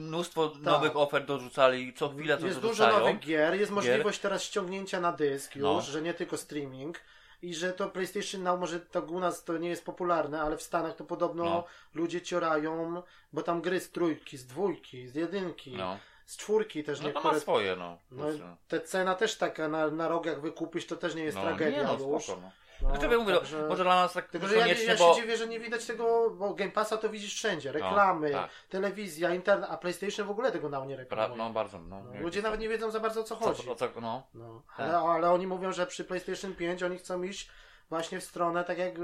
mnóstwo nowych ofert dorzucali, co chwilę coś
jest dużo
dorzucają.
nowych gier, jest możliwość teraz ściągnięcia na dysk już,
No.
że nie tylko streaming. I że to PlayStation Now, może to u nas to nie jest popularne, ale w Stanach to podobno
No.
ludzie ciorają, bo tam gry z trójki, z dwójki, z jedynki,
No,
z czwórki też
no
niektóre
ma swoje, no.
No, te cena też taka na, na rok jak wykupisz, to też nie jest
no,
tragedia
nie, no, spoko, no.
No,
Znaczy, ja mówię, no,
także-
może dla nas tak
Tylko, że ja, ja się
bo...
dziwię, że nie widać tego, bo Game Passa to widzisz wszędzie. Reklamy,
tak.
telewizja, internet, a PlayStation w ogóle tego nam nie reklamuje.
no bardzo, no.
No, ludzie nawet nie wiedzą za bardzo o co chodzi.
co, o co, no.
No,
Tak.
ale, ale oni mówią, że przy PlayStation 5 oni chcą iść właśnie w stronę tak jak e,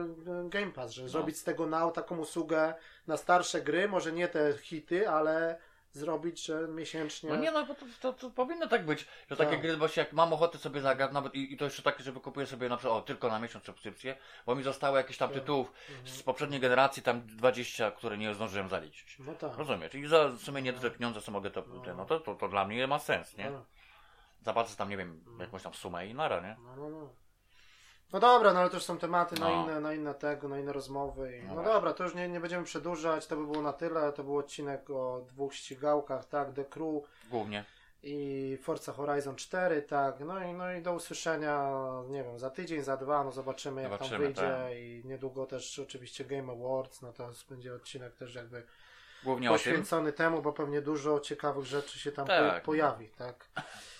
Game Pass, że zrobić z tego now taką usługę na starsze gry, może nie te hity, ale zrobić, że miesięcznie...
No nie, no bo to, to, to powinno tak być, że takie
Tak.
gry właśnie jak mam ochotę sobie zagrać, nawet i, i to jeszcze takie, że wykupuję sobie na przykład o, tylko na miesiąc subskrypcję, bo mi zostało jakieś tam
Tak.
tytułów
Mhm.
z poprzedniej generacji, tam 20, które nie zdążyłem zaliczyć.
No tak.
Rozumiesz? I za w sumie nieduże pieniądze co mogę to,
No.
no to, to, to dla mnie ma sens, nie?
No.
Zapłacę tam, nie wiem, jakąś tam sumę i nara, nie?
No, no, no. No dobra, no ale to już są tematy na
No.
inne, na inne tego, na inne rozmowy. I,
No
no dobra, to już nie, nie będziemy przedłużać, to by było na tyle. To był odcinek o dwóch ścigałkach, tak, The Crew
Głównie.
i Forza Horizon 4, tak. No i, no i do usłyszenia, nie wiem, za tydzień, za dwa, no zobaczymy jak
Zobaczymy,
tam wyjdzie
tak.
i niedługo też oczywiście Game Awards, no to będzie odcinek też jakby
Głównie
poświęcony temu, bo pewnie dużo ciekawych rzeczy się tam
Tak.
po, pojawi, tak. [LAUGHS]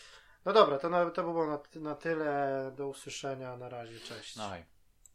No dobra, to, na, to było na, na tyle. Do usłyszenia. Na razie. Cześć.
No hej.